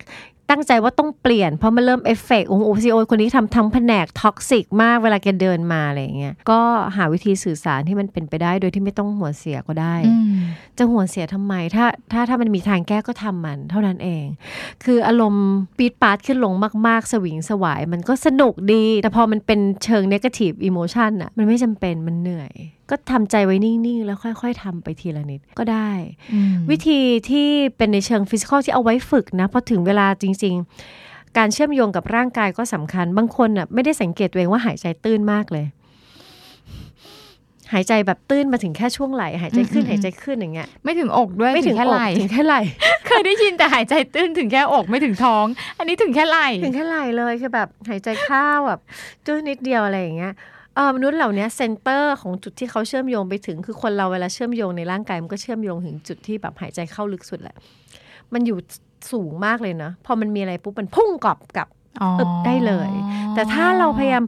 ตั้งใจว่าต้องเปลี่ยนเพราะมันเริ่มเอฟเฟกต์โอ้โห CEO คนนี้ทำทั้งแผนก toxic มากเวลาแกเดินมาอะไรอย่างเงี้ยก็หาวิธีสื่อสารที่มันเป็นไปได้ โดยที่ไม่ต้องหัวเสียก็ได้อืมจะหัวเสียทำไมถ้าถ้าถ้ามันมีทางแก้ก็ทำมัน เท่านั้นเอง คืออารมณ์ปรี๊ดปร๊าดขึ้นลงมาก ๆ สวิงสวาย มันก็สนุกดี แต่พอมันเป็นเชิง negative emotion อะมันไม่จำเป็นมันเหนื่อย ก็ทำใจไว้นิ่ง ๆ แล้วค่อย ๆทำไปทีละนิดก็ได้อืมวิธีที่เป็นในเชิงฟิสิกอลที่เอาไว้ฝึกนะพอถึงเวลาจริง ๆ การเชื่อมโยงกับร่างกายก็สำคัญ บางคนอะไม่ได้สังเกตตัวเองว่าหายใจตื้นมากเลย หายใจแบบตื้นมาถึงแค่ช่วงไหล่หายใจขึ้นหายใจขึ้นอย่างเงี้ยไม่ถึงอกด้วยไม่ถึงแค่อกไหล่ถึงแค่ไหล่เคยได้ยินแต่หายใจตื้นถึงแค่อกไม่ถึงท้อง อันนี้ถึงแค่ไหล่ถึงแค่ไหล่เลยคือแบบหายใจเข้าแบบตื้นนิดเดียวอะไรอย่างเงี้ยเออ มนุษย์เหล่านี้ center ของจุดที่เขาเชื่อมโยงไปถึง คือคนเราเวลาเชื่อมโยงในร่างกายมันก็เชื่อมโยงถึงจุดที่แบบหายใจเข้าลึกสุดแหละ มันอยู่สูงมากเลยนะ พอมันมีอะไรปุ๊บมันพุ่งกลับกลับอึบได้เลย แต่ถ้าเราพยายาม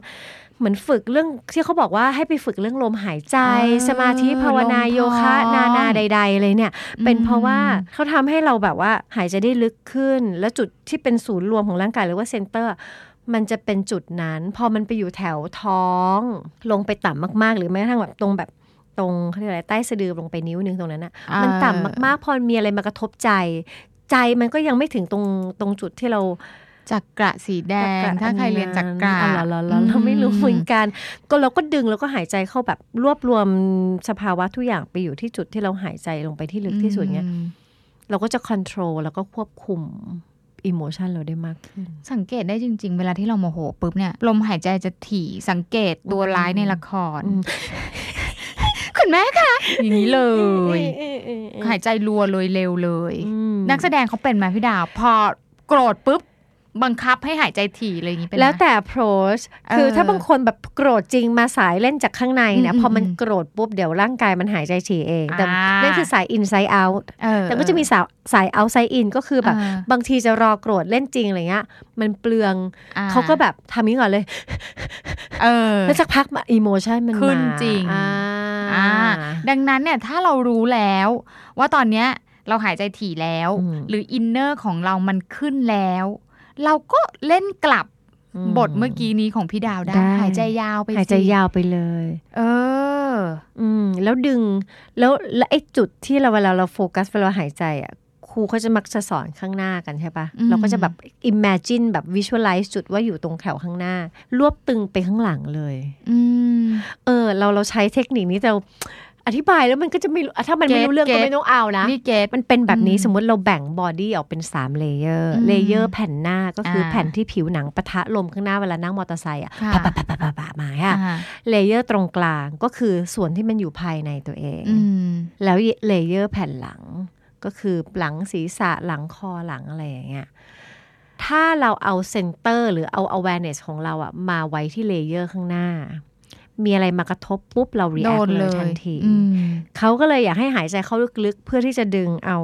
เหมือนฝึกเรื่องที่เขาบอกว่าให้ไปฝึกเรื่องลมหายใจอ่าสมาธิภาวนาลมท้องโยคะ นานาใด ๆ เลยเนี่ย เป็นเพราะว่าเขาทำให้เราแบบว่าหายใจได้ลึกขึ้น แล้วจุดที่เป็นศูนย์รวมของร่างกายหรือว่า center มันจะเป็นจุดนั้น พอมันไปอยู่แถวท้อง ลงไปต่ำมากๆ หรือแม้กระทั่งแบบตรงแบบตรงเขาเรียกอะไรใต้สะดือลงไปนิ้วหนึงตรงนั้นอะอ่ามัมันต่ำมากๆ พอมีอะไรมากระทบใจ ใจมันก็ยังไม่ถึงตรงตรงจุดที่เราจักระสีแดง ถ้าใครเรียนจักระอ๋อเหรอเหรอเหรอเราไม่รู้เหมือนกัน ก็เราก็ดึงแล้วก็หายใจเข้าแบบรวบรวมสภาวะทุกอย่างไปอยู่ที่จุดที่เราหายใจลงไปที่ลึกที่สุดเงี้ยอืมเราก็จะค o n t r o l แล้วก็ควบคุม อิโมชันเราได้มากขึ้น สังเกตได้จริง ๆ เวลาที่เราโมโหปุ๊บเนี่ย ลมหายใจจะถี่สังเกตตัวร้ายในละครอืมคุณแม่คะอย่างนี้เลยหายใจรัวเลยเร็วเลยอืมนักแสดงเขาเป็นไหมพี่ดาว พอโกรธปุ๊บ บังคับให้หายใจถี่เลยอย่างนี้เป็นไหมแล้วแต่ approach คือเออถ้าบางคนแบบโกรธจริงมาสายเล่นจากข้างในเนี่ยอืมพอมันอืมโกรธปุ๊บเดี๋ยวร่างกายมันหายใจฉี่เอง แต่อ่านั่นคือสาย inside out เออแต่ก็จะมีสายสาย outside in ก็คือแบบอ่าบางทีจะรอโกรธเล่นจริงอะไรเงี้ยมันเปลืองอ่เขาก็แบบทำนี้ก่อนเลยเออแล้วสักพักมา emotion มันขึ้นมาจริงอ่าอ่าดังนั้นเนี่ยถ้าเรารู้แล้วว่าตอนเนี้ยเราหายใจถี่แล้วอืมหรือ inner ของเรามันขึ้นแล้ว เราก็เล่นกลับอืบทเมื่อกี้นี้ของพี่ดาวได้ได้หายใจยาวไปหายใจสิยาวไปเลย เออ อืม แล้วดึง แล้วแล้วไอ้จุดที่เราเวลาเราโฟกัสเวลาหายใจอะครูเขาจะมักจะสอนข้างหน้ากันใช่ปะอืมเราก็จะแบบ imagine แบบ visualize จุดว่าอยู่ตรงแถวข้างหน้า รวบตึงไปข้างหลังเลยอืมเออ เราเราใช้เทคนิคนี้แต่ อธิบายแล้วมันก็จะไม่รู้อะถ้ามันไม่ Get รู้เรื่องก็ get ไม่ต้องเอานะนี่ get มันเป็นแบบนี้อืมสมมติเราแบ่ง body ออกเป็น3 layer อืม layer แผ่นหน้าก็คืออาแผ่นที่ผิวหนังปะทะลมข้างหน้าเวลานั่งมอเตอร์ไซค์อะค่ะปะปะปะปะปะปะมาอะอ่าlayer ตรงกลางก็คือส่วนที่มันอยู่ภายในตัวเองอืมแล้ว layer แผ่นหลังก็คือหลังศีรษะหลังคอหลังอะไรอย่างเงี้ยถ้าเราเอา center หรือเอา awareness ของเราอะมาไว้ที่ layer ข้างหน้า มีอะไรมากระทบปุ๊บเราโด react นเลเลยยทันทีอืมเขาก็เลยอยากให้หายใจเข้าลึกๆ เพื่อที่จะดึงเอา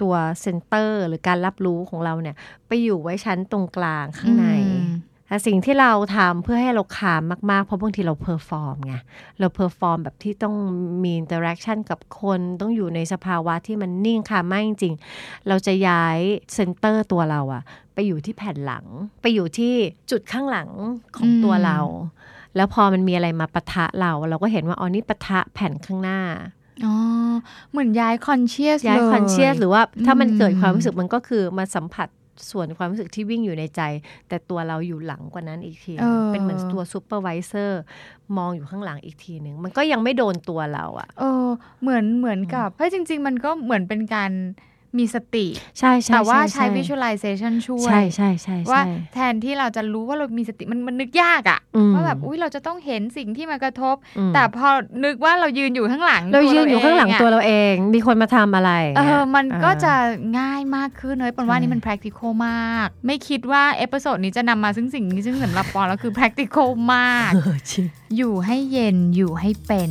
ตัว center หรือการรับรู้ของเราเนี่ย ไปอยู่ไว้ชั้นตรงกลางข้างในอืมแต่สิ่งที่เราทำเพื่อให้เรา calm มาก ๆ เพราะบางทีเรา perform ไง เรา perform แบบที่ต้องมี interaction กับคน ต้องอยู่ในสภาวะที่มันนิ่ง calm มากจริงๆเราจะย้าย center ตัวเราอะไปอยู่ที่แผ่นหลัง ไปอยู่ที่จุดข้างหลังของตัวเรา แล้วพอมันมีอะไรมาปะทะเรา เราก็เห็นว่าอ๋อนี่ปะทะแผ่นข้างหน้าอ๋อเหมือนย้าย conscious ย้าย conscious หรือว่าถ้ามันเกิดความรู้สึกอืมมันก็คือมาสัมผัสส่วนความรู้สึกที่วิ่งอยู่ในใจ แต่ตัวเราอยู่หลังกว่านั้นอีกทีเออเป็นเหมือนตัว supervisor มองอยู่ข้างหลังอีกทีหนึ่งมันก็ยังไม่โดนตัวเราอะเออเหมือนเหมือนกับเฮ้ยจริง ๆ มันก็เหมือนเป็นการ มีสติ ใช่ใช่แต่ว่าใช้ช่ visualization ช่วยใช่ใช่ใช่ใช่ว่าแทนที่เราจะรู้ว่าเรามีสติมันมันนึกยากอะอืมว่าแบบอุ้ยเราจะต้องเห็นสิ่งที่มากระทบอืมแต่พอนึกว่าเรายืนอยู่ข้างหลัง เราตัวยืนอยู่ข้างหลังเะตัวเราเอง มีคนมาทำอะไรเออมันก็เออจะง่ายมากขึ้นเลยปอนว่าใช่นี่มัน practical มาก ไม่คิดว่า episode นี้จะนำมาซึ่งสิ่งนี้ซึ่งสำหรับปอนแล้วคือ practical มากเออจริงอยู่ให้เย็นอยู่ให้เป็น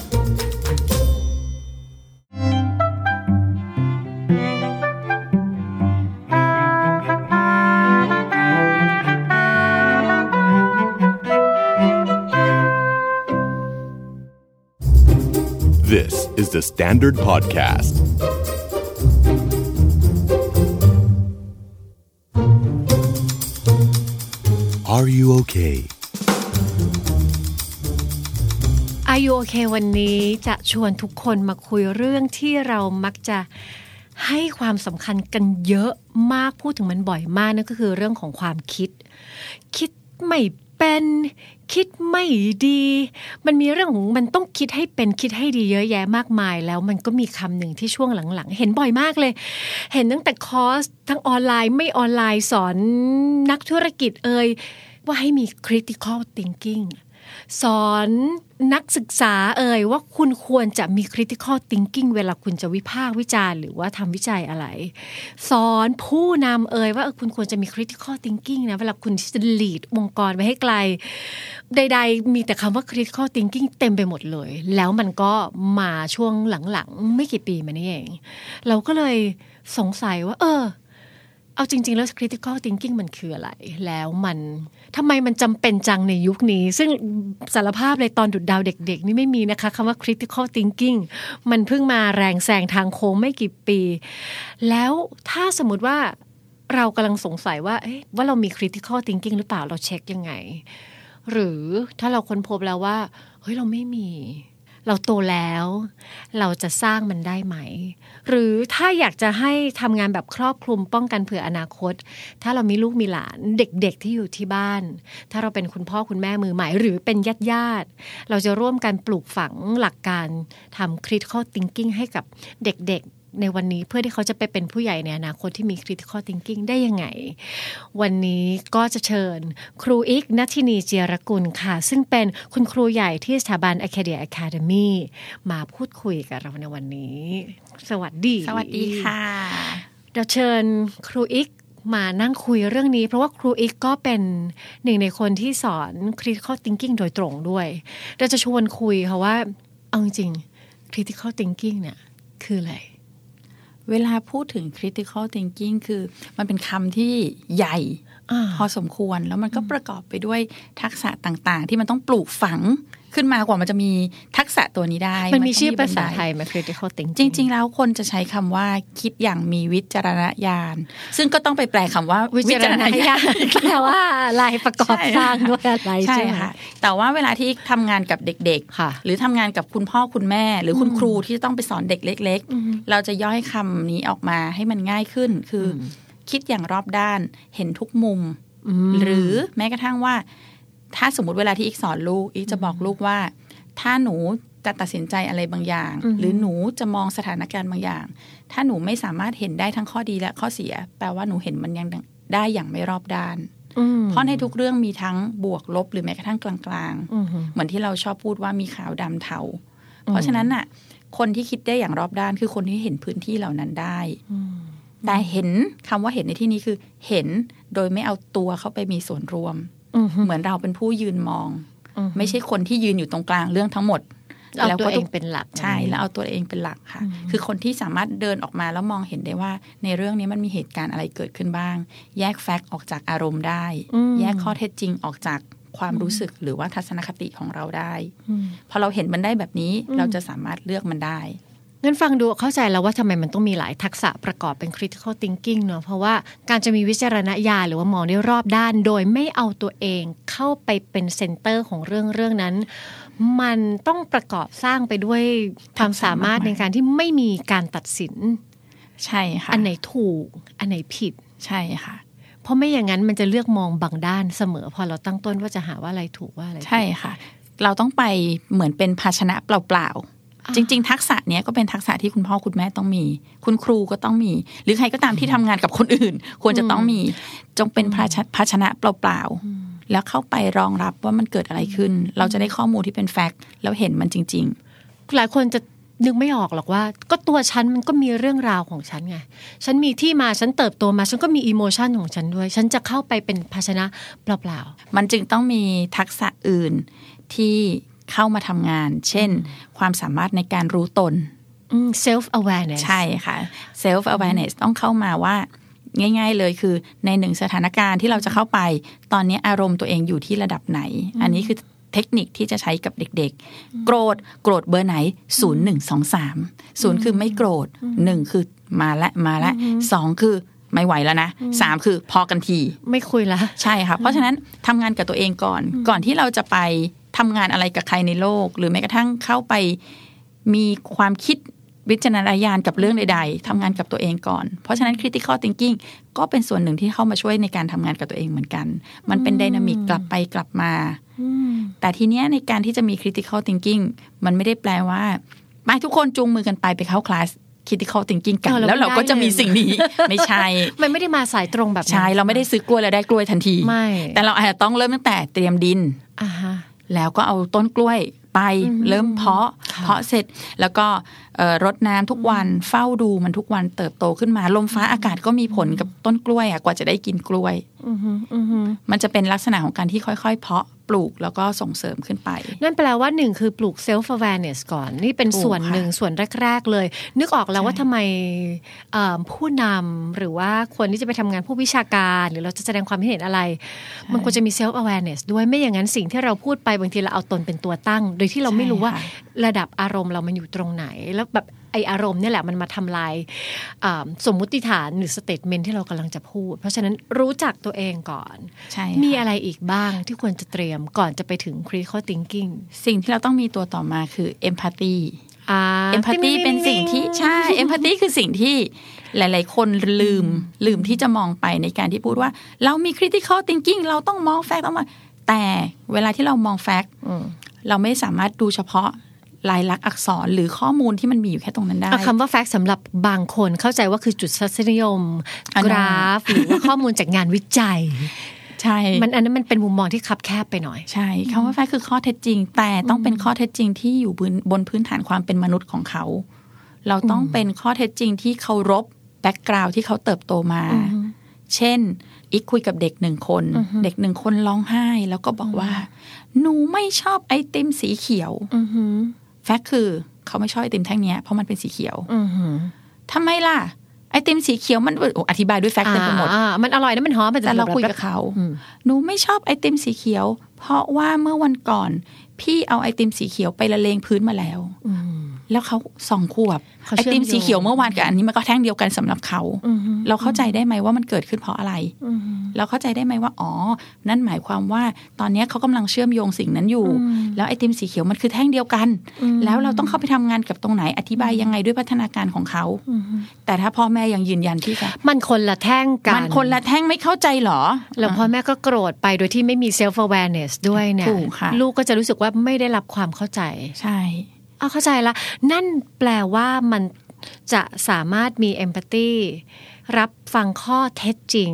Is the Standard Podcast. Are you okay? อายุโอเควันนี้จะชวนทุกคนมาคุยเรื่องที่เรามักจะให้ความสำคัญกันเยอะมากพูดถึงมันบ่อยมากนั่นก็คือเรื่องของความคิด คิดไม่ เป็นคิดไม่ดี มันมีเรื่องของมันต้องคิดให้เป็นคิดให้ดีเยอะแยะมากมาย แล้วมันก็มีคำหนึ่งที่ช่วงหลังๆ เห็นบ่อยมากเลย เห็นตั้งแต่คอร์สทั้งออนไลน์ไม่ออนไลน์สอนนักธุรกิจเอ่ยว่าให้มี critical thinking สอน นักศึกษาเอ่ยว่าคุณควรจะมี critical thinking เวลาคุณจะวิพากษ์วิจารณ์หรือว่าทำวิจัยอะไร สอนผู้นำเอ่ยว่าเออคุณควรจะมี critical thinking นะเวลาคุณจะ lead องค์กรไปให้ไกล ใด ๆ มีแต่คำว่า critical thinking เต็มไปหมดเลย แล้วมันก็มาช่วงหลังๆ ไม่กี่ปีมานี้เอง เราก็เลยสงสัยว่า เออ เอาจริง ๆ แล้ว critical thinking มันคืออะไร แล้วมันทำไมมันจำเป็นจังในยุคนี้ ซึ่งสารภาพเลยตอนดุดดาวเด็ก ๆ นี่ไม่มีนะคะคำว่า critical thinking มันเพิ่งมาแรงแซงทางโค้งไม่กี่ปี แล้วถ้าสมมติว่าเรากำลังสงสัยว่าเอ๊ะว่าเรามี critical thinking หรือเปล่าเราเช็คยังไง หรือถ้าเราค้นพบแล้วว่าเฮ้ยเราไม่มี เราโตแล้ว เราจะสร้างมันได้ไหม หรือถ้าอยากจะให้ทำงานแบบครอบคลุมป้องกันเผื่ออนาคต ถ้าเรามีลูกมีหลานเด็กๆที่อยู่ที่บ้าน ถ้าเราเป็นคุณพ่อคุณแม่มือใหม่ หรือเป็นญาติญาติๆเราจะร่วมกันปลูกฝังหลักการทำ critical thinking ให้กับเด็กๆ ในวันนี้เพื่อที่เขาจะไปเป็นผู้ใหญ่ในอนาคตที่มี critical thinking ได้ยังไง วันนี้ก็จะเชิญครูอิกนัทธินีเจียรกุลค่ะ ซึ่งเป็นคุณครูใหญ่ที่สถาบัน Acadia Academy มาพูดคุยกับเราในวันนี้ สวัสดี สวัสดีค่ะ เราเชิญครูอิกมานั่งคุยเรื่องนี้ เพราะว่าครูอิกก็เป็นหนึ่งในคนที่สอน critical thinking โดยตรงด้วย เราจะชวนคุยค่ะว่าเอาจริงๆ critical thinking เนี่ยคืออะไร เวลาพูดถึง critical thinking คือมันเป็นคำที่ใหญ่อ่าพอสมควรแล้วมันก็ประกอบไปด้วยทักษะต่างๆ ที่มันต้องปลูกฝัง ขึ้นมากว่ามันจะมีทักษะตัวนี้ได้ มันมีต้งชื่อภาษาบันดไทยไหม critical thinking จริง ๆ แล้วคนจะใช้คำว่าคิดอย่างมีวิจารณญาณ ซึ่งก็ต้องไปแปลคำว่าวิจารณญาณแปลว่าอะไรประกอบใช่สร้างด้วยอะไรใช่ใช่ไหมค่ะ แต่ว่าเวลาที่ทำงานกับเด็กค่ะๆหรือทำงานกับคุณพ่อคุณแม่ หรือคุณครูที่ต้องไปสอนเด็กเล็ก ๆ เราจะย่อยคำนี้ออกมาให้มันง่ายขึ้นคืออคิดอย่างรอบด้านเห็นทุกมุมมหรือแม้กระทั่งว่า ถ้าสมมติเวลาที่อีกสอนลูก อีกจะบอกลูกว่า ถ้าหนูจะตัดสินใจอะไรบางอย่างอือฮึหรือหนูจะมองสถานการณ์บางอย่าง ถ้าหนูไม่สามารถเห็นได้ทั้งข้อดีและข้อเสีย แปลว่าหนูเห็นมันยังได้อย่างไม่รอบด้านอืมเพราะในทุกเรื่องมีทั้งบวกลบหรือแม้กระทั่งกลางอืมๆเหมือนที่เราชอบพูดว่ามีขาวดำเทา เพราะฉะนั้นน่ะ คนที่คิดได้อย่างรอบด้านคือคนที่เห็นพื้นที่เหล่านั้นได้แต่เห็นคำว่าเห็นในที่นี้คือเห็นโดยไม่เอาตัวเข้าไปมีส่วนร่วมอืม เหมือนเราเป็นผู้ยืนมองอืมไม่ใช่คนที่ยืนอยู่ตรงกลางเรื่องทั้งหมดเอาแล้วตัวก็เอทุงกเป็นหลักใช่แล้วเอาตัวเองเป็นหลักค่ะ คือคนที่สามารถเดินออกมาแล้วมองเห็นได้ว่า ในเรื่องนี้มันมีเหตุการณ์อะไรเกิดขึ้นบ้าง แยกแฟกต์ออกจากอารมณ์ได้อืมแยกข้อเท็จจริงออกจากความรู้สึกหรือว่าทัศนคติของเราได้อืมพอเราเห็นมันได้แบบนี้เราจะสามารถเลือกมันได้ งั้นฟังดูเข้าใจแล้วว่าทำไมมันต้องมีหลายทักษะประกอบเป็น critical thinking เนอะเพราะว่าการจะมีวิจารณญาณหรือว่ามองได้รอบด้าน โดยไม่เอาตัวเองเข้าไปเป็น center ของเรื่องเรื่องนั้น มันต้องประกอบสร้างไปด้วยความสามารถในการที่ไม่มีการตัดสิน ใช่ค่ะอันไหนถูก อันไหนผิดใช่ค่ะ เพราะไม่อย่างนั้นมันจะเลือกมองบางด้านเสมอ พอเราตั้งต้นว่าจะหาว่าอะไรถูกว่าอะไรผิดใช่ค่ะ เราต้องไปเหมือนเป็นภาชนะเปล่าๆ จริง ๆ ทักษะเนี้ยก็เป็นทักษะที่คุณพ่อคุณแม่ต้องมี คุณครูก็ต้องมี หรือใครก็ตามที่ทำงานกับคนอื่น ควรจะต้องมี จงเป็นภาชภาชนะเปล่าๆแล้วเข้าไปรองรับว่ามันเกิดอะไรขึ้น เราจะได้ข้อมูลที่เป็นแฟกต์แล้วเห็นมันจริงหลายคนจะนึกไม่ออกหรอกว่า ก็ตัวฉันมันก็มีเรื่องราวของฉันไง ฉันมีที่มาฉันเติบโตมาฉันก็มีอิโมชันของฉันด้วย ฉันจะเข้าไปเป็นภาชนะเปล่าๆ มันจึงต้องมีทักษะอื่นที่ เข้ามาทำงาน เช่น ความสามารถในการรู้ตนๆ self awareness ใช่ค่ะ self awareness ต้องเข้ามาว่าง่าย ๆ เลยคือในหนึ่งสถานการณ์ที่เราจะเข้าไป ตอนนี้อารมณ์ตัวเองอยู่ที่ระดับไหน อันนี้คือเทคนิคที่จะใช้กับเด็ก ๆ โกรธโกรธเบอร์ไหนศูนย์หนึ่งสองสามศูนย์คือไม่โกรธหนึ่งคือมาละมาละสองคือไม่ไหวแล้วนะสามคือพอกันที ไม่คุยละ ใช่ค่ะ เพราะฉะนั้นทำงานกับตัวเองก่อน ก่อนที่เราจะไป ทำงานอะไรกับใครในโลก หรือแม้กระทั่งเข้าไปมีความคิดวิจารณญาณกับเรื่องใด ๆทำงานกับตัวเองก่อน เพราะฉะนั้น critical thinking ก็เป็นส่วนหนึ่งที่เข้ามาช่วยในการทำงานกับตัวเองเหมือนกัน มันเป็นไดนามิกกลับไปกลับมา แต่ทีเนี้ยในการที่จะมี critical thinking มันไม่ได้แปลว่าไปทุกคนจูงมือกันไปไปเข้าคลาส critical thinking กันเออแล้วแล้วเราก็จะมีได้เลยสิ่งนี้ไม่ใช่ มันไม่ได้มาสายตรงแบบนั้นใช่ เราไม่ได้ซื้อกล้วยแล้วได้กล้วยทันทีไม่แต่เราอาจจะต้องเริ่มตั้งแต่เตรียมดินอ่าฮะ แล้วก็เอาต้นกล้วยไปเริ่มเพาะเพาะเสร็จแล้วก็เอ่อรดน้ำทุกวันเฝ้าดูมันทุกวันเติบโตขึ้นมาลมฟ้าอากาศก็มีผลกับต้นกล้วยอะกว่าจะได้กินกล้วยอือฮึอือฮึมันจะเป็นลักษณะของการที่ค่อยๆ เพาะ ปลูกแล้วก็ส่งเสริมขึ้นไป นั่นแปลว่าหนึ่งคือปลูก self awareness ก่อน นี่เป็นถูกส่วนค่ะหนึ่งส่วนแรก ๆ เลย นึกออกแล้วใช่ว่าทำไมเอ่อผู้นำหรือว่าคนที่จะไปทำงานผู้วิชาการ หรือเราจะแสดงความคิดเห็นอะไร มันควรจะมี self awareness ด้วยไม่อย่างนั้นสิ่งที่เราพูดไปบางทีเราเอาตนเป็นตัวตั้ง โดยที่เราไม่รู้ว่าใช่ค่ะระดับอารมณ์เรามันอยู่ตรงไหน แล้วแบบ ไออารมณ์เนี่ยแหละมันมาทำลายอ่าสมมุติฐานหรือสเต t เมนที่เรากำลังจะพูด เพราะฉะนั้นรู้จักตัวเองก่อนใช่มีค่ะอะไรอีกบ้างที่ควรจะเตรียมก่อนจะไปถึง critical thinking สิ่งที่เราต้องมีตัวต่อมาคือ empathy อ่า empathy เป็นสิ่งที่ใช่ empathy คือสิ่งที่หลาย ๆ คนลืมลืมที่จะมองไปในการที่พูดว่า เรามี critical thinking เราต้องมอง fact ต้องมาแต่เวลาที่เรามอง fact อืมเราไม่สามารถดูเฉพาะ ลายลักษณ์อักษรหรือข้อมูลที่มันมีอยู่แค่ตรงนั้นได้เอาคำว่า fact สำหรับบางคนเข้าใจว่าคือจุดทศนิยมอันนั้นกราฟ หรือว่าข้อมูลจากงานวิจัยใช่ มันอันนั้นมันเป็นมุมมองที่คับแคบไปหน่อย ใช่คำว่า fact คือข้อเท็จจริง แต่ต้องเป็นข้อเท็จจริงที่อยู่บนบนพื้นฐานความเป็นมนุษย์ของเขา เราต้องเป็นข้อเท็จจริงที่เคารพ background ที่เขาเติบโตมา เช่น อีกคุยกับเด็กหนึ่งคน เด็กหนึ่งคนร้องไห้ แล้วก็บอกว่า หนูไม่ชอบไอติมสีเขียวอือหือ แฟกต์คือเขาไม่ชอบไอติมแท่งเนี้ยเพราะมันเป็นสีเขียวอือหือทำไมล่ะ ไอติมสีเขียวมันโอ้อธิบายด้วยแฟกต์เต็มไปหมดอ่ามันอร่อยนะมันหอมมันแต่เราคุยกับเขาอืมหนูไม่ชอบไอติมสีเขียว เพราะว่าเมื่อวันก่อน พี่เอาไอติมสีเขียวไปละเลงพื้นมาแล้วอืม แล้วเขาสองขวบเขาไอเชื่อมติมสีเขียวโยงเมื่อวานกับอันนี้มันก็แท่งเดียวกันสำหรับเขาอืมเราเข้าใจได้ไหมว่ามันเกิดขึ้นเพราะอะไรอืมเราเข้าใจได้ไหมว่าอ๋อ นั่นหมายความว่าตอนนี้เขากำลังเชื่อมโยงสิ่งนั้นอยู่อืมแล้วไอติมสีเขียวมันคือแท่งเดียวกันอืมแล้วเราต้องเข้าไปทำงานกับตรงไหนอธิบายยังไงด้วยพัฒนาการของเขาอืมแต่ถ้าพ่อแม่ยังยืนยันที่จะมันคนละแท่งกันมันคนละแท่งไม่เข้าใจเหรอแล้วพ่อแม่ก็โกรธไปโดยที่ไม่มี self awareness ด้วยเนี่ยถูกค่ะลูกก็จะรู้สึกว่าไม่ได้รับความเข้าใจใช่ เอาเข้าใจละนั่นแปลว่ามันจะสามารถมี empathy รับฟังข้อเท็จจริง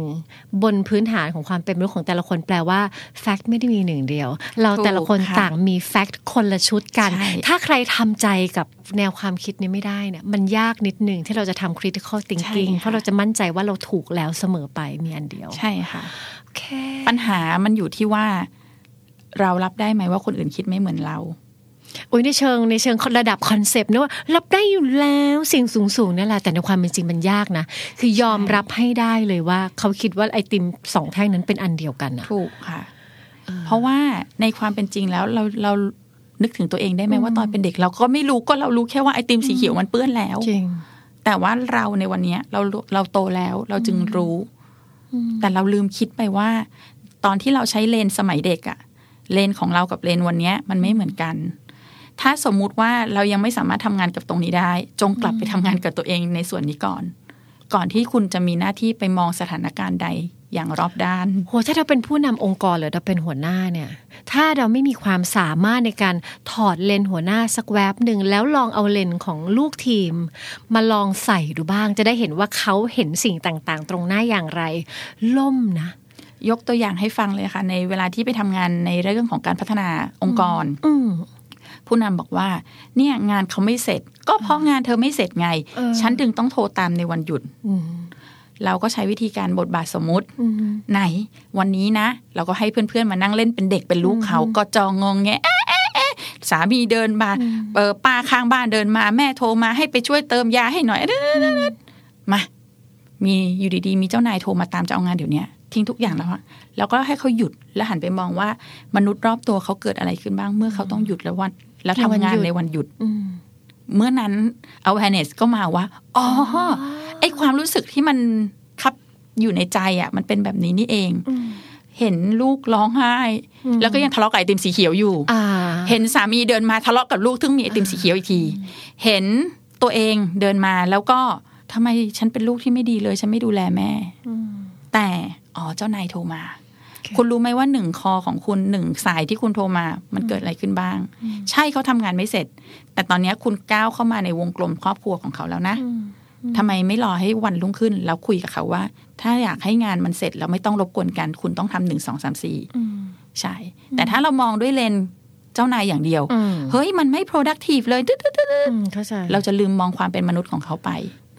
บนพื้นฐานของความเป็นมนุษย์ของแต่ละคนแปลว่า fact ไม่ได้มีหนึ่งเดียว เราแต่ละคนถูกค่ะต่างมี fact คนละชุดกันใช่ถ้าใครทำใจกับแนวความคิดนี้ไม่ได้เนี่ยมันยากนิดหนึ่งที่เราจะทำ critical thinking เพราะเราจะมั่นใจว่าเราถูกแล้วเสมอไปมีอันเดียว ใช่ค่ะโอเคปัญหามันอยู่ที่ว่า เรารับได้ไหมว่าคนอื่นคิดไม่เหมือนเรา อุ้ยในเชิงในเชิงระดับคอนเซปต์นะว่ารับได้อยู่แล้วสิ่งสูงสูงๆนั่นแหละแต่ในความเป็นจริงมันยากนะ คือยอมรับให้ได้เลยว่า เขาคิดว่าไอติมสองแท่งนั้นเป็นอันเดียวกันนะถูกค่ะ เพราะว่าในความเป็นจริงแล้วเราเรานึกถึงตัวเองได้ไหมว่าตอนเป็นเด็กเราก็ไม่รู้ก็เรารู้แค่ว่าไอติมสีเขียวมันเปื้อนแล้วจริงแต่ว่าเราในวันเนี้ยเราเราโตแล้ว เราจึงรู้ แต่เราลืมคิดไปว่า ตอนที่เราใช้เลนสมัยเด็กอะเลนของเรากับเลนวันเนี้ยมันไม่เหมือนกัน ถ้าสมมุติว่าเรายังไม่สามารถทำงานกับตรงนี้ได้ จงกลับไปทำงานกับตัวเองในส่วนนี้ก่อน ก่อนที่คุณจะมีหน้าที่ไปมองสถานการณ์ใดอย่างรอบด้านโหถ้าเราเป็นผู้นำองค์กรหรือเราเป็นหัวหน้าเนี่ย ถ้าเราไม่มีความสามารถในการถอดเลนส์หัวหน้าสักแวบหนึ่งแล้วลองเอาเลนส์ของลูกทีม มาลองใส่ดูบ้าง จะได้เห็นว่าเขาเห็นสิ่งต่างๆ ตรงหน้าอย่างไร ล่มนะ ยกตัวอย่างให้ฟังเลยค่ะ ในเวลาที่ไปทำงานในเรื่องของการพัฒนาองค์กร อืม ผู้นำบอกว่า เนี่ยงานเขาไม่เสร็จ ก็เพราะงานเธอไม่เสร็จไงเออฉันถึงต้องโทรตามในวันหยุดอืมเราก็ใช้วิธีการบทบาทสมมุติอืมไหน วันนี้นะ เราก็ให้เพื่อนๆมานั่งเล่นเป็นเด็กเป็นลูกเขาก็จองงงแงเอ๊ะเอ๊ะเอ๊ะสามีเดินมาเออป้าข้างบ้านเดินมา แม่โทรมาให้ไปช่วยเติมยาให้หน่อยเด้อๆๆมา มีอยู่ดีๆ มีเจ้านายโทรมาตามจะเอางานเดี๋ยวนี้ทิ้งทุกอย่างแล้วอะแล้วก็ให้เขาหยุดแล้วหันไปมองว่า มนุษย์รอบตัวเขาเกิดอะไรขึ้นบ้างเมื่อเขาต้องหยุดแล้ววัน แล้วทำงานในวันหยุดอืมเมื่อนั้น awareness ก็มาว่า อ๋อ ไอความรู้สึกที่มันคับอยู่ในใจอะ มันเป็นแบบนี้นี่เอง เห็นลูกร้องไห้ แล้วก็ยังทะเลาะกับไอติมสีเขียวอยู่อ่าเห็นสามีเดินมาทะเลาะกับลูกซึ่งมีไอติมสีเขียวอีกที เห็นตัวเองเดินมาแล้วก็ทำไมฉันเป็นลูกที่ไม่ดีเลย ฉันไม่ดูแลแม่แต่ อ๋อ เจ้านายโทรมา คุณรู้ไหมว่าหนึ่งคอของคุณหนึ่งสายที่คุณโทรมา มันเกิดอะไรขึ้นบ้าง ใช่เขาทำงานไม่เสร็จ แต่ตอนนี้คุณก้าวเข้ามาในวงกลมครอบครัวของเขาแล้วนะทำไมไม่รอให้วันรุ่งขึ้น แล้วคุยกับเขาว่า ถ้าอยากให้งานมันเสร็จแล้วไม่ต้องรบกวนกัน คุณต้องทำหนึ่งสองสามสี่ใช่ แต่ถ้าเรามองด้วยเลนส์เจ้านายอย่างเดียวอืมเฮ้ยมันไม่ productive เลยตึ๊ดตึ๊ดตึ๊ดตึ๊ดอืมเข้าใจเราจะลืมมองความเป็นมนุษย์ของเขาไป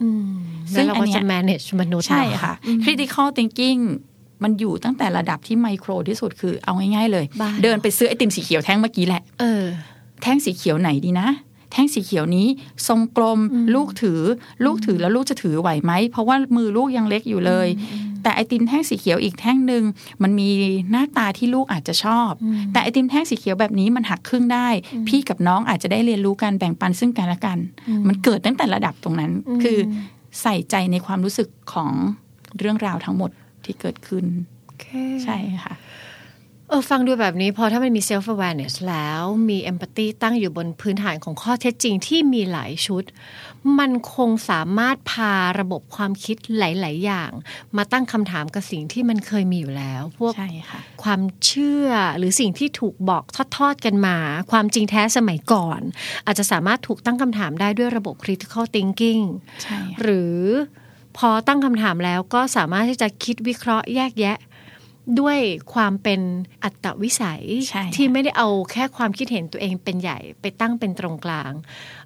อืมซึ่แล้วงเราอันก็เนี้ยจะ manage มนุษย์ใช่เนอค่ะ critical thinking มันอยู่ตั้งแต่ระดับที่ไมโครที่สุดคือเอาง่ายๆเลยบ้าเดินไปซื้อไอติมสีเขียวแท่งเมื่อกี้แหละเออ แท่งสีเขียวไหนดีนะแท่งสีเขียวนี้ทรงกลมลูกถือ ลูกถือแล้วลูกจะถือไหวไหม เพราะว่ามือลูกยังเล็กอยู่เลย แต่ไอติมแท่งสีเขียวอีกแท่งหนึ่งมันมีหน้าตาที่ลูกอาจจะชอบ แต่ไอติมแท่งสีเขียวแบบนี้มันหักครึ่งได้ พี่กับน้องอาจจะได้เรียนรู้การแบ่งปันซึ่งกันและกัน มันเกิดตั้งแต่ระดับตรงนั้น คือใส่ใจในความรู้สึกของเรื่องราวทั้งหมด ที่เกิดขึ้นใช่ค่ะเออฟังดูแบบนี้พอถ้ามันมี self awareness แล้วมี empathy ตั้งอยู่บนพื้นฐานของข้อเท็จจริงที่มีหลายชุด มันคงสามารถพาระบบความคิดหลาย ๆ อย่าง มาตั้งคำถามกับสิ่งที่มันเคยมีอยู่แล้ว พวกใช่ค่ะความเชื่อหรือสิ่งที่ถูกบอกทอด ๆ กันมา ความจริงแท้สมัยก่อน อาจจะสามารถถูกตั้งคำถามได้ด้วยระบบ critical thinking ใช่ค่ะหรือ พอตั้งคำถามแล้วก็สามารถที่จะคิดวิเคราะห์แยกแยะ ด้วยความเป็นอัตวิสัยใช่ค่ะที่ไม่ได้เอาแค่ความคิดเห็นตัวเองเป็นใหญ่ไปตั้งเป็นตรงกลาง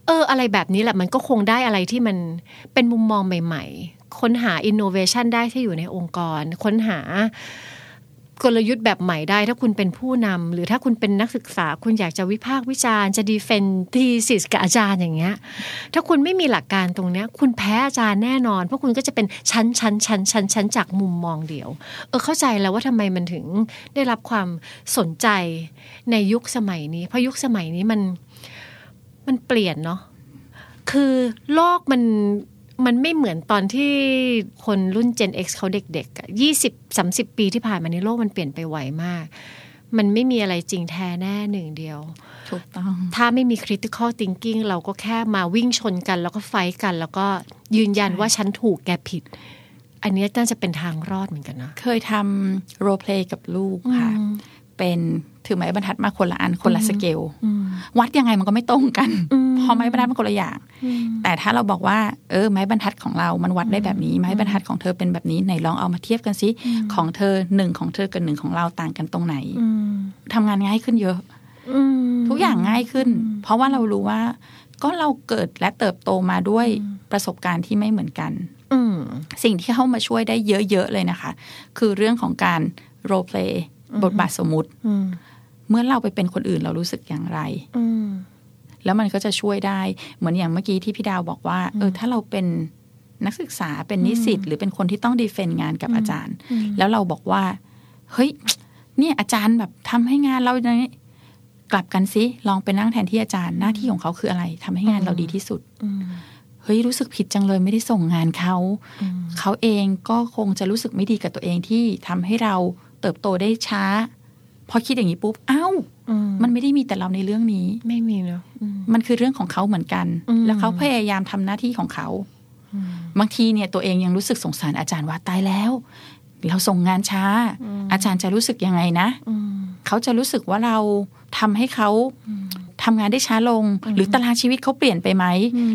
เออ อะไรแบบนี้แหละมันก็คงได้อะไรที่มันเป็นมุมมองใหม่ ๆ ค้นหาอินโนเวชันได้ที่อยู่ในองค์กร ค้นหา กลยุทธ์แบบใหม่ได้ ถ้าคุณเป็นผู้นำหรือถ้าคุณเป็นนักศึกษา คุณอยากจะวิพากษ์วิจารณ์จะดีเฟนทีสิสกับอาจารย์อย่างเงี้ยถ้าคุณไม่มีหลักการตรงเนี้ย คุณแพ้อาจารย์แน่นอน เพราะคุณก็จะเป็นชั้นชั้นชั้นชั้นชั้นจากมุมมองเดียว เออเข้าใจแล้วว่าทำไมมันถึงได้รับความสนใจในยุคสมัยนี้เพราะยุคสมัยนี้มันมันเปลี่ยนเนาะคือโลกมัน มันไม่เหมือนตอนที่คนรุ่น Gen X เขาเด็กๆอะยี่สิบสามสิบปีที่ผ่านมาในโลกมันเปลี่ยนไปไวมาก มันไม่มีอะไรจริงแท้แน่หนึ่งเดียว ถูกต้อง ถ้าไม่มี critical thinking เราก็แค่มาวิ่งชนกัน แล้วก็ไฟท์กัน แล้วก็ยืนยันว่าฉันถูกแกผิด อันเนี้ยน่าจะเป็นทางรอดเหมือนกันนะเคยทำโรเพลย์กับลูกค่ะ เป็น ถือไม้บรรทัดมาคนละอันคนละสเกลวัดยังไงมันก็ไม่ตรงกันเพราะไม้บรรทัดมันคนละอย่าง แต่ถ้าเราบอกว่า เออ ไม้บรรทัดของเรา มันวัดได้แบบนี้ ไม้บรรทัดของเธอเป็นแบบนี้ไหนลองเอามาเทียบกันสิของเธอหนึ่งของเธอกับหนึ่งของเราต่างกันตรงไหนทำงานง่ายขึ้นเยอะทุกอย่างง่ายขึ้น เพราะว่าเรารู้ว่า ก็เราเกิดและเติบโตมาด้วยประสบการณ์ที่ไม่เหมือนกันอืมสิ่งที่เข้ามาช่วยได้เยอะ ๆ เลยนะคะ คือเรื่องของการโร p เพลย์บทบาทสมมุติอืม เมื่อเราไปเป็นคนอื่นเรารู้สึกอย่างไรอืมแล้วมันก็จะช่วยได้เหมือนอย่างเมื่อกี้ที่พี่ดาวบอกว่า เออ ถ้าเราเป็นนักศึกษาเป็นนิสิตหรือเป็นคนที่ต้องดีเฟนต์งานกับอาจารย์ แล้วเราบอกว่า เฮ้ย เนี่ยอาจารย์แบบทำให้งานเราอย่างนี้กลับกันสิลองไปนั่งแทนที่อาจารย์หน้าที่ของเขาคืออะไรทำให้งานเราดีที่สุดเฮ้ยรู้สึกผิดจังเลยไม่ได้ส่งงานเขาเขาเองก็คงจะรู้สึกไม่ดีกับตัวเองที่ทำให้เราเติบโตได้ช้า พอคิดอย่างนี้ปุ๊บเอ้าอืมมันไม่ได้มีแต่เราในเรื่องนี้ ไม่มีเนาะอืมมันคือเรื่องของเขาเหมือนกันอืมแล้วเขาพยายามทำหน้าที่ของเขาบางทีเนี่ยตัวเองยังรู้สึกสงสารอาจารย์ว่าตายแล้ว เราส่งงานช้า อาจารย์จะรู้สึกยังไงนะอืมเขาจะรู้สึกว่าเราทำให้เขาทำงานได้ช้าลง หรือตารางชีวิตเขาเปลี่ยนไปไหม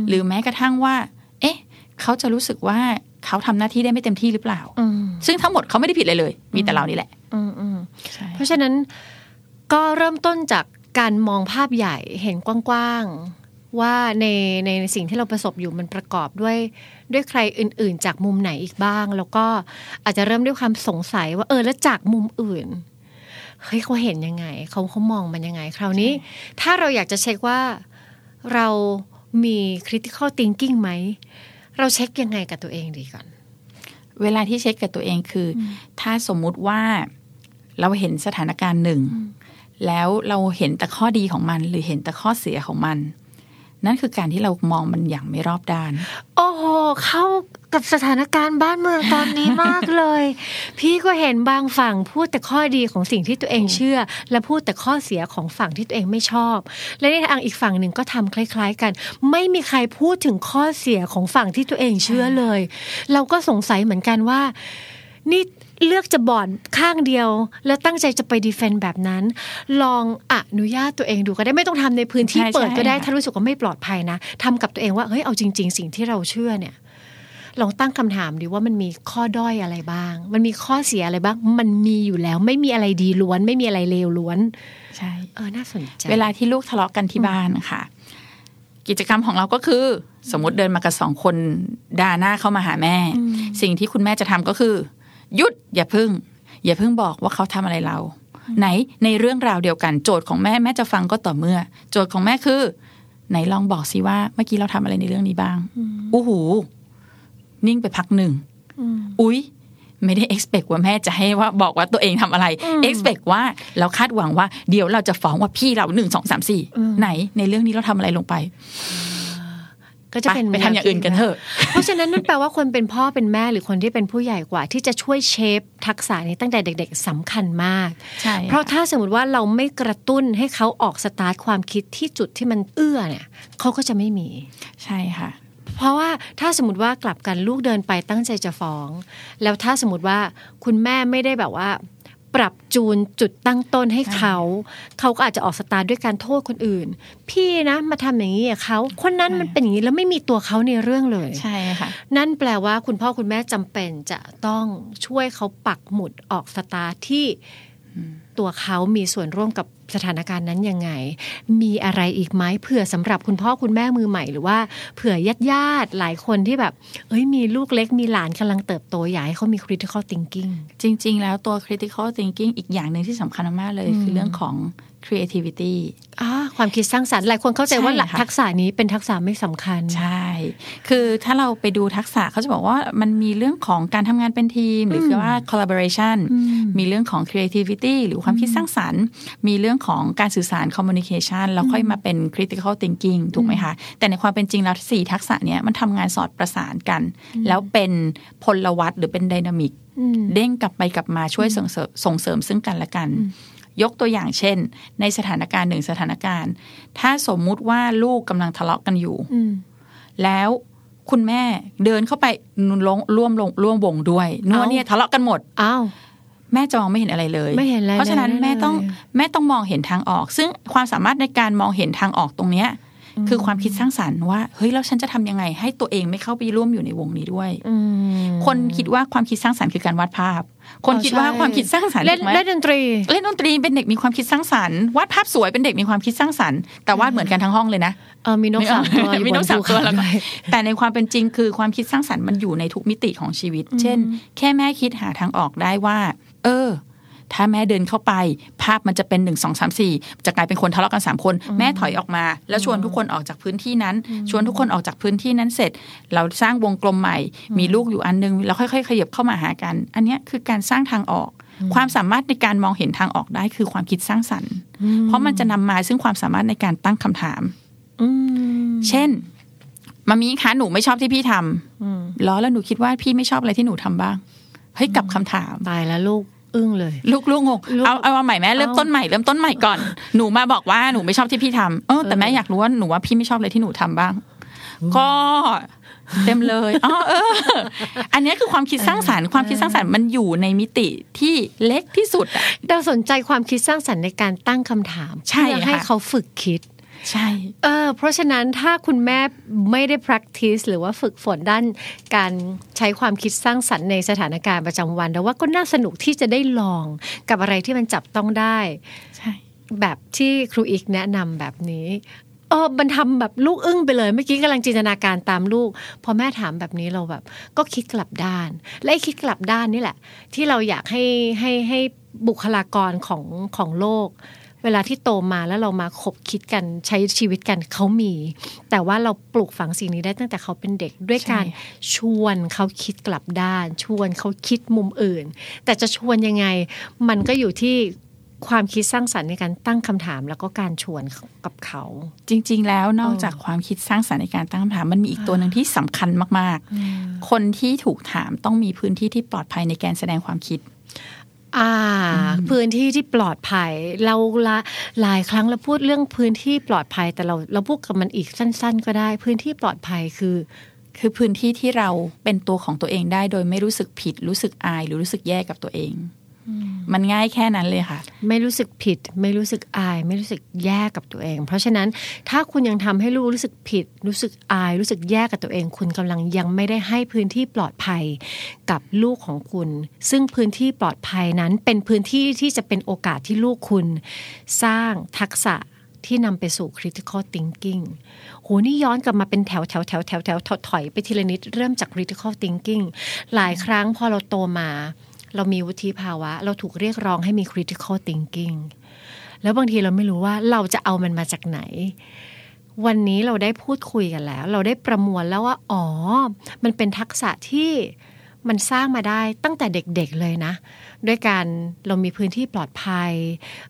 หรือแม้กระทั่งว่า เอ๊ะเขาจะรู้สึกว่า เขาทำหน้าที่ได้ไม่เต็มที่หรือเปล่าอืมซึ่งทั้งหมดเขาไม่ได้ผิดเลยเลย มีแต่เรานี่แหละอืมอืมใช่เพราะฉะนั้นก็เริ่มต้นจากการมองภาพใหญ่เห็นกว้างๆ ว่าในในสิ่งที่เราประสบอยู่มันประกอบด้วยด้วยใครอื่น ๆ จากมุมไหนอีกบ้าง แล้วก็อาจจะเริ่มด้วยความสงสัยว่าเออแล้วจากมุมอื่นเฮ้ยเขาเห็นยังไงเขาเขามองมันยังไง คราวนี้ ถ้าเราอยากจะเช็คว่าเรามี critical thinking ไหม เราเช็คยังไงกับตัวเองดีก่อน เวลาที่เช็คกับตัวเองคือ ถ้าสมมุติว่าเราเห็นสถานการณ์หนึ่งแล้วเราเห็นแต่ข้อดีของมัน หรือเห็นแต่ข้อเสียของมัน นั่นคือการที่เรามองมันอย่างไม่รอบด้าน โอ้โหเข้ากับสถานการณ์บ้านเมืองตอนนี้มากเลย พี่ก็เห็นบางฝั่งพูดแต่ข้อดีของสิ่งที่ตัวเองเชื่อ และพูดแต่ข้อเสียของฝั่งที่ตัวเองไม่ชอบ และในทางอีกฝั่งหนึ่งก็ทำคล้าย ๆ กัน ไม่มีใครพูดถึงข้อเสียของฝั่งที่ตัวเองเชื่อเลย เราก็สงสัยเหมือนกันว่า นี่ เลือกจะบอดข้างเดียว แล้วตั้งใจจะไปดีเฟนต์แบบนั้น ลองอนุญาตตัวเองดูก็ได้ไม่ต้องทำในพื้นที่ใช่เปิดก็ได้ใช่ค่ะถ้ารู้สึกว่าไม่ปลอดภัยนะทำกับตัวเองว่าเฮ้ยเอาจริง ๆ สิ่งที่เราเชื่อเนี่ยลองตั้งคำถามดิว่ามันมีข้อด้อยอะไรบ้าง มันมีข้อเสียอะไรบ้าง มันมีอยู่แล้วไม่มีอะไรดีล้วน ไม่มีอะไรเลวล้วน ใช่ เออ น่าสนใจ เวลาที่ลูกทะเลาะกันที่บ้านค่ะ กิจกรรมของเราก็คือ สมมติเดินมากับสองคนด่าหน้าเข้ามาหาแม่ สิ่งที่คุณแม่จะทำก็คือ หยุดอย่าพึ่ง อย่าพึ่งบอกว่าเขาทำอะไรเรา ไหนในเรื่องราวเดียวกัน โจทย์ของแม่แม่จะฟังก็ต่อเมื่อ โจทย์ของแม่คือ ไหนลองบอกสิว่าเมื่อกี้เราทำอะไรในเรื่องนี้บ้างอู้หูนิ่งไปพักหนึ่งอุ๊ยไม่ได้ expect ว่าแม่จะให้ว่าบอกว่าตัวเองทำอะไร expect ว่าเราคาดหวังว่า เดี๋ยวเราจะฟ้องว่าพี่เราหนึ่งสองสามสี่ไหน ในเรื่องนี้เราทำอะไรลงไป ก็จะไปเป็นไปทำอย่างอื่นกันเถอะ เพราะฉะนั้นนั่นแปลว่าคนเป็นพ่อเป็นแม่หรือคนที่เป็นผู้ใหญ่กว่า ที่จะช่วยเชฟทักษะนี้ตั้งแต่เด็ก ๆสำคัญมากใช่เพราะถ้าสมมติว่าเราไม่กระตุ้นให้เขาออกสตาร์ทความคิดที่จุดที่มันเอื้อเนี่ยเขาก็จะไม่มี ใช่ค่ะ เพราะว่าถ้าสมมติว่ากลับกันลูกเดินไปตั้งใจจะฟ้อง แล้วถ้าสมมติว่าคุณแม่ไม่ได้แบบว่า ปรับจูนจุดตั้งต้นให้เขา เขาก็อาจจะออกสตาร์ทด้วยการโทษคนอื่น พี่นะมาทำอย่างนี้กับเขาคนนั้นมันเป็นอย่างนี้แล้วไม่มีตัวเขาในเรื่องเลย ใช่ค่ะ นั่นแปลว่าคุณพ่อคุณแม่จำเป็นจะต้องช่วยเขาปักหมุดออกสตาร์ทที่ ตัวเขามีส่วนร่วมกับสถานการณ์นั้นยังไง มีอะไรอีกไหมเผื่อสำหรับคุณพ่อคุณแม่มือใหม่หรือว่าเผื่อญาติญาติๆหลายคนที่แบบ เอ้ยมีลูกเล็กมีหลานกำลังเติบโตอยากให้เขามี critical thinking จริง ๆ แล้วตัว critical thinking อีกอย่างหนึ่งที่สำคัญมากๆเลยคือเรื่องของ creativity อ่าความคิดสร้างสรรค์หลายคนเข้าใจว่าใช่ค่ะทักษะนี้เป็นทักษะไม่สำคัญ ใช่ คือถ้าเราไปดูทักษะเขาจะบอกว่ามันมีเรื่องของการทำงานเป็นทีม หรือคือว่า collaboration มีเรื่องของ creativity หรือความคิดสร้างสรรค์ มีเรื่องของการสื่อสาร communication แล้วค่อยมาเป็น critical thinking ถูกไหมคะ แต่ในความเป็นจริงแล้วสี่ทักษะเนี้ยมันทำงานสอดประสานกัน แล้วเป็นพลวัตหรือเป็น dynamic เด้งกลับไปกลับมาช่วยส่งเสริมส่งเสริมซึ่งกันและกัน ยกตัวอย่างเช่น ในสถานการณ์หนึ่งสถานการณ์ ถ้าสมมุติว่าลูกกำลังทะเลาะกันอยู่อืมแล้วคุณแม่เดินเข้าไปลงร่วมลงร่วมวงด้วยนัวเอ้าเนี่ยทะเลาะกันหมดอ้าวแม่จะมองไม่เห็นอะไรเลยไม่เห็นอะไรเพราะฉะนั้นเลยแม่ต้องเลยแม่ต้องมองเห็นทางออก ซึ่งความสามารถในการมองเห็นทางออกตรงเนี้ย คือความคิดสร้างสรรค์ว่าเฮ้ยแล้วฉันจะทำยังไง ให้ตัวเองไม่เข้าไปร่วมอยู่ในวงนี้ด้วยอืมคนคิดว่าความคิดสร้างสรรค์คือการวาดภาพ คนอ๋อคิดว่าใช่ความคิดสร้างสรรค์เล่นถูกไหมเล่นดนตรี เล่นดนตรีเป็นเด็กมีความคิดสร้างสรรค์วาดภาพสวยเป็นเด็กมีความคิดสร้างสรรค์แต่วาดเหมือนกันทั้งห้องเลยนะเออมีนกสามตัวอยู่มีบนนกสามภูตัวเขาแล้วก็ด้วยแต่ในความเป็นจริงคือความคิดสร้างสรรค์มันอยู่ในทุกมิติของชีวิต เช่น แค่แม่คิดหาทางออกได้ว่า เออ ถ้าแม่เดินเข้าไป ภาพมันจะเป็นหนึ่งสองสามสี่จะกลายเป็นคนทะเลาะกันสามคน แม่ถอยออกมา แล้วชวนทุกคนออกจากพื้นที่นั้น ชวนทุกคนออกจากพื้นที่นั้นเสร็จ เราสร้างวงกลมใหม่ มีลูกอยู่อันนึงแล้วค่อยๆขยับเข้ามาหากัน อันเนี้ยคือการสร้างทางออกความสามารถในการมองเห็นทางออกได้คือความคิดสร้างสรรค์ เพราะมันจะนำมาซึ่งความสามารถในการตั้งคำถามอืมเช่นมามีคะหนูไม่ชอบที่พี่ทำอืมล้อแล้วหนูคิดว่าพี่ไม่ชอบอะไรที่หนูทำบ้างเฮ้ยกลับคำถามตายแล้วลูก อึ้งเลย ลูกลูกงงลูกเอาเอามาใหม่แม่เริ่มเอาต้นใหม่เริ่มต้นใหม่ก่อนหนูมาบอกว่าหนูไม่ชอบที่พี่ทำเออแต่แม่อยากรู้ว่าหนูว่าพี่ไม่ชอบอะไรที่หนูทำบ้าง ก็เต็มเลยอ๋อเออ อันเนี้ยคือความคิดสร้างสรรค์ความคิดสร้างสรรค์มันอยู่ในมิติที่เล็กที่สุดอะเราสนใจความคิดสร้างสรรค์ในการตั้งคำถามใช่เพื่อให้ค่ะเขาฝึกคิด ใช่เออเพราะฉะนั้นถ้าคุณแม่ไม่ได้ practice หรือว่าฝึกฝนด้านการใช้ความคิดสร้างสรรค์ในสถานการณ์ประจำวันแต่ว่าก็น่าสนุกที่จะได้ลองกับอะไรที่มันจับต้องได้ใช่แบบที่ครูอีกแนะนำแบบนี้เออมันทำแบบลูกอึ้งไปเลย เมื่อกี้กำลังจินตนาการตามลูก พอแม่ถามแบบนี้เราแบบ ก็คิดกลับด้าน และไอ้คิดกลับด้านนี่แหละ ที่เราอยากให้ให้ให้บุคลากรของของโลก เวลาที่โตมาแล้วเรามาคบคิดกันใช้ชีวิตกันเขามี แต่ว่าเราปลูกฝังสิ่งนี้ได้ตั้งแต่เขาเป็นเด็กด้วยการชวนเขาคิดกลับด้าน ชวนเขาคิดมุมอื่น แต่จะชวนยังไง มันก็อยู่ที่ความคิดสร้างสรรค์ในการตั้งคำถามแล้วก็การชวนกับเขา จริง ๆ แล้วนอกเออจากความคิดสร้างสรรค์ในการตั้งคำถามมันมีอีกตัวหนึ่งที่สำคัญมาก ๆ คนที่ถูกถามต้องมีพื้นที่ที่ปลอดภัยในการแสดงความคิด อ่า พื้นที่ที่ปลอดภัย เราละหลายครั้งเราพูดเรื่องพื้นที่ปลอดภัยแต่เราเราพูดกับมันอีกสั้น ๆ ก็ได้ พื้นที่ปลอดภัยคือ คือพื้นที่ที่เราเป็นตัวของตัวเองได้ โดยไม่รู้สึกผิด รู้สึกอาย หรือรู้สึกแย่กับตัวเอง มันง่ายแค่นั้นเลยค่ะ ไม่รู้สึกผิด ไม่รู้สึกอาย ไม่รู้สึกแย่กับตัวเอง เพราะฉะนั้นถ้าคุณยังทำให้ลูกรู้สึกผิด รู้สึกอาย รู้สึกแย่กับตัวเอง คุณกำลังยังไม่ได้ให้พื้นที่ปลอดภัยกับลูกของคุณ ซึ่งพื้นที่ปลอดภัยนั้นเป็นพื้นที่ที่จะเป็นโอกาสที่ลูกคุณ สร้างทักษะที่นำไปสู่ critical thinking โหนี่ย้อนกลับมาเป็นแถวแถวแถวแถวแถวถอยถอยไปทีละนิด เริ่มจาก critical thinking หลายครั้งพอเราโตมา เรามีวุฒิภาวะ เราถูกเรียกร้องให้มี critical thinking แล้วบางทีเราไม่รู้ว่าเราจะเอามันมาจากไหน วันนี้เราได้พูดคุยกันแล้ว เราได้ประมวลแล้วว่า อ๋อ มันเป็นทักษะที่มันสร้างมาได้ตั้งแต่เด็กๆเลยนะ ด้วยการเรามีพื้นที่ปลอดภัย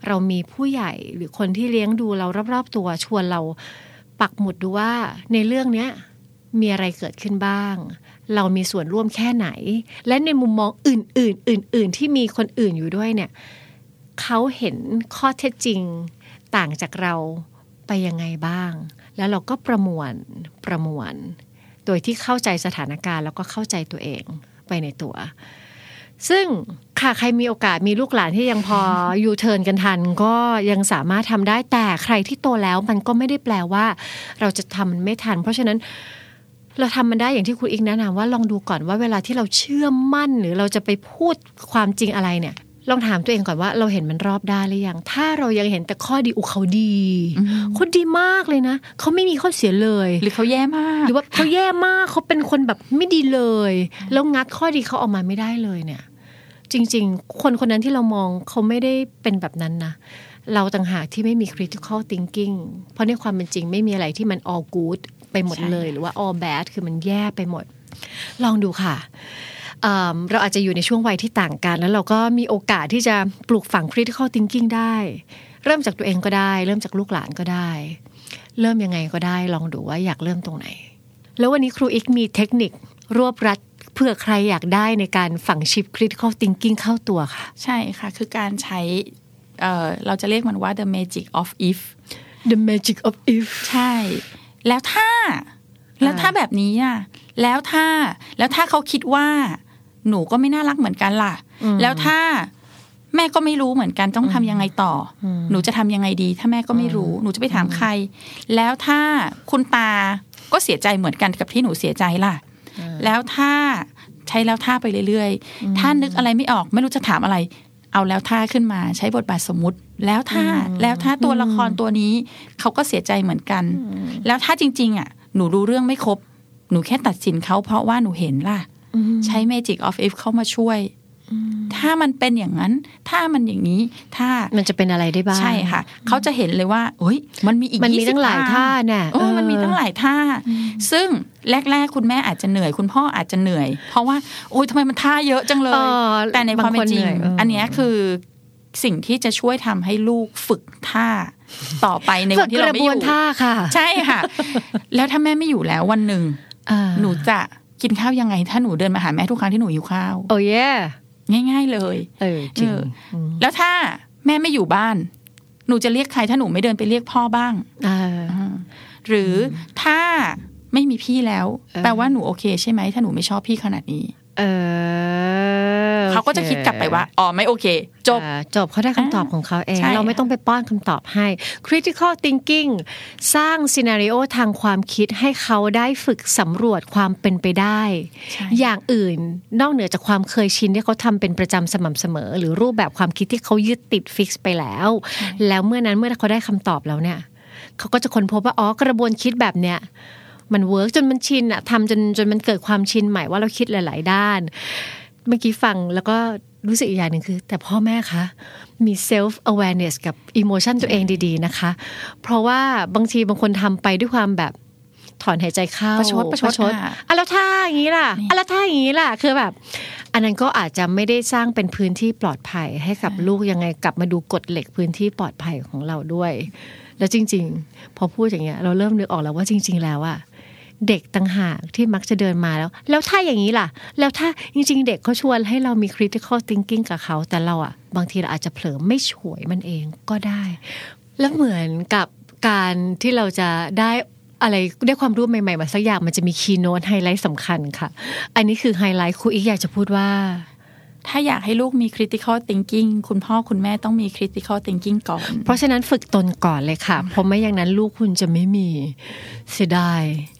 เรามีผู้ใหญ่หรือคนที่เลี้ยงดูเรารอบๆตัวชวนเราปักหมุดดูว่าในเรื่องเนี้ยมีอะไรเกิดขึ้นบ้าง เรามีส่วนร่วมแค่ไหน และในมุมมองอื่น ๆ อื่น ๆ ที่มีคนอื่นอยู่ด้วยเนี่ยเขาเห็นข้อเท็จจริงต่างจากเราไปยังไงบ้าง แล้วเราก็ประมวลประมวล โดยที่เข้าใจสถานการณ์แล้วก็เข้าใจตัวเองไปในตัว ซึ่งค่ะใครมีโอกาสมีลูกหลานที่ยังพอยูเทิร์นกันทัน ก็ยังสามารถทำได้แต่ใครที่โตแล้วมันก็ไม่ได้แปลว่า เราจะทำมันไม่ทัน เพราะฉะนั้น เราทำมันได้อย่างที่คุณอีกแนะนำว่าลองดูก่อนว่าเวลาที่เราเชื่อมั่น หรือเราจะไปพูดความจริงอะไรเนี่ยลองถามตัวเองก่อนว่าเราเห็นมันรอบด้านหรือยัง ถ้าเรายังเห็นแต่ข้อดีอุเขาดีเขาดีมากเลยนะ เขาไม่มีข้อเสียเลย หรือเขาแย่มาก หรือว่าเขาแย่มากเขาเป็นคนแบบไม่ดีเลย แล้วงัดข้อดีเขาออกมาไม่ได้เลยเนี่ย จริง ๆ คนคนนั้นที่เรามองเขาไม่ได้เป็นแบบนั้นนะ เราต่างหากที่ไม่มี critical thinking เพราะในความเป็นจริงไม่มีอะไรที่มัน all good ไป หมดเลย หรือว่า all bad คือมันแย่ไปหมด ลองดูค่ะเอิ่มเราอาจจะอยู่ในช่วงวัยที่ต่างกัน แล้วเราก็มีโอกาสที่จะปลูกฝัง critical thinking ได้ เริ่มจากตัวเองก็ได้ เริ่มจากลูกหลานก็ได้ เริ่มยังไงก็ได้ ลองดูว่าอยากเริ่มตรงไหน แล้ววันนี้ครูอีกมีเทคนิครวบรัดเพื่อใครอยากได้ในการฝังชิป critical thinking เข้าตัวค่ะ ใช่ค่ะ คือการใช้เอ่อเราจะเรียกมันว่า the magic of if the magic of if ใช่ แล้วถ้า แล้วถ้าแบบนี้อะแล้วถ้า แล้วถ้าเขาคิดว่า หนูก็ไม่น่ารักเหมือนกันล่ะ แล้วถ้าแม่ก็ไม่รู้เหมือนกันต้องทำยังไงต่ออหนูจะทำยังไงดี ถ้าแม่ก็ไม่รู้ หนูจะไปถามใคร แล้วถ้าคุณตาก็เสียใจเหมือนกันกับที่หนูเสียใจล่ะ แล้วถ้าใช้แล้วท่าไปเรื่อยๆ ถ้านึกอะไรไม่ออก ไม่รู้จะถามอะไร เอาแล้วท่าขึ้นมาใช้บทบาทสมมุติ แล้วถ้าแล้วถ้าตัวละครตัวนี้เขาก็เสียใจเหมือนกัน แล้วถ้าจริง ๆ อะ หนูรู้เรื่องไม่ครบ หนูแค่ตัดสินเขาเพราะว่าหนูเห็นล่ะ ใช้ Magic of If เข้ามาช่วย ถ้ามันเป็นอย่างนั้น ถ้ามันอย่างนี้ ถ้ามันจะเป็นอะไรได้บ้าง ใช่ค่ะ เขาจะเห็นเลยว่าเฮ้ย มันมีอีกมันมี20ตั้งหลายท่าน่ะเออมันมีเออตั้งหลายท่า ซึ่งแรก ๆ คุณแม่อาจจะเหนื่อย คุณพ่ออาจจะเหนื่อย เพราะว่าโอ๊ยทำไมมันท่าเยอะจังเลเอยอแต่ในความเป็นจริงบางคนเหนื่อยเอออัอันเนี้ยคือสิ่งที่จะช่วยทำให้ลูกฝึกท่าต่อไปในฝึวักนที่กเราระไม่บอวนยู่ท่าค่ะ ใช่ค่ะ แล้วถ้าแม่ไม่อยู่แล้ววันหนึ่งอ่าหนูจะกินข้าวยังไง ถ้าหนูเดินมาหาแม่ทุกครั้งที่หนูหิวข้าวโอ้ยง่าย ๆ เลย เออจริงเออแล้วถ้าแม่ไม่อยู่บ้าน หนูจะเรียกใครถ้าหนูไม่เดินไปเรียกพ่อบ้างอ่าหรือถ้า ไม่มีพี่แล้วเออแปลว่าหนูโอเคใช่ไหมถ้าหนูไม่ชอบพี่ขนาดนี้ เออเขาก็จะคิดกลับไปว่าอ๋อไม่โอเค จบอ่าจบเขาได้คำตอบของเขาเองใช่เราไม่ต้องไปป้อนคำตอบให้ critical thinking สร้างซีนารีโอทางความคิดให้เขาได้ฝึกสำรวจความเป็นไปได้ใช่อย่างอื่นนอกเหนือจากความเคยชินที่เขาทำเป็นประจำสม่ำเสมอ หรือรูปแบบความคิดที่เขายึดติดฟิกซ์ไปแล้ว แล้วเมื่อนั้นเมื่อเขาได้คำตอบแล้วเนี่ยเขาก็จะค้นพบว่าอ๋อกระบวนคิดแบบเนี้ย มันเวิร์กจนมันชินอะทำจนจนมันเกิดความชินใหม่ว่าเราคิดหลาย ๆ ด้าน เมื่อกี้ฟังแล้วก็รู้สึกอีกอย่างหนึ่งคือ แต่พ่อแม่คะมี self awareness กับ emotion ตัวเองดี ๆ นะคะ เพราะว่าบางทีบางคนทำไปด้วยความแบบถอนหายใจเข้าประชดประชดอะอะแล้วถ้าอย่างนี้ล่ะอะแล้วถ้าอย่างนี้ล่ะคือแบบ อันนั้นก็อาจจะไม่ได้สร้างเป็นพื้นที่ปลอดภัย ให้กับลูกยังไงกลับมาดูกฎเหล็กพื้นที่ปลอดภัยของเราด้วย แล้วจริง ๆ พอพูดอย่างเงี้ยเราเริ่มนึกออกแล้วว่าจริง ๆ แล้วอะ เด็กต่างหากที่มักจะเดินมาแล้ว แล้วถ้าอย่างนี้ล่ะ แล้วถ้าจริง ๆ เด็กเขาชวนให้เรามี critical thinking กับเขา แต่เราอะบางทีเราอาจจะเผลอไม่ฉวยมันเองก็ได้ แล้วเหมือนกับการที่เราจะได้อะไรได้ความรู้ใหม่ๆมาสักอย่างมันจะมี keynote ไฮไลท์สำคัญค่ะ อันนี้คือไฮไลท์ครูอีกอยากจะพูดว่า ถ้าอยากให้ลูกมี critical thinking คุณพ่อคุณแม่ต้องมี critical thinking ก่อน เพราะฉะนั้นฝึกตนก่อนเลยค่ะ เพราะไม่อย่างนั้นลูกคุณจะไม่มีเสียดาย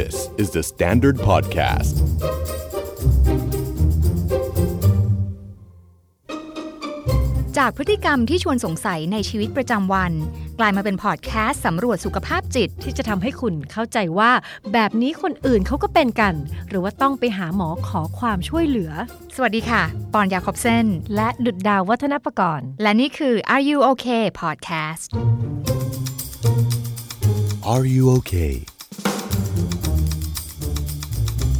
This is the Standard Podcast. จากพฤติกรรมที่ชวนสงสัยในชีวิตประจำวัน กลายมาเป็นพอดแคสต์สำรวจสุขภาพจิตที่จะทำให้คุณเข้าใจว่า แบบนี้คนอื่นเขาก็เป็นกัน หรือว่าต้องไปหาหมอขอความช่วยเหลือ สวัสดีค่ะ ปอนยาคอบเซนและดุดดาววัฒนประกรณ์ และนี่คือ Are You Okay Podcast Are you okay?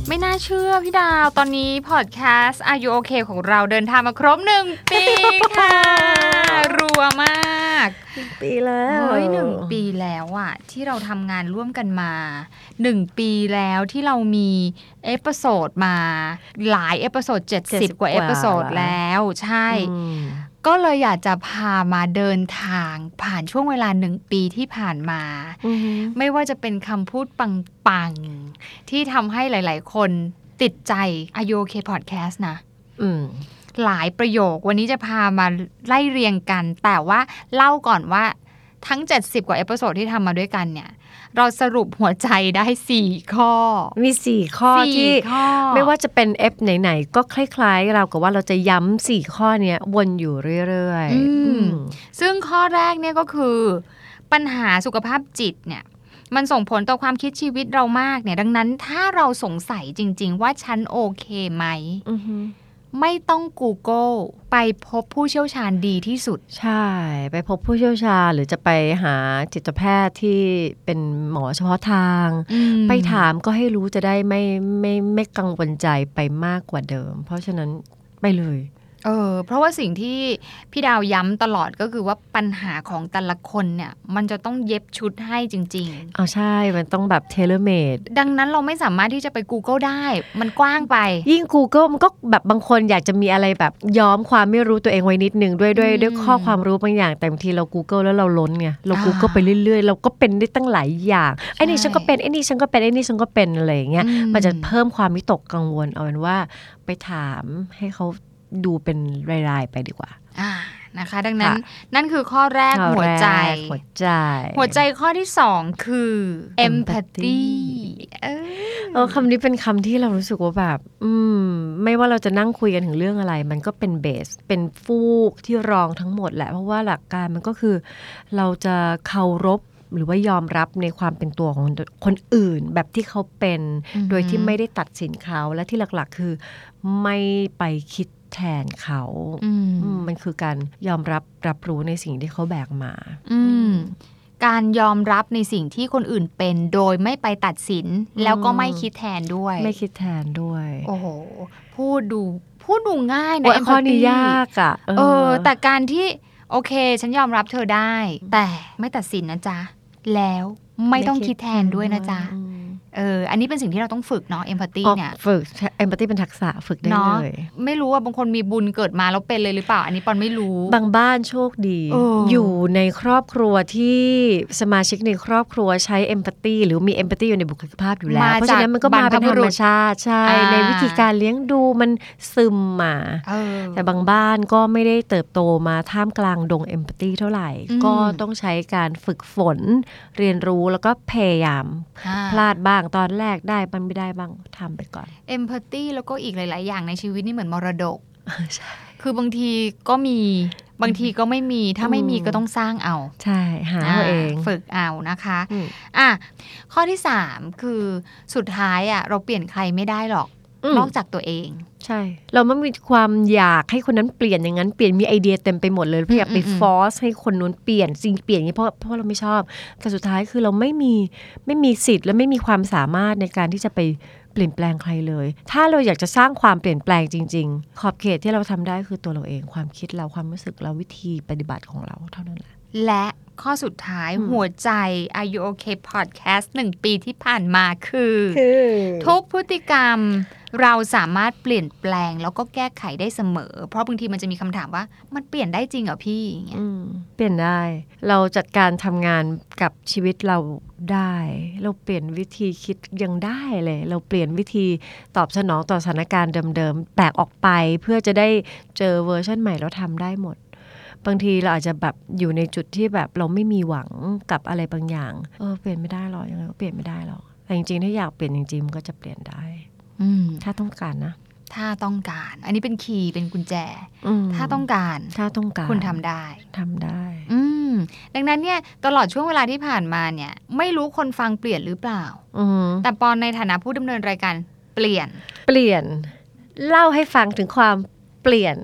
ไม่น่าเชื่อพี่ดาวตอนนี้พอดแคสต์ Are You OK ของเราเดินทางมาครบหนึ่งปีค่ะ รัวมากปีแล้วเฮ้ยหนึ่งปีแล้วอะที่เราทำงานร่วมกันมาหนึ่งปีแล้วที่เรามี episode มาหลาย episode 70กว่า episode แล้วใช่อืมก็เลยอยากจะพามาเดินทางผ่านช่วงเวลาหนึ่งปีที่ผ่านมาอือฮึไม่ว่าจะเป็นคำพูดปังๆ ที่ทำให้หลาย ๆ คนติดใจ Are You OK พอดแคสต์นะอืมหลายประโยควันนี้จะพามาไล่เรียงกัน แต่ว่าเล่าก่อนว่าทั้ง 70 กว่า episode ที่ทำมาด้วยกันเนี่ย เราสรุปหัวใจได้ 4 ข้อ มีสี่ข้อสี่ที่ข้อไม่ว่าจะเป็น EP ไหน ๆ ก็คล้าย ๆ เรากับว่าเราจะย้ำสี่ข้อเนี้ยวนอยู่เรื่อยๆอืมอืมซึ่งข้อแรกเนี่ยก็คือ ปัญหาสุขภาพจิตเนี่ย มันส่งผลต่อความคิดชีวิตเรามากเนี่ย ดังนั้นถ้าเราสงสัยจริง ๆ ว่าฉันโอเคไหมอือฮึไม่ต้อง Google ไปพบผู้เชี่ยวชาญดีที่สุด ใช่ ไปพบผู้เชี่ยวชาญหรือจะไปหาจิตแพทย์ที่เป็นหมอเฉพาะทาง ไปถามก็ให้รู้จะได้ไม่ไม่ไม่กังวลใจไปมากกว่าเดิม เพราะฉะนั้นไปเลย เออเพราะว่าสิ่งที่พี่ดาวย้ำตลอดก็คือว่าปัญหาของแต่ละคนเนี่ยมันจะต้องเย็บชุดให้จริงเอาใช่มันต้องแบบเทเลเมดๆดังนั้นเราไม่สามารถที่จะไป Google ได้ มันกว้างไป ยิ่ง Google มันก็แบบบางคนอยากจะมีอะไรแบบย้อมความไม่รู้ตัวเองไว้นิดนึงด้วยด้วยอืมด้วยข้อความรู้บางอย่างแต่บางทีเรา Google แล้วเราล้นไงเราอ่า Google ไปเรื่อยๆ เราก็เป็นได้ตั้งหลายอย่างไอ้นี่ฉันก็เป็นไอ้นี่ฉันก็เป็นไอ้นี่ฉันก็เป็นอะไรอย่างเงี้ยอืมมันจะเพิ่มความวิตกกังวลเอาเป็นว่าไปถามให้เขา ดูเป็นรายๆไปดีกว่าอ่านะคะ ดังนั้นค่ะนั่นคือข้อแรกข้อหัวใจแรกหัวใจ หัวใจข้อที่สองคือ Empathy empathy เออเออคำนี้เป็นคำที่เรารู้สึกว่าแบบ อืม ไม่ว่าเราจะนั่งคุยกันถึงเรื่องอะไร มันก็เป็นเบส เป็นฟูกที่รองทั้งหมดแหละ เพราะว่าหลักการมันก็คือ เราจะเคารพหรือว่ายอมรับในความเป็นตัวของคนอื่นแบบที่เขาเป็นอือหือโดยที่ไม่ได้ตัดสินเขาและที่หลักๆ คือไม่ไปคิด แทนเขาอืมอืมมันคือการยอมรับรับรู้ในสิ่งที่เขาแบกมา อืมการยอมรับในสิ่งที่คนอื่นเป็นโดยไม่ไปตัดสิน แล้วก็ไม่คิดแทนด้วย ไม่คิดแทนด้วย โอ้โหพูดดูพูดดูง่ายนะโอ้ยข้อนี้ empathy ยากอะเออ แต่การที่โอเค ฉันยอมรับเธอได้ แต่ไม่ตัดสินนะจ๊ะ แล้วไม่ต้องคิดแทนด้วยนะจ๊ะอืม เออ อันนี้เป็นสิ่งที่เราต้องฝึกเนาะ empathy อ๋อเนี่ย ฝึกเอมพัตตีเป็นทักษะฝึกได้เนาะเลย ไม่รู้ว่าบางคนมีบุญเกิดมาแล้วเป็นเลยหรือเปล่า อันนี้ปอนไม่รู้ บางบ้านโชคดีเออออยู่ในครอบครัวที่สมาชิกในครอบครัวใช้เอมพัตตีหรือมีเอมพัตตีอยู่ในบุคลิกภาพอยู่แล้วมาเพราะฉะนั้นมันก็มาเป็นจากบรรพบุธรรุรษมชาติ ใช่อ่าในวิธีการเลี้ยงดูมันซึมมาเออแต่บางบ้านก็ไม่ได้เติบโตมาท่ามกลางดงเอมพัตตีเท่าไหร่อืมก็ต้องใช้การฝึกฝนเรียนรู้แล้วก็พยายามอ่าพลาดบ้างตอนแรกได้บ้างไม่ได้บ้างทำไปก่อน empathy แล้วก็อีกหลาย ๆ อย่างในชีวิตนี่เหมือนมรดกใช่คือบางทีก็มีบางทีก็ไม่มีถ้าไม่มีอืมก็ต้องสร้างเอา ใช่หาเอาเองฝึกเอานะคะอืมอะข้อที่สามคือสุดท้ายอะเราเปลี่ยนใครไม่ได้หรอกม นอกจากตัวเอง ใช่ เราไม่มีความอยากให้คนนั้นเปลี่ยนอย่างนั้นเปลี่ยนมีไอเดียเต็มไปหมดเลยพยายามไปอืมอืมฟอสให้คนนู้นเปลี่ยนสิ่งเปลี่ยนอย่างนี้เพราะเพราะเราไม่ชอบ แต่สุดท้ายคือเราไม่มีไม่มีสิทธิ์และไม่มีความสามารถในการที่จะไปเปลี่ยนแปลงใครเลย ถ้าเราอยากจะสร้างความเปลี่ยนแปลงจริง ๆ ขอบเขตที่เราทำได้คือตัวเราเอง ความคิดเราความรู้สึกเราวิธีปฏิบัติของเราเท่านั้นแหละและข้อสุดท้ายอืมหัวใจ Are You Okay Podcast หนึ่งปีที่ผ่านมาคือ ทุกพฤติกรรมเราสามารถเปลี่ยนแปลงแล้วก็แก้ไขได้เสมอ เพราะบางทีมันจะมีคำถามว่ามันเปลี่ยนได้จริงเหรอพี่อย่างเงี้ยอืมเปลี่ยนได้ เราจัดการทำงานกับชีวิตเราได้ เราเปลี่ยนวิธีคิดยังได้เลย เราเปลี่ยนวิธีตอบสนองต่อสถานการณ์เดิมๆแปลกออกไปเพื่อจะได้เจอเวอร์ชันใหม่แล้วทำได้หมด บางทีเราอาจจะแบบอยู่ในจุดที่แบบเราไม่มีหวังกับอะไรบางอย่าง เออเปลี่ยนไม่ได้หรอกยังไงก็เปลี่ยนไม่ได้หรอกแต่จริงๆถ้าอยากเปลี่ยนจริงๆมันก็จะเปลี่ยนได้ อืมถ้าต้องการนะถ้าต้องการ อันนี้เป็นคีย์เป็นกุญแจอืมถ้าต้องการ ถ้าต้องการ คุณทำได้ทำได้ อืม ดังนั้นเนี่ยตลอดช่วงเวลาที่ผ่านมาเนี่ย ไม่รู้คนฟังเปลี่ยนหรือเปล่าอืมแต่ปอนในฐานะผู้ดำเนินรายการเปลี่ยน เปลี่ยน เล่าให้ฟังถึงความเปลี่ยน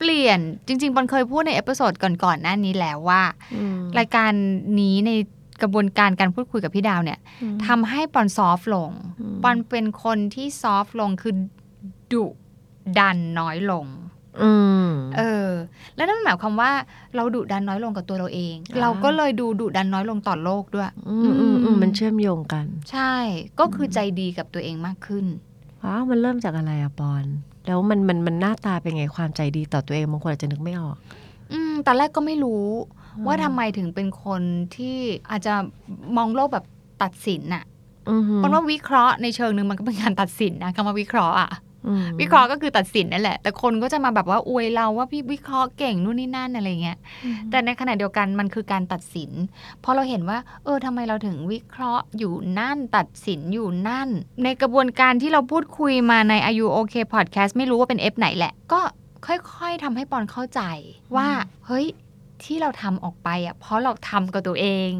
เปลี่ยนจริงๆปอนเคยพูดใน episode ก่อนๆหน้านี้แล้วว่า รายการนี้ในกระบวนการการพูดคุยกับพี่ดาวเนี่ยทำให้ปอน soft ลงอืมปอนเป็นคนที่ soft ลงคือดุดันน้อยลงอืมเออ แล้วนั่นหมายความว่าเราดุดันน้อยลงกับตัวเราเองอ่าเราก็เลยดูดุดันน้อยลงต่อโลกด้วยอืมอืมอืมมันเชื่อมโยงกัน ใช่ ก็คือใจดีกับตัวเองมากขึ้นว้าวมันเริ่มจากอะไรอะปอน แล้วมันมันมันหน้าตาเป็นไงความใจดีต่อตัวเองบางคนอาจจะนึกไม่ออก อืมตอนแรกก็ไม่รู้ว่าทำไมถึงเป็นคนที่อาจจะมองโลกแบบตัดสินน่ะเพราะว่าวิเคราะห์ในเชิงหนึ่งมันก็เป็นการตัดสินนะคำว่าวิเคราะห์อะ วิเคราะห์ก็คือตัดสินนั่นแหละ แต่คนก็จะมาแบบว่าอวยเราว่าพี่วิเคราะห์เก่งนู่นนี่นั่นอะไรเงี้ย แต่ในขณะเดียวกันมันคือการตัดสิน เพราะเราเห็นว่า เออทำไมเราถึงวิเคราะห์อยู่นั่นตัดสินอยู่นั่น ในกระบวนการที่เราพูดคุยมาในอายุโอเคพอดแคสต์ไม่รู้ว่าเป็นเอฟไหนแหละ ก็ค่อยๆทำให้ปอนเข้าใจว่า เฮ้ยที่เราทำออกไปอะเพราะเราทำกับตัวเอง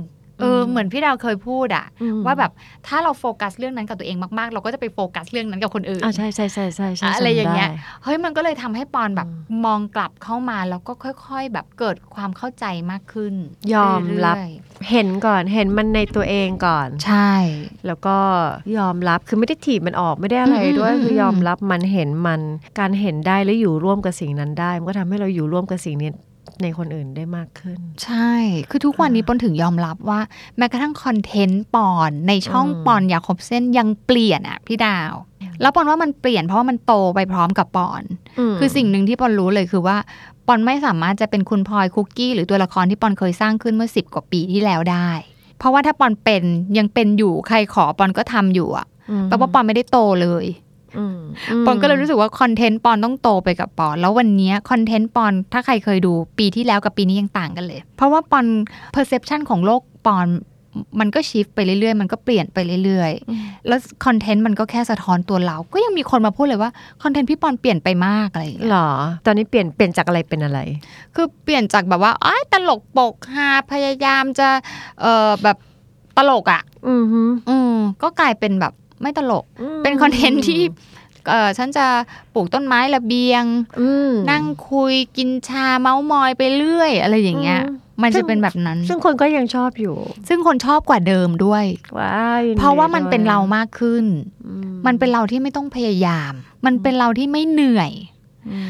เออเหมือนพี่ดาวเคยพูดอะอืมว่าแบบถ้าเราโฟกัสเรื่องนั้นกับตัวเองมากๆ เราก็จะไปโฟกัสเรื่องนั้นกับคนอื่นอ่าใช่ใช่ใช่ใช่ใช่อะไรอย่างเงี้ยจำได้เฮ้ยมันก็เลยทำให้ปอนแบบอืมมองกลับเข้ามาแล้วก็ค่อย ๆ แบบเกิดความเข้าใจมากขึ้น ยอมรับเอยเห็นก่อนเห็นมันในตัวเองก่อนๆใช่ แล้วก็ยอมรับคือไม่ได้ถีบมันออกไม่ได้อะไรอืมด้วยอืมคือยอมรับมันเห็นมันการเห็นได้แล้วอยู่ร่วมกับสิ่งนั้นได้ มันก็ทำให้เราอยู่ร่วมกับสิ่งนี้ ในคนอื่นได้มากขึ้น ใช่ คือทุกวันนี้ปอนถึงยอมรับว่า แม้กระทั่งคอนเทนต์ปอนในช่องอืมปอนอยากครบเส้นยังเปลี่ยนอะพี่ดาว แล้วปอนว่ามันเปลี่ยนเพราะว่ามันโตไปพร้อมกับปอนมคือสิ่งหนึ่งที่ปอนรู้เลยคือว่าปอนไม่สามารถจะเป็นคุณพลอยคุกกี้หรือตัวละครที่ปอนเคยสร้างขึ้นเมื่อสิบกว่าปีที่แล้วได้ เพราะว่าถ้าปอนเป็นยังเป็นอยู่ใครขอปอนก็ทำอยู่อะมแปลว่าปอนไม่ได้โตเลยอืม ปอนก็เลยรู้สึกว่าคอนเทนต์ปอนต้องโตไปกับปอนแล้ววันเนี้คอนเทนต์ปอนถ้าใครเคยดูปีที่แล้วกับปีนี้ยังต่างกันเลย เพราะว่าปอน perception ของโลกปอนมันก็ชิฟไปเรื่อยๆ มันก็เปลี่ยนไปเรื่อยๆ แล้วคอนเทนต์มันก็แค่สะท้อนตัวเรา ก็ยังมีคนมาพูดเลยว่าคอนเทนต์พี่ปอนเปลี่ยนไปมากอะไรอย่างเงี้ยหรอ ตอนนี้เปลี่ยนเปลี่ยนจากอะไรเป็นอะไร คือเปลี่ยนจากแบบว่าอ้ายตลกปกฮาพยายามจะเอ่อแบบตลกอะ่ะ อือฮึอืมก็กลายเป็นแบบ ไม่ตลก เป็นคอนเทนต์ที่เออฉันจะปลูกต้นไม้ระเบียงอืมนั่งคุยกินชาเมาส์มอยไปเรื่อย อะไรอย่างเงี้ยอืมมันซึ่จะงเป็นแบบนั้น ซึ่งคนก็ยังชอบอยู่ ซึ่งคนชอบกว่าเดิมด้วยว้าวยิดีเพราะว่ามันด้วยเป็นเรามากขึ้นอืมันเป็นเราที่ไม่ต้องพยายาม มันเป็นเราที่ไม่เหนื่อย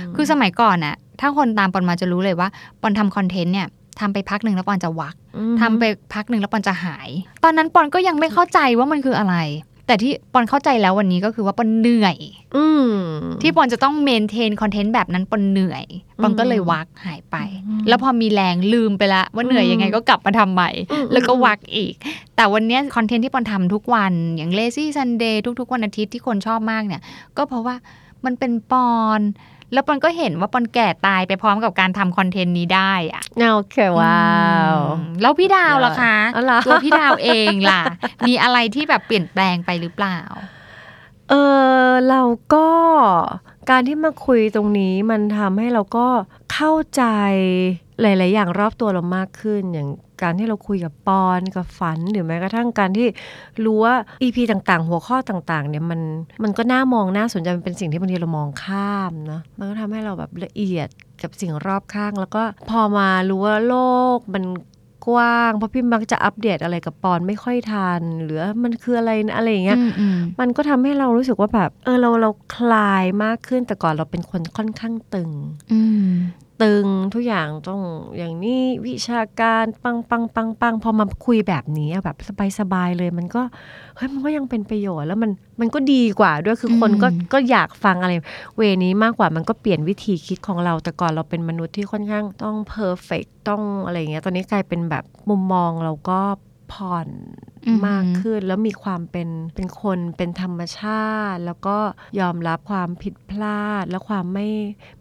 มคือสมัยก่อนอะถ้าคนตามปอนมาจะรู้เลยว่าปอนทำคอนเทนต์เนี่ยทำไปพักหนึ่งแล้วปอนจะวาร์ปอืมทำไปพักหนึ่งแล้วปอนจะหาย ตอนนั้นปอนก็ยังไม่เข้าใจว่ามันคืออะไร แต่ที่ปอนเข้าใจแล้ววันนี้ก็คือว่าปอนเหนื่อย อืมที่ปอนจะต้อง maintain คอนเทนต์แบบนั้นปอนเหนื่อยปอนก็เลยวาร์ปหายไป แล้วพอมีแรงลืมไปละ ว่าเหนื่อยยังไงก็กลับมาทำใหม่อืมแล้วก็วาร์ปอีก แต่วันเนี้ยคอนเทนต์ที่ปอนทำทุกวันอย่าง Lazy Sunday ทุกๆ วันอาทิตย์ที่คนชอบมากเนี่ย ก็เพราะว่ามันเป็นปอน แล้วปอนก็เห็นว่าปอนแก่ตายไปพร้อมกับการทำคอนเทนต์นี้ได้อะโอเคว้าวอืมแล้วพี่ดาวล่ะคะอ๋อเหรอตัวพี่ดาวเองล่ะ มีอะไรที่แบบเปลี่ยนแปลงไปหรือเปล่า เออเราก็ การที่มาคุยตรงนี้มันทำให้เราก็เข้าใจหลาย ๆ อย่างรอบตัวเรามากขึ้น อย่างการที่เราคุยกับปอนกับฝันหรือแม้กระทั่งการที่รู้ว่า EP ต่าง ๆ หัวข้อต่าง ๆ เนี่ยมันมันก็น่ามองน่าสนใจมันเป็นสิ่งที่บางทีเรามองข้ามเนาะมันก็ทำให้เราแบบละเอียดกับสิ่งรอบข้าง แล้วก็พอมารู้ว่าโลกมัน กว้าง เพราะพี่มักจะอัปเดตอะไรกับปอนไม่ค่อยทันหรือมันคืออะไรนะอะไรอย่างเงี้ยอืมอืมมันก็ทำให้เรารู้สึกว่าแบบ เออเราเราคลายมากขึ้นแต่ก่อนเราเป็นคนค่อนข้างตึงอืม ตึงทุกอย่างต้องอย่างนี้วิชาการปังปังปังปังพอมาคุยแบบนี้อะแบบสบายสบายๆเลยมันก็เฮ้ยมันก็ยังเป็นประโยชน์แล้วมันมันก็ดีกว่าด้วยคือคนก็อืมก็อยากฟังอะไร เวนี้มากกว่ามันก็เปลี่ยนวิธีคิดของเราแต่ก่อนเราเป็นมนุษย์ที่ค่อนข้างต้องเพอร์เฟกต้องอะไรอย่างเงี้ยตอนนี้กลายเป็นแบบมุมมองเราก็ ผ่อนอือหือมากขึ้น แล้วมีความเป็นเป็นคนเป็นธรรมชาติ แล้วก็ยอมรับความผิดพลาด และความไม่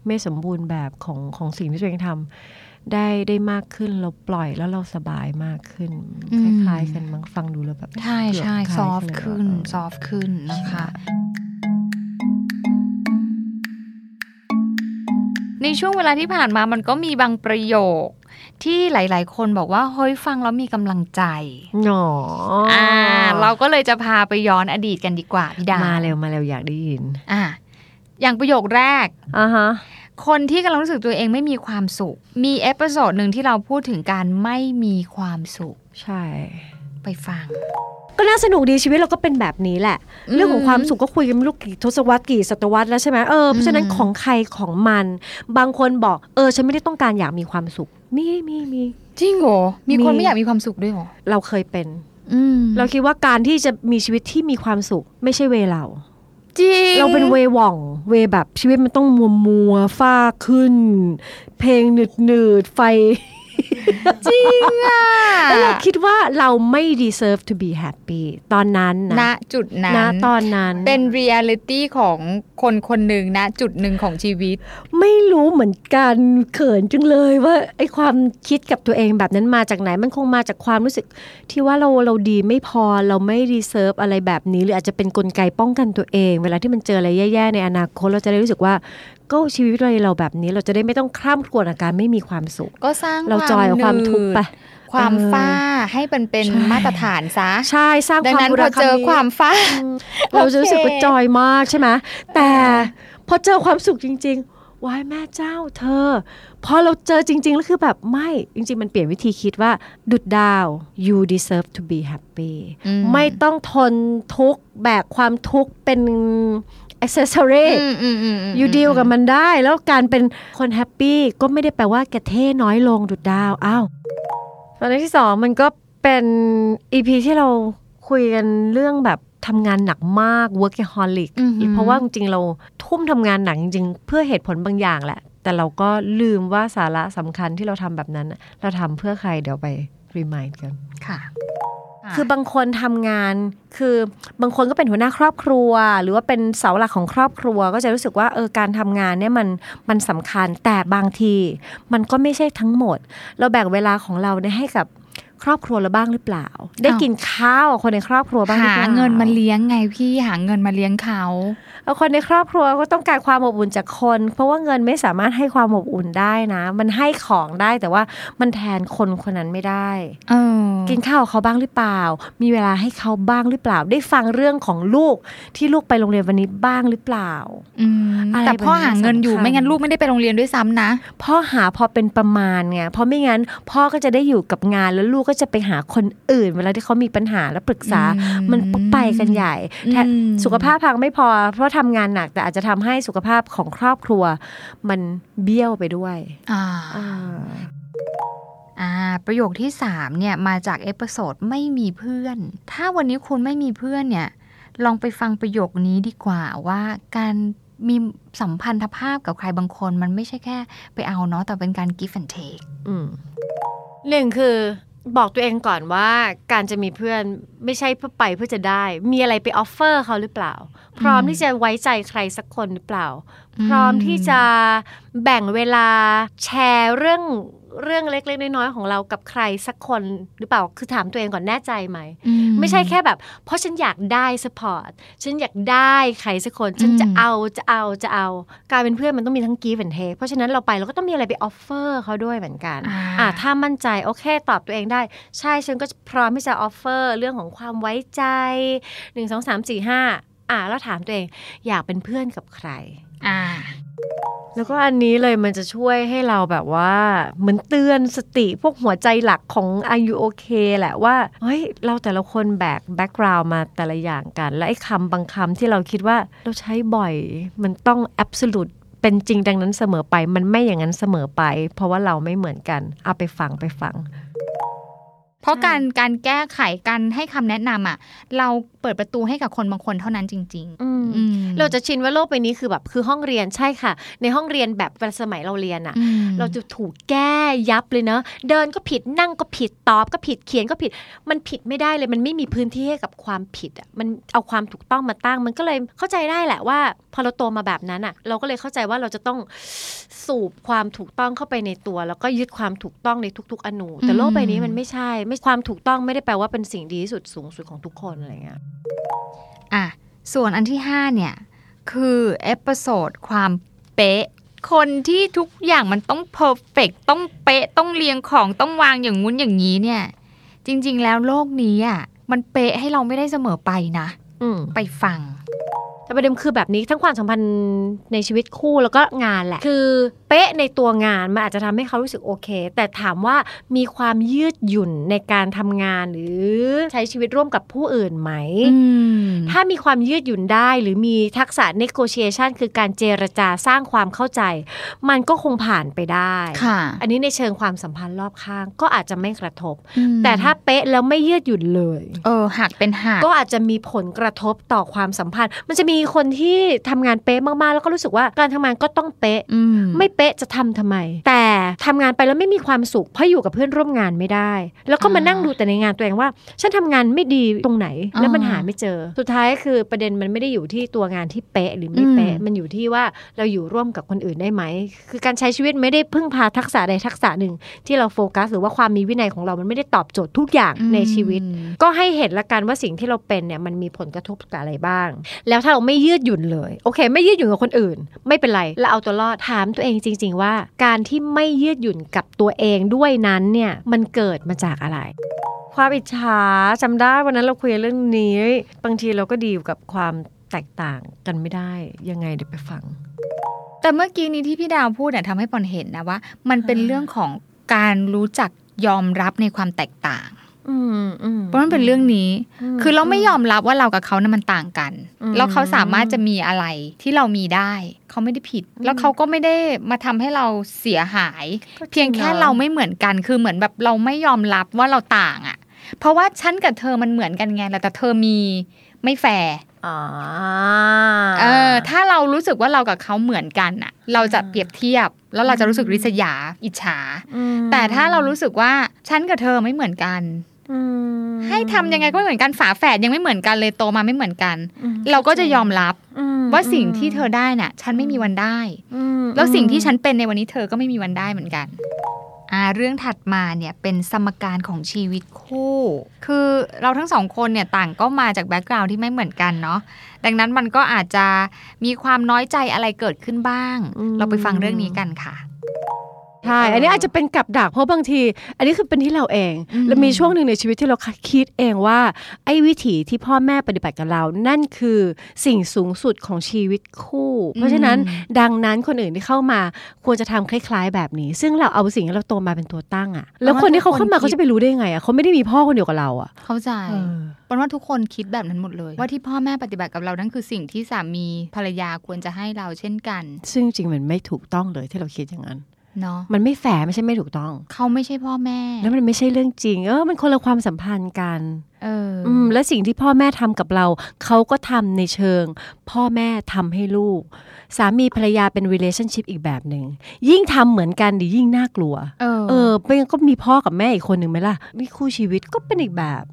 ไม่สมบูรณ์แบบของของสิ่งที่ตัวเองทำได้ได้มากขึ้นเราปล่อยแล้วเราสบายมากขึ้นอืคมล้ายๆ กันมั้งฟังดูแล้วแบบใช่ใช่เกืบคซล้าอยฟกัขึ้นเลยซอฟขึ้นนะคะในช่วงเวลาที่ผ่านมามันก็มีบางประโยค ที่หลาย ๆ คนบอกว่าเฮ้ยฟังแล้วมีกำลังใจหนอออ่า เราก็เลยจะพาไปย้อนอดีตกันดีกว่าพี่ดาวมาเร็วมาเร็วอยากได้ยิน อ่าอย่างประโยคแรกอ่าฮะคนที่กำลังรู้สึกตัวเองไม่มีความสุข มี episode หนึ่งที่เราพูดถึงการไม่มีความสุข ใช่ ไปฟัง ก็น่าสนุกดีชีวิตเราก็เป็นแบบนี้แหละอืมเรื่องของความสุขก็คุยกันไม่รู้กี่ทศวรรษกี่ศตวรรษแล้วใช่ไหมเออเพราะฉะนั้นอืมของใครของมัน บางคนบอกเออฉันไม่ได้ต้องการอยากมีความสุข มีมีมีจริงเหรอมีคนมีไม่อยากมีความสุขด้วยเหรอเราเคยเป็นอืมเราคิดว่าการที่จะมีชีวิตที่มีความสุข ไม่ใช่เวเราจริงเราเป็นเวหว่อง เวแบบชีวิตมันต้องมัวมัวๆฟ้าขึ้น เพลงหนืดหนืดๆไฟ จริงอะแล้วเราคิดว่าเราไม่ deserve to be happy ตอนนั้นณนะ จุดนั้นณตอนนั้น เป็นเรียลิตี้ของคนคนหนึ่งนะ จุดหนึ่งของชีวิต ไม่รู้เหมือนกันเขินจังเลยว่าไอ้ความคิดกับตัวเองแบบนั้นมาจากไหนมันคงมาจากความรู้สึก ที่ว่าเราเราดีไม่พอเราไม่ deserve อะไรแบบนี้ หรืออาจจะเป็นกลไกป้องกันตัวเอง เวลาที่มันเจออะไรแย่ๆในอนาคตเราจะได้รู้สึกว่า ก็ชีวิตเราเราแบบนี้ เราจะได้ไม่ต้องคร่ำครวญอาการไม่มีความสุข ก็สร้างเราจอยกับความทุกข์ไปความเออฟ้าให้มันเป็นใช่มาตรฐานซะ ใช่สร้างดังความนั้นบุพรอเจอคำนี้ความฟ้า เราจะรู้สึกโอเคว่า joy มากใช่ไหมแต่พอเจอความสุขจริง ๆวายแม่เจ้าเธอ พอเราเจอจริง ๆ แล้วคือแบบไม่ จริง ๆ มันเปลี่ยนวิธีคิดว่า ดุจดาว you deserve to be happy อืมไม่ต้องทนทุกข์แบกความทุกข์เป็น accessory อืมอืมอืม you deal กับมันได้ แล้วการเป็นคนแฮปปี้ก็ไม่ได้แปลว่าแกเท่น้อยลงดุจดาว อ้าวตอนที่สองมันก็เป็นอีพีที่เราคุยกันเรื่องแบบทำงานหนักมาก workaholic อือหือเพราะว่าจริงๆเราทุ่มทำงานหนักจริงๆ เพื่อเหตุผลบางอย่างแหละ แต่เราก็ลืมว่าสาระสำคัญที่เราทำแบบนั้นน่ะเราทำเพื่อใครเดี๋ยวไป remind กันค่ะ คือบางคนทำงาน คือบางคนก็เป็นหัวหน้าครอบครัว หรือว่าเป็นเสาหลักของครอบครัว ก็จะรู้สึกว่าเออการทำงานเนี่ยมันมันสำคัญแต่บางที มันก็ไม่ใช่ทั้งหมด เราแบ่งเวลาของเราเนี่ยให้กับ ครอบครัวเราบ้างหรือเปล่า ได้กินข้าวกับคนในครอบครัวบ้างหรือหาเปล่าเงินมาเลี้ยงไงพี่หาเงินมาเลี้ยงเขาแล้วคนในครอบครัวก็ต้องการความอบอุ่นจากคน เพราะว่าเงินไม่สามารถให้ความอบอุ่นได้นะ มันให้ของได้แต่ว่ามันแทนคนคนนั้นไม่ได้เออกินข้าวกับเขาบ้างหรือเปล่า มีเวลาให้เขาบ้างหรือเปล่า ได้ฟังเรื่องของลูกที่ลูกไปโรงเรียนวันนี้บ้างหรือเปล่าอืมอะไรแต่พ่อแบบนี้หาเงินอยู่สำคัญไม่งั้นลูกไม่ได้ไปโรงเรียนด้วยซ้ำนะพ่อหาพอเป็นประมาณไงเพราะไม่งั้นพ่อก็จะได้อยู่กับงานแล้วลูกก็จะไปหาคนอื่น เวลาที่เขามีปัญหาและปรึกษาอืมมันไปกันใหญ่แทนอืมสุขภาพพังไม่พอ เพราะทำงานหนักแต่อาจจะทำให้สุขภาพของครอบครัว มันเบี้ยวไปด้วยอ่าอ่าอ่าประโยคที่สามเนี่ยมาจาก episode ไม่มีเพื่อน ถ้าวันนี้คุณไม่มีเพื่อนเนี่ยลองไปฟังประโยคนี้ดีกว่าว่าการมีสัมพันธภาพกับใครบางคน มันไม่ใช่แค่ไปเอาเนาะแต่เป็นการ give and take อืมหนึ่งคือ บอกตัวเองก่อนว่าการจะมีเพื่อนไม่ใช่เพื่อไปเพื่อจะได้ มีอะไรไปออฟเฟอร์เขาหรือเปล่า พร้อมที่จะไว้ใจใครสักคนหรือเปล่า พร้อมที่จะแบ่งเวลาแชร์เรื่อง เรื่องเล็กๆน้อยๆของเรากับใครสักคนหรือเปล่าคือถามตัวเองก่อนแน่ใจไหมอืไม่ใช่แค่แบบ เพราะฉันอยากได้ support ฉันอยากได้ใครสักคน ฉันจะอืมเอาจะเอาจะเอา การเป็นเพื่อนมันต้องมีทั้ง give and take เพราะฉะนั้นเราไปเราก็ต้องมีอะไรไป offer เขาด้วยเหมือนกันอ่าอะถ้ามั่นใจโอเคตอบตัวเองได้ ใช่ฉันก็พร้อมที่จะ offer เรื่องของความไว้ใจหนึ่งสองสามสี่ห้าอะแล้วถามตัวเองอยากเป็นเพื่อนกับใคร อ่า แล้วก็อันนี้เลยมันจะช่วยให้เราแบบว่าเหมือนเตือนสติพวกหัวใจหลักของอายุโอเคแหละว่าเฮ้ยเราแต่ละคนแบกแบ็กกราวมาแต่ละอย่างกัน และไอ้คำบางคำที่เราคิดว่าเราใช้บ่อย มันต้องแอบสูตเป็นจริงดังนั้นเสมอไป มันไม่อย่างนั้นเสมอไป เพราะว่าเราไม่เหมือนกัน เอาไปฟังไปฟัง เพราะการการแก้ไขการให้คำแนะนำอะ เราเปิดประตูให้กับคนบางคนเท่านั้นจริงอืมๆอืมเราจะชินว่าโลกใบนี้คือแบบคือห้องเรียนใช่ค่ะ ในห้องเรียนแบบสมัยเราเรียนอะอืมเราจะถูกแก้ยับเลยเนอะเดินก็ผิดนั่งก็ผิดตอบก็ผิดเขียนก็ผิด มันผิดไม่ได้เลย มันไม่มีพื้นที่ให้กับความผิดอะมันเอาความถูกต้องมาตั้ง มันก็เลยเข้าใจได้แหละว่า พอเราโตมาแบบนั้นอะ เราก็เลยเข้าใจว่าเราจะต้องสูบความถูกต้องเข้าไปในตัว แล้วก็ยึดความถูกต้องในทุก ๆ อนูแต่โลกใบนี้มันไม่ใช่ไม่ความถูกต้องไม่ได้แปลว่าเป็นสิ่งดีที่สุดสูงสุดของทุกคนอะไรเงี้ยอะส่วนอันที่ห้าเนี่ย คือ episode ความเป๊ะ คนที่ทุกอย่างมันต้อง perfect ต้องเป๊ะต้องเรียงของต้องวางอย่างงู้นอย่างนี้เนี่ย จริง ๆ แล้วโลกนี้อะมันเป๊ะให้เราไม่ได้เสมอไปนะ อืมไปฟัง แต่ประเด็นคือแบบนี้ทั้งความสัมพันธ์ในชีวิตคู่แล้วก็งานแหละ คือเป๊ะในตัวงานมันอาจจะทำให้เขารู้สึกโอเค แต่ถามว่ามีความยืดหยุ่นในการทำงานหรือใช้ชีวิตร่วมกับผู้อื่นไหมถ้ามีความยืดหยุ่นได้หรือมีทักษะ negotiation คือการเจรจาสร้างความเข้าใจ มันก็คงผ่านไปได้ค่ะอันนี้ในเชิงความสัมพันธ์รอบข้างก็อาจจะไม่กระทบ แต่ถ้าเป๊ะแล้วไม่ยืดหยุ่นเลย เออหักเป็นหักก็อาจจะมีผลกระทบต่อความสัมพันธ์ มันจะมีคนที่ทำงานเป๊ะมากๆ แล้วก็รู้สึกว่าการทำงานก็ต้องเป๊ะอืมไม่เป๊ะจะทำทำไม แต่ทำงานไปแล้วไม่มีความสุขเพราะอยู่กับเพื่อนร่วมงานไม่ได้ แล้วก็มานั่งดูแต่ในงานตัวเองว่า ฉันทำงานไม่ดีตรงไหนแล้วมันหาไม่เจอ สุดท้ายคือประเด็นมันไม่ได้อยู่ที่ตัวงานที่เป๊ะหรือไม่เป๊ะอืมมันอยู่ที่ว่าเราอยู่ร่วมกับคนอื่นได้ไหม คือการใช้ชีวิตไม่ได้พึ่งพาทักษะใดทักษะหนึ่ง ที่เราโฟกัส หรือว่าความมีวินัยของเรามันไม่ได้ตอบโจทย์ทุกอย่างในชีวิต ก็ให้เห็นละกันว่าสิ่งที่เราเป็นเนี่ยมันมีผลกระทบกับอะไรบ้าง แล้วถ้าเราไม่ยืดหยุ่นเลย โอเค ไม่ยืดหยุ่นกับคนอื่น ไม่เป็นไรเราเอาตัวรอดถามตัวเองจริง ๆ ว่า การที่ไม่ยืดหยุ่นกับตัวเองด้วยนั้นเนี่ยมันเกิดมาจากอะไรความอิจฉาจำได้วันนั้นเราคุยเรื่องนี้ บางทีเราก็ดีลกับความแตกต่างกันไม่ได้ยังไงเดี๋ยวไปฟัง แต่เมื่อกี้นี้ที่พี่ดาวพูดเนี่ยทำให้ปอนเห็นนะว่า มันเป็นเรื่องของการรู้จักยอมรับในความแตกต่างอืมอืม เพราะมันเป็นเรื่องนี้มคือเราไม่ยอมรับว่าเรากับเขานะมันต่างกันอืมแล้วเขาสามารถจะมีอะไรที่เรามีได้ เขาไม่ได้ผิด แล้วเขาก็ไม่ได้มาทำให้เราเสียหายก็จริงเพียงแค่นะเราไม่เหมือนกัน คือเหมือนแบบเราไม่ยอมรับว่าเราต่างอะ่ะ เพราะว่าฉันกับเธอมันเหมือนกันไงแต่เธอมีไม่แฟร์อ่าเออถ้าเรารู้สึกว่าเรากับเขาเหมือนกันอะเราจะเปรียบเทียบ แล้วเราจะรู้สึกริษยาอิจฉา แต่ถ้าเรารู้สึกว่าฉันกับเธอไม่เหมือนกันอืม ให้ทำยังไงก็ไม่เหมือนกันฝาแฝดยังไม่เหมือนกันเลยโตมาไม่เหมือนกันอืมเราก็จะยอมรับอืมว่าสิ่งที่เธอได้น่ะ ฉันไม่มีวันได้อืมแล้วสิ่งที่ฉันเป็นในวันนี้เธอก็ไม่มีวันได้เหมือนกันอ่าเรื่องถัดมาเนี่ยเป็นสมการของชีวิตคู่ คือเราทั้งสองคนเนี่ยต่างก็มาจากแบ็กกราวด์ที่ไม่เหมือนกันเนาะดังนั้นมันก็อาจจะมีความน้อยใจอะไรเกิดขึ้นบ้าง เราไปฟังเรื่องนี้กันค่ะ ใช่ อันนี้อาจจะเป็นกับดักเพราะบางที อันนี้คือเป็นที่เราเองอืมแล้วมีช่วงหนึ่งในชีวิตที่เราคิดเองว่า ไอ้วิถีที่พ่อแม่ปฏิบัติกับเรา นั่นคือสิ่งสูงสุดของชีวิตคู่ เพราะฉะนั้นดังนั้นคนอื่นที่เข้ามาควรจะทำคล้าย ๆ แบบนี้ ซึ่งเราเอาสิ่งที่เราโตมาเป็นตัวตั้งอะแล้วคนที่เขาเข้ามาเขาจะไปรู้ได้ยังไงอะเขาไม่ได้มีพ่อคนเดียวกับเราอะเข้าใจเออปนว่าทุกคนคิดแบบนั้นหมดเลย ว่าที่พ่อแม่ปฏิบัติกับเรานั่นคือสิ่งที่สามีภรรยาควรจะให้เราเช่นกัน ซึ่งจริงมันไม่ถูกต้องเลยที่เราคิดอย่างนั้น เนาะมันไม่แฝงไม่ใช่ไม่ถูกต้อง เขาไม่ใช่พ่อแม่ แล้วมันไม่ใช่เรื่องจริง เออ มันคนละความสัมพันธ์กันเออออืมและสิ่งที่พ่อแม่ทำกับเรา เขาก็ทำในเชิง พ่อแม่ทำให้ลูก สามีภรรยาเป็น relationship อีกแบบหนึ่งยิ่งทำเหมือนกันดียิ่งน่ากลัว เออเออไม่งั้นก็มีพ่อกับแม่อีกคนหนึ่งไหมล่ะนี่คู่ชีวิตก็เป็นอีกแบบ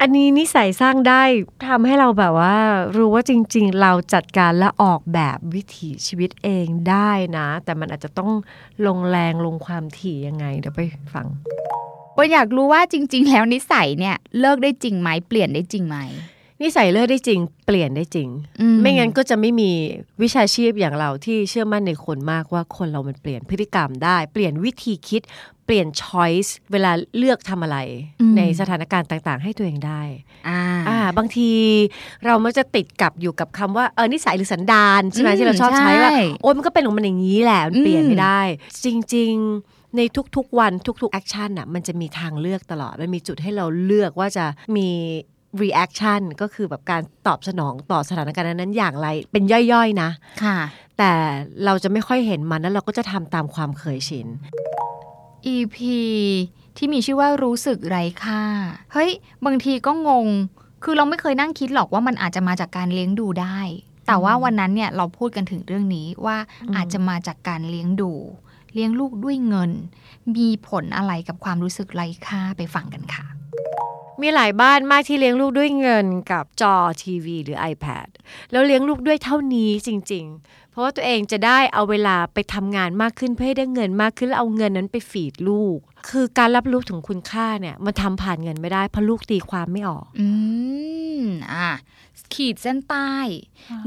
อันนี้นิสัยสร้างได้ทำให้เราแบบว่า รู้ว่าจริง ๆ เราจัดการและออกแบบวิถีชีวิตเองได้นะ แต่มันอาจจะต้องลงแรงลงความถี่ยังไงเดี๋ยวไปฟัง ปนอยากรู้ว่าจริง ๆ แล้วนิสัยเนี่ยเลิกได้จริงไหมเปลี่ยนได้จริงไหมนิสัยเลิกได้จริง เปลี่ยนได้จริงอืมไม่งั้นก็จะไม่มีวิชาชีพอย่างเราที่เชื่อมั่นในคนมากว่าคนเรามันเปลี่ยนพฤติกรรมได้ เปลี่ยนวิธีคิด เปลี่ยน choice เวลาเลือกทำอะไร ในสถานการณ์ต่าง ๆ ให้ตัวเองได้อ่าอ่าบางทีเรามักจะติดกับอยู่กับคำว่าเออนิสัยหรือสันดานใช่ไหมอืมที่เราชอบใช้ว่าใช่โอ้ยมันก็เป็นของมันอย่างนี้แหละมันเปลี่ยนอืมไม่ได้ จริง ๆ ในทุกๆวันทุกๆแอคชั่นอะมันจะมีทางเลือกตลอด มันมีจุดให้เราเลือกว่าจะมี reaction ก็คือแบบการตอบสนองต่อสถานการณ์นั้นๆอย่างไร เป็นย่อยๆนะ ค่ะ แต่เราจะไม่ค่อยเห็นมันแล้วเราก็จะทำตามความเคยชิน EP ที่มีชื่อว่ารู้สึกไร้ค่า เฮ้ย บางทีก็งง คือเราไม่เคยนั่งคิดหรอกว่ามันอาจจะมาจากการเลี้ยงดูได้ แต่ว่าวันนั้นเนี่ยเราพูดกันถึงเรื่องนี้ว่าอืมอาจจะมาจากการเลี้ยงดู เลี้ยงลูกด้วยเงิน มีผลอะไรกับความรู้สึกไร้ค่าไปฟังกันค่ะ มีหลายบ้านมากที่เลี้ยงลูกด้วยเงินกับจอทีวีหรือ iPad แล้วเลี้ยงลูกด้วยเท่านี้จริง ๆ เพราะว่าตัวเองจะได้เอาเวลาไปทำงานมากขึ้นเพื่อให้ได้เงินมากขึ้นแล้วเอาเงินนั้นไปฟีดลูก คือการรับรู้ถึงคุณค่าเนี่ยมันทำผ่านเงินไม่ได้เพราะลูกตีความไม่ออก อืมอะขีดเส้นใต้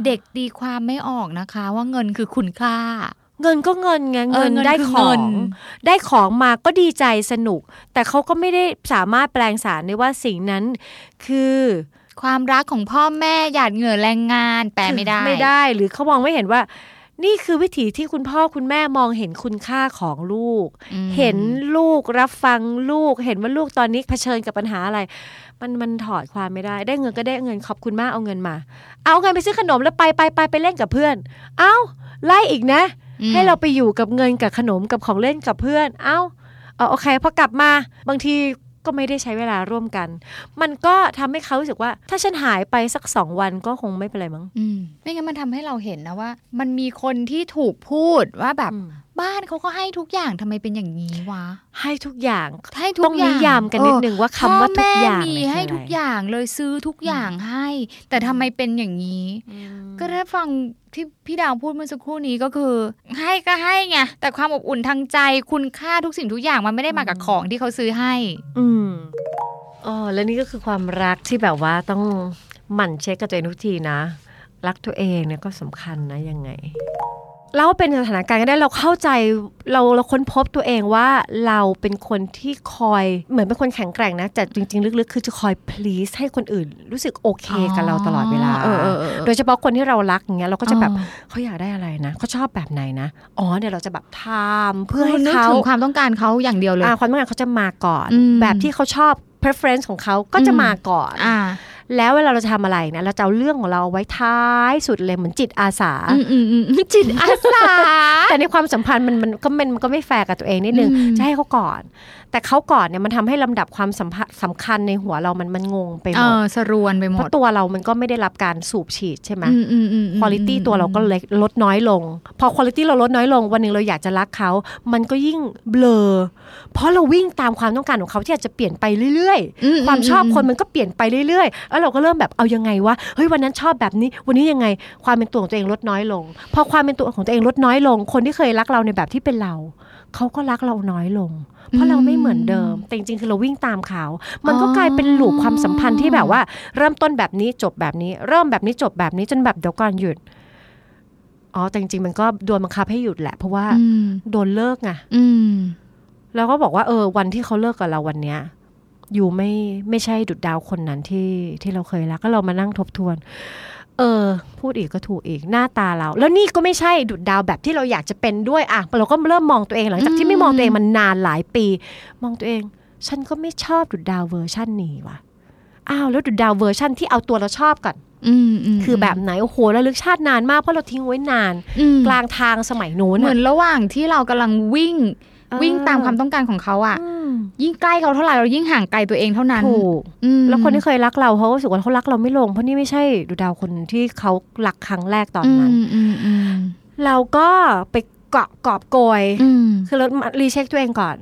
เด็กตีความไม่ออกนะคะ ว่าเงินคือคุณค่า เงินก็เงินไงเอเงิอนเงินได้คือขเงิองนได้ของมาก็ดีใจสนุก แต่เขาก็ไม่ได้สามารถแปลงสารได้ว่าสิ่งนั้น คือ ความรักของพ่อแม่หยาดเหงื่อแรงงาน แปลไม่ได้ไม่ได้ หรือเขามองไม่เห็นว่า นี่คือวิถีที่คุณพ่อคุณแม่มองเห็นคุณค่าของลูกอืมเห็นลูกรับฟังลูก เห็นว่าลูกตอนนี้เผชิญกับปัญหาอะไร มันมันถอดความไม่ได้ ได้เงินก็ได้เงินขอบคุณมากเอาเงินมา เอาเงินไปซื้อขนมแล้วไปไปไปไปเล่นกับเพื่อน เอาไล่อีกนะอืม ให้เราไปอยู่กับเงินกับขนมกับของเล่นกับเพื่อน เอ้าเอาโอเคพอกลับมาบางทีก็ไม่ได้ใช้เวลาร่วมกัน มันก็ทำให้เขารู้สึกว่า ถ้าฉันหายไปสักสองวันก็คงไม่เป็นไรมั้งอืมไม่งั้นมันทำให้เราเห็นนะว่า มันมีคนที่ถูกพูดว่าแบบอืมบ้านเขาก็ให้ทุกอย่างทำไมเป็นอย่างนี้วะ ให้ทุกอย่างให้ทุกต้องอย่างนิยามกันนิดนึงว่าคำว่าทุกอย่างพ่อแม่มีเนี่ยคือให้อะไรทุกอย่างเลยซื้อทุกอย่างให้ แต่ทำไมเป็นอย่างนี้ ก็ได้ฟัง ที่พี่ดาวพูดเมื่อสักครู่นี้ก็คือ ให้ก็ให้ไงแต่ความอบอุ่นทางใจคุณค่าทุกสิ่งทุกอย่างมันไม่ได้มากับของที่เขาซื้อให้ อืมอ๋อแล้วนี่ก็คือความรักที่แบบว่าต้องหมั่นเช็คกับตัวเองทุกทีนะ รักตัวเองเนี่ยก็สำคัญนะยังไง เราเป็นสถานการณ์ก็ได้เราเข้าใจเราเราค้นพบตัวเองว่าเราเป็นคนที่คอยเหมือนเป็นคนแข็งแกร่งนะแต่จริง ๆ ลึกๆ คือจะคอย please ให้คนอื่น รู้สึกโอเคกับเราตลอดเวลาเออเออเออโดยเฉพาะคนที่เรารักอย่างเงี้ยเราก็จะแบบอ๋อเขาอยากได้อะไรนะเขาชอบแบบไหนนะอ๋อเดี๋ยวเราจะแบบทำเพื่อให้นึกเขาถึงความต้องการเขาอย่างเดียวเลยอ่าความต้องการเขาจะมาก่อนอืมแบบที่เขาชอบ preference ของเขาก็จะอืมมาก่อนอ่า แล้วเวลาเราจะทำอะไรนะเราจะเอาเรื่องของเราไว้ท้ายสุดเลยเหมือนจิตอาสาอืมอืมอืมจิตอาสา แต่ในความสัมพันธ์มันมันก็มันมันก็ไม่แฟร์กับตัวเองนิดนึงอืมจะให้เขาก่อน แต่เขาก่อนเนี่ยมันทำให้ลำดับความสัมพันธ์สำคัญในหัวเรามันมันงงไปหมดเออรวนไปหมดเพราะตัวเรามันก็ไม่ได้รับการสูบฉีดใช่ไหมอืมอืมอืมอืมคุณ i t y ตัวเราก็เล็กลดน้อยลง พอคุณ i t y เราลดน้อยลง วันหนึ่งเราอยากจะรักเขา มันก็ยิ่งเบลอ เพราะเราวิ่งตามความต้องการของเขาที่อาจจะเปลี่ยนไปเรื่อยอืๆความชอบคนมันก็เปลี่ยนไปเรื่อยๆแล้วเราก็เริ่มแบบเอายังไงวะเฮ้ยวันนั้นชอบแบบนี้ วันนี้ยังไงความเป็นตัวของตัวเองลดน้อยลง พอความเป็นตัวของตัวเองลดน้อยลง คนที่เคยรักเราในแบบที่เป็นเราเขาก็รักเราน้อยลง เพราะเราไม่เหมือนเดิม แต่จริงๆคือเราวิ่งตามเขา มันก็กลายเป็นลูปความสัมพันธ์ที่แบบว่า เริ่มต้นแบบนี้จบแบบนี้ เริ่มแบบนี้จบแบบนี้จนแบบเดี๋ยวก่อนหยุดอ๋อแต่จริงๆมันก็โดนบังคับให้หยุดแหละ เพราะว่าอืมโดนเลิกไงอืมแล้วก็บอกว่าเออวันที่เขาเลิกกับเราวันเนี้ย อยู่ไม่ไม่ใช่ดุจดาวคนนั้นที่ที่เราเคยรักก็เรามานั่งทบทวน เออ พูดอีกก็ถูกอีกหน้าตาเรา แล้วนี่ก็ไม่ใช่ดุจดาวแบบที่เราอยากจะเป็นด้วยอะเราก็เริ่มมองตัวเองหลังจากที่ไม่มองตัวเองมันนานหลายปี มองตัวเอง ฉันก็ไม่ชอบดุจดาวเวอร์ชันนี้ว่ะอ้าวแล้วดุจดาวเวอร์ชันที่เอาตัวเราชอบก่อนอืมอืมคือแบบไหน โอ้โหระลึกชาตินานมากเพราะเราทิ้งไว้นานอืมกลางทางสมัยนู้นเหมือะอนระหว่างที่เรากำลังวิ่งเออ วิ่งตามความต้องการของเขาอะอืมยิ่งใกล้เขาเท่าไหร่เรายิ่งห่างไกลตัวเองเท่านั้นถูกอืมแล้วคนที่เคยรักเราเขาก็รู้สึกว่าเขารักเราไม่ลง เพราะนี่ไม่ใช่ดูดาวคนที่เขารักครั้งแรกตอนนั้นอืมอืมอืมเราก็ไปเกาะกอบโกยอืมคือเรามารีเช็คตัวเองก่อน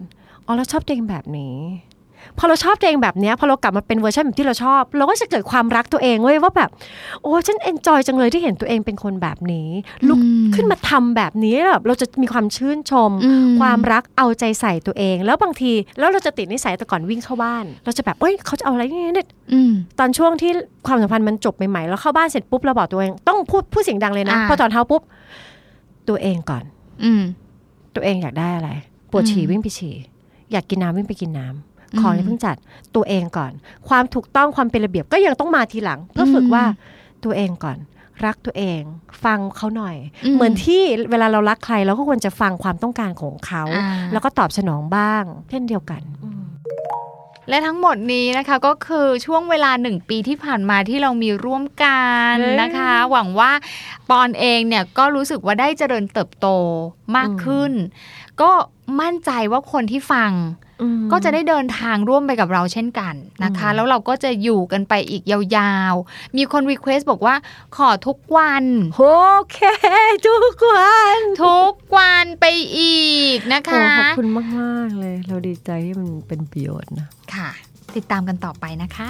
อ๋อเราชอบตัวเองแบบนี้ พอเราชอบตัวเองแบบเนี้ยพอเรากลับมาเป็นเวอร์ชันแบบที่เราชอบ เราก็จะเกิดความรักตัวเองเว้ยว่าแบบ โอ้ฉัน enjoy จังเลยที่เห็นตัวเองเป็นคนแบบนี้ลุกอืมขึ้นมาทำแบบนี้แล้วแบบเราจะมีความชื่นชมอืมความรักเอาใจใส่ตัวเอง แล้วบางทีแล้วเราจะติดนิสัยแต่ก่อนวิ่งเข้าบ้าน เราจะแบบเอ้ยเขาจะเอาอะไรเนี่ยอืมตอนช่วงที่ความสัมพันธ์มันจบใหม่ๆแล้วเข้าบ้านเสร็จปุ๊บเราบอกตัวเองต้องพูดพูดเสียงดังเลยนะอ่าพอตอนเท้าปุ๊บตัวเองก่อน อืมตัวเองอยากได้อะไร ปวดฉี่อืมวิ่งไปฉี่ อยากกินน้ำวิ่งไปกินน้ำอืม ของที่เพิ่งจัดตัวเองก่อน ความถูกต้องความเป็นระเบียบก็ยังต้องมาทีหลัง เพื่อฝึกอืมว่าตัวเองก่อนรักตัวเอง ฟังเขาหน่อยอืมเหมือนที่เวลาเรารักใครเราก็ควรจะฟังความต้องการของเขาอ่าแล้วก็ตอบสนองบ้าง เช่นเดียวกันและทั้งหมดนี้นะคะก็คือช่วงเวลาหนึ่งปีที่ผ่านมาที่เรามีร่วมกันเฮ้ยนะคะ หวังว่าปอนเองเนี่ยก็รู้สึกว่าได้เจริญเติบโตมากขึ้น ก็มั่นใจว่าคนที่ฟังอืมก็จะได้เดินทางร่วมไปกับเราเช่นกันนะคะอืมแล้วเราก็จะอยู่กันไปอีกยาวๆ มีคนรีเควสบอกว่าขอทุกวันโอเค ทุกวัน ทุกวันไปอีกนะโอ้คะขอบคุณมาก ๆ เลย เราดีใจที่มันเป็นประโยชน์นะ ค่ะ ติดตามกันต่อไปนะคะ